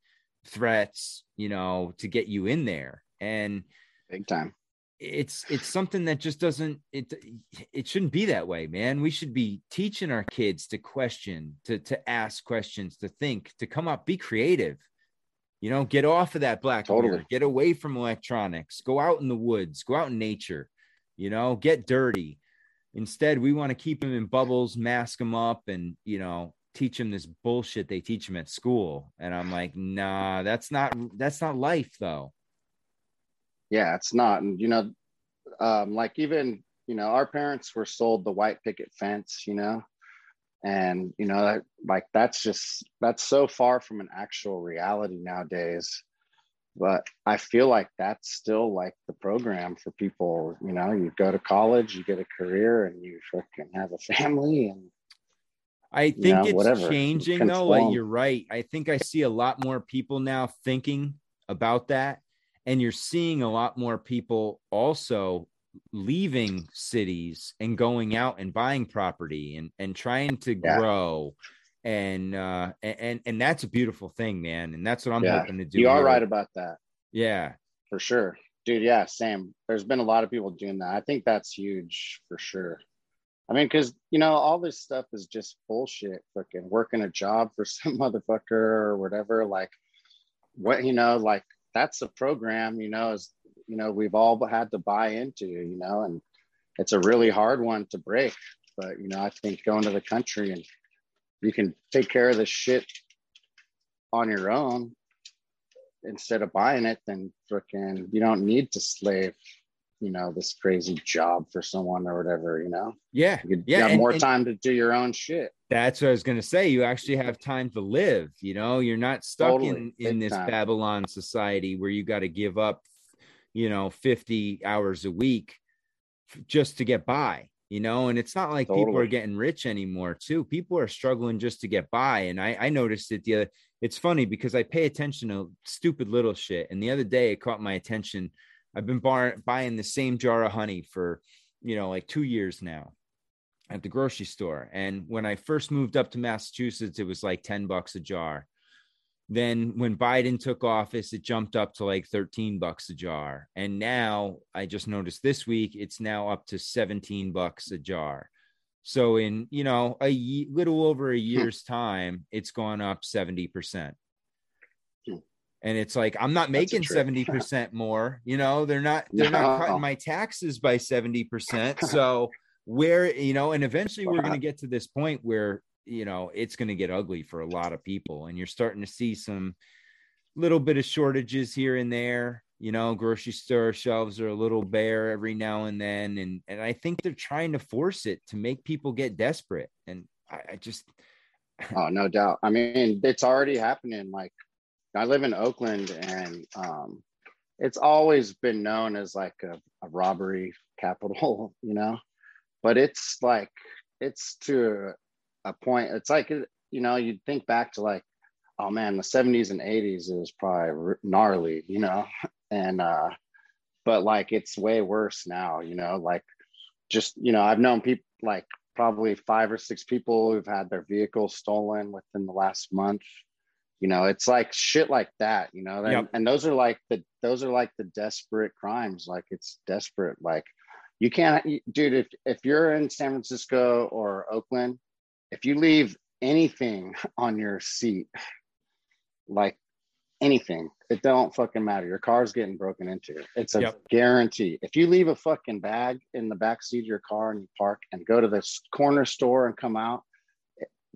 Speaker 2: threats, you know, to get you in there. And
Speaker 1: big time.
Speaker 2: It's it's something that just doesn't it it shouldn't be that way, man. We should be teaching our kids to question, to to ask questions, to think, to come up, be creative you know, get off of that black totally. mirror, get away from electronics, go out in the woods, go out in nature, you know, get dirty. Instead, we want to keep them in bubbles, mask them up, and you know, teach them this bullshit they teach them at school. And I'm like, nah, that's not that's not life though.
Speaker 1: Yeah, it's not. And you know, um, like even you know, our parents were sold the white picket fence, you know, and you know like that's just that's so far from an actual reality nowadays but i feel like that's still like the program for people you know you go to college you get a career and you fucking have a family and
Speaker 2: I think you know, it's whatever. changing though. Like you're right. I think I see a lot more people now thinking about that. And you're seeing a lot more people also leaving cities and going out and buying property and, and trying to yeah. grow. And uh and and that's a beautiful thing, man. And that's what I'm yeah. hoping to do.
Speaker 1: You are right about that.
Speaker 2: Yeah.
Speaker 1: For sure. Dude, yeah, same. There's been a lot of people doing that. I think that's huge for sure. I mean, because you know, all this stuff is just bullshit. Fucking working a job for some motherfucker or whatever. Like, what you know, like that's a program. You know, is you know we've all had to buy into. You know, and it's a really hard one to break. But you know, I think going to the country and you can take care of the shit on your own instead of buying it, then fucking you don't need to slave you know this crazy job for someone or whatever you know
Speaker 2: yeah
Speaker 1: you,
Speaker 2: yeah
Speaker 1: you have and, more and time to do your own shit
Speaker 2: that's what i was going to say you actually have time to live you know you're not stuck totally. in in this time. babylon society where you got to give up you know 50 hours a week just to get by you know and it's not like totally. people are getting rich anymore too people are struggling just to get by and i i noticed it the other it's funny because i pay attention to stupid little shit and the other day it caught my attention I've been bar- buying the same jar of honey for, you know, like two years now at the grocery store. And when I first moved up to Massachusetts, it was like 10 bucks a jar. Then when Biden took office, it jumped up to like 13 bucks a jar. And now I just noticed this week, it's now up to 17 bucks a jar. So in, you know, a ye- little over a hmm. year's time, it's gone up 70% and it's like i'm not making 70% more you know they're not they're no. not cutting my taxes by 70% so where you know and eventually we're going to get to this point where you know it's going to get ugly for a lot of people and you're starting to see some little bit of shortages here and there you know grocery store shelves are a little bare every now and then and and i think they're trying to force it to make people get desperate and i, I just
Speaker 1: oh no doubt i mean it's already happening like I live in Oakland, and um, it's always been known as like a, a, robbery capital, you know. But it's like it's to a point. It's like you know, you'd think back to like, oh man, the '70s and '80s is probably gnarly, you know, and uh, but like it's way worse now, you know. Like just you know, I've known people like probably five or six people who've had their vehicles stolen within the last month you know it's like shit like that you know and, yep. and those are like the those are like the desperate crimes like it's desperate like you can't dude if, if you're in san francisco or oakland if you leave anything on your seat like anything it don't fucking matter your car's getting broken into it's a yep. guarantee if you leave a fucking bag in the back seat of your car and you park and go to this corner store and come out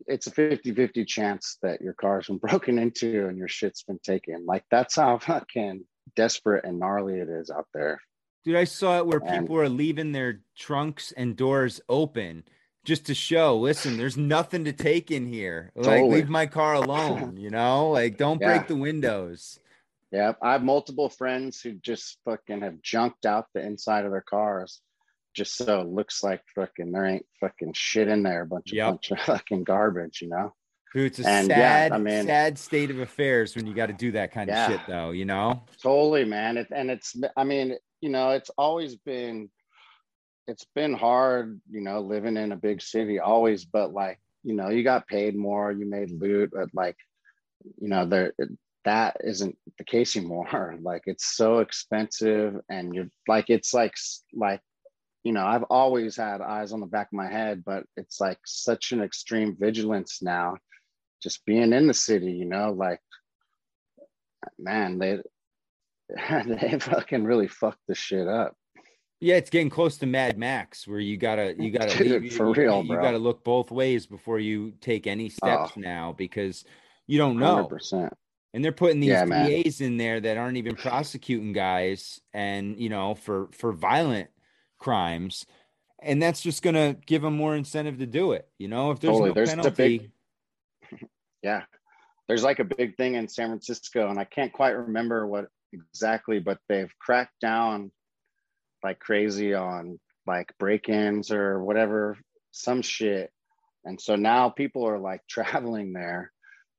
Speaker 1: it's a 50-50 chance that your car's been broken into and your shit's been taken. Like that's how fucking desperate and gnarly it is out there.
Speaker 2: Dude, I saw it where and, people are leaving their trunks and doors open just to show, listen, there's nothing to take in here. Like totally. leave my car alone, you know? Like don't yeah. break the windows.
Speaker 1: Yeah, I have multiple friends who just fucking have junked out the inside of their cars just so it looks like fucking there ain't fucking shit in there, a bunch of yep. bunch of fucking garbage, you know.
Speaker 2: Dude, it's a and sad, yeah, I mean, sad state of affairs when you got to do that kind yeah, of shit, though. You know,
Speaker 1: totally, man. It, and it's, I mean, you know, it's always been, it's been hard, you know, living in a big city, always. But like, you know, you got paid more, you made loot, but like, you know, there that isn't the case anymore. Like, it's so expensive, and you're like, it's like, like you know, I've always had eyes on the back of my head, but it's like such an extreme vigilance now, just being in the city, you know, like, man, they, they fucking really fucked the shit up.
Speaker 2: Yeah, it's getting close to Mad Max, where you gotta you gotta
Speaker 1: Dude, leave, for real,
Speaker 2: you, you, gotta look both ways before you take any steps oh, now because you don't know.
Speaker 1: 100%.
Speaker 2: And they're putting these yeah, DAs in there that aren't even prosecuting guys, and you know for for violent crimes and that's just going to give them more incentive to do it. You know, if there's totally. no there's penalty,
Speaker 1: big, yeah, there's like a big thing in San Francisco, and I can't quite remember what exactly, but they've cracked down like crazy on like break-ins or whatever, some shit. And so now people are like traveling there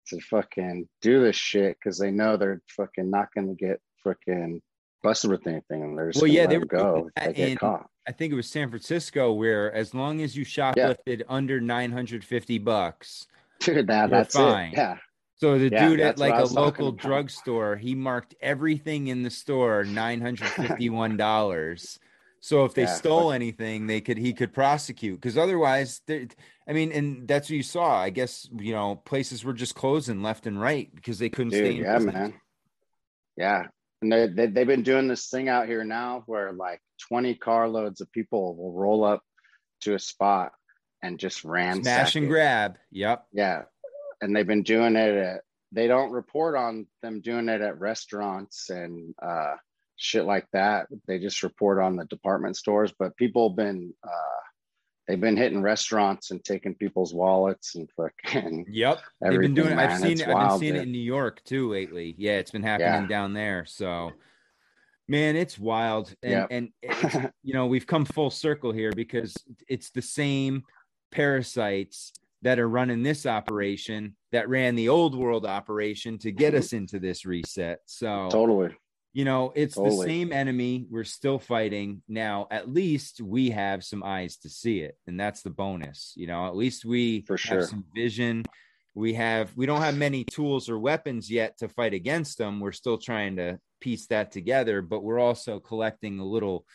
Speaker 1: to fucking do this shit because they know they're fucking not going to get fucking busted with anything, and they're just well, yeah, they were go. They get
Speaker 2: in, caught. I think it was San Francisco where as long as you shoplifted yeah. under 950 bucks,
Speaker 1: dude, that, that's fine. It. Yeah.
Speaker 2: So the yeah, dude at like a local drugstore, he marked everything in the store nine hundred fifty-one dollars. so if they yeah, stole anything, they could he could prosecute because otherwise, I mean, and that's what you saw. I guess you know places were just closing left and right because they couldn't dude, stay.
Speaker 1: yeah, business. man. Yeah, and they, they they've been doing this thing out here now where like twenty carloads of people will roll up to a spot and just ran
Speaker 2: smash and
Speaker 1: it.
Speaker 2: grab. Yep.
Speaker 1: Yeah, and they've been doing it at they don't report on them doing it at restaurants and uh, shit like that. They just report on the department stores. But people have been uh, they've been hitting restaurants and taking people's wallets and fucking
Speaker 2: yep. They've been doing. it. I've seen it. I've been seeing it in New York too lately. Yeah, it's been happening yeah. down there. So. Man, it's wild, and yep. and you know we've come full circle here because it's the same parasites that are running this operation that ran the old world operation to get mm-hmm. us into this reset. So
Speaker 1: totally.
Speaker 2: You know, it's totally. the same enemy. We're still fighting. Now, at least we have some eyes to see it. And that's the bonus. You know, at least we
Speaker 1: for sure
Speaker 2: have some vision. We have we don't have many tools or weapons yet to fight against them. We're still trying to piece that together, but we're also collecting a little,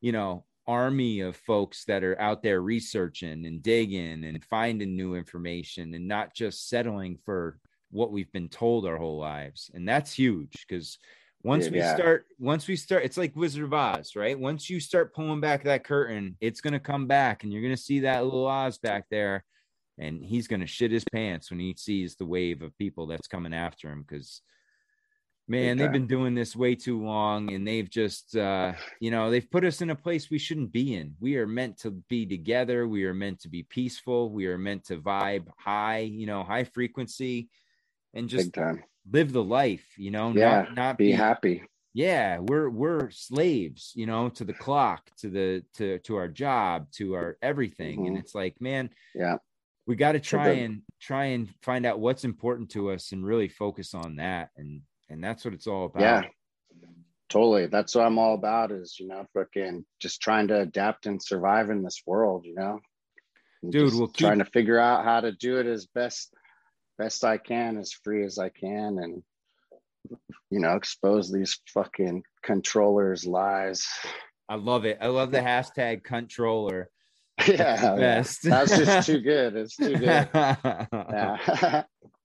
Speaker 2: you know, army of folks that are out there researching and digging and finding new information and not just settling for what we've been told our whole lives. And that's huge because once yeah, we yeah. start, once we start, it's like Wizard of Oz, right? Once you start pulling back that curtain, it's going to come back and you're going to see that little Oz back there. And he's going to shit his pants when he sees the wave of people that's coming after him because man they've been doing this way too long and they've just uh you know they've put us in a place we shouldn't be in. We are meant to be together. We are meant to be peaceful. We are meant to vibe high you know high frequency and just live the life you know
Speaker 1: yeah not, not be, be happy.
Speaker 2: Yeah we're we're slaves you know to the clock to the to to our job to our everything. Mm-hmm. and it's like man
Speaker 1: yeah.
Speaker 2: we got to try and try and find out what's important to us and really focus on that. And and that's what it's all about.
Speaker 1: Yeah, totally. That's what I'm all about. Is you know, fucking just trying to adapt and survive in this world. You know,
Speaker 2: and dude, we'll
Speaker 1: keep... trying to figure out how to do it as best best I can, as free as I can, and you know, expose these fucking controllers' lies.
Speaker 2: I love it. I love the hashtag controller.
Speaker 1: Yeah, best. that's just too good. It's too good. yeah.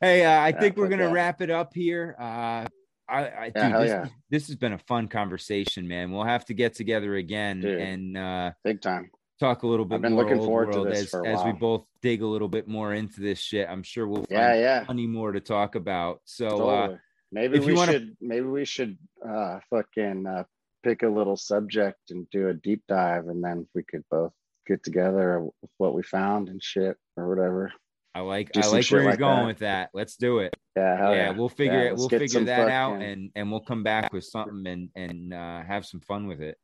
Speaker 2: Hey, uh, I think we're gonna wrap it up here. Uh, I, I yeah, dude, this, yeah. this, has been a fun conversation, man. We'll have to get together again dude, and uh,
Speaker 1: big time
Speaker 2: talk a little bit. More. I've been looking forward to this as, as we both dig a little bit more into this shit. I'm sure we'll
Speaker 1: yeah, yeah,
Speaker 2: plenty more to talk about. So uh, totally.
Speaker 1: uh, maybe we wanna... should maybe we should uh, fucking uh, pick a little subject and do a deep dive, and then we could both get together with what we found and shit or whatever.
Speaker 2: I like I like where you're like going that. with that. Let's do it.
Speaker 1: Yeah,
Speaker 2: yeah, yeah. We'll figure yeah, it. We'll figure that out, and and we'll come back with something and and uh, have some fun with it.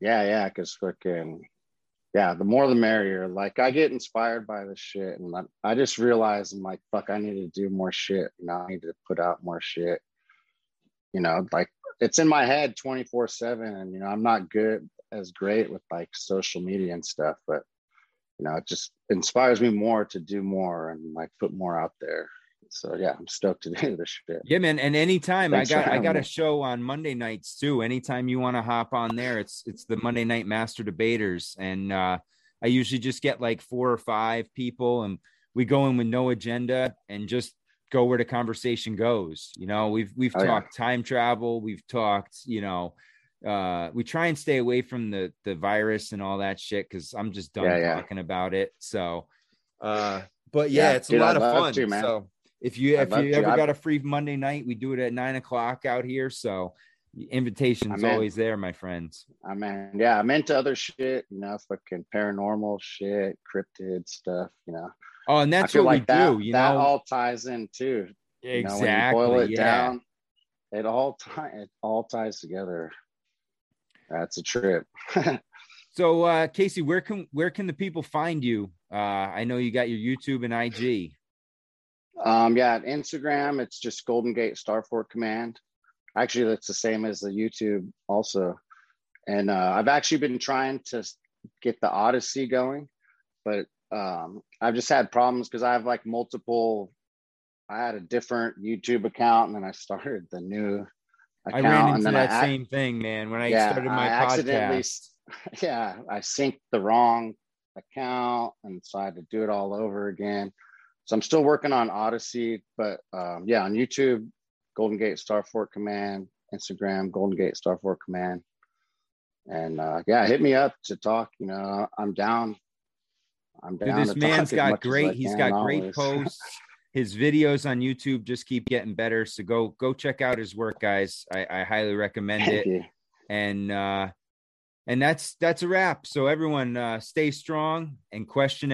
Speaker 1: Yeah, yeah, because fucking yeah, the more the merrier. Like I get inspired by this shit, and I, I just realize I'm like, fuck, I need to do more shit. You know, I need to put out more shit. You know, like it's in my head 24 seven, and you know, I'm not good as great with like social media and stuff, but you know, it just inspires me more to do more and like put more out there. So yeah, I'm stoked to do this shit.
Speaker 2: Yeah, man. And anytime Thanks I got I got me. a show on Monday nights too. Anytime you want to hop on there, it's it's the Monday night master debaters. And uh I usually just get like four or five people and we go in with no agenda and just go where the conversation goes. You know, we've we've oh, talked yeah. time travel, we've talked, you know, uh we try and stay away from the the virus and all that shit because i'm just done yeah, yeah. talking about it so uh but yeah, yeah it's dude, a lot of fun to, so if you if you ever got a free monday night we do it at nine o'clock out here so invitation's always there, my friends.
Speaker 1: I mean, yeah, I'm into other shit, you know, fucking paranormal shit, cryptid stuff, you know.
Speaker 2: Oh, and that's what like we
Speaker 1: that,
Speaker 2: do, you
Speaker 1: that
Speaker 2: know.
Speaker 1: all ties in too.
Speaker 2: Exactly. You know, boil it yeah. down,
Speaker 1: it all tie it all ties together. That's a trip.
Speaker 2: so uh Casey, where can where can the people find you? Uh I know you got your YouTube and IG.
Speaker 1: Um yeah, Instagram, it's just Golden Gate Starfort Command. Actually, that's the same as the YouTube also. And uh, I've actually been trying to get the Odysee going, but um, I've just had problems because I have like multiple. I had a different YouTube account, and then I started the new
Speaker 2: account. I ran into that I, same thing, man. When I yeah, started my I podcast,
Speaker 1: yeah, I synced the wrong account, and so I had to do it all over again. So I'm still working on Odysee, but um, yeah, on YouTube, Golden Gate Star Starfort Command, Instagram, Golden Gate Star Starfort Command. And uh, yeah, hit me up to talk. You know, I'm down.
Speaker 2: I'm down. Dude, this man's got great. He's got always. great posts. His videos on YouTube just keep getting better. So go go check out his work, guys. I, I highly recommend Thank it. You. And uh, and that's that's a wrap. So everyone, uh, stay strong and question.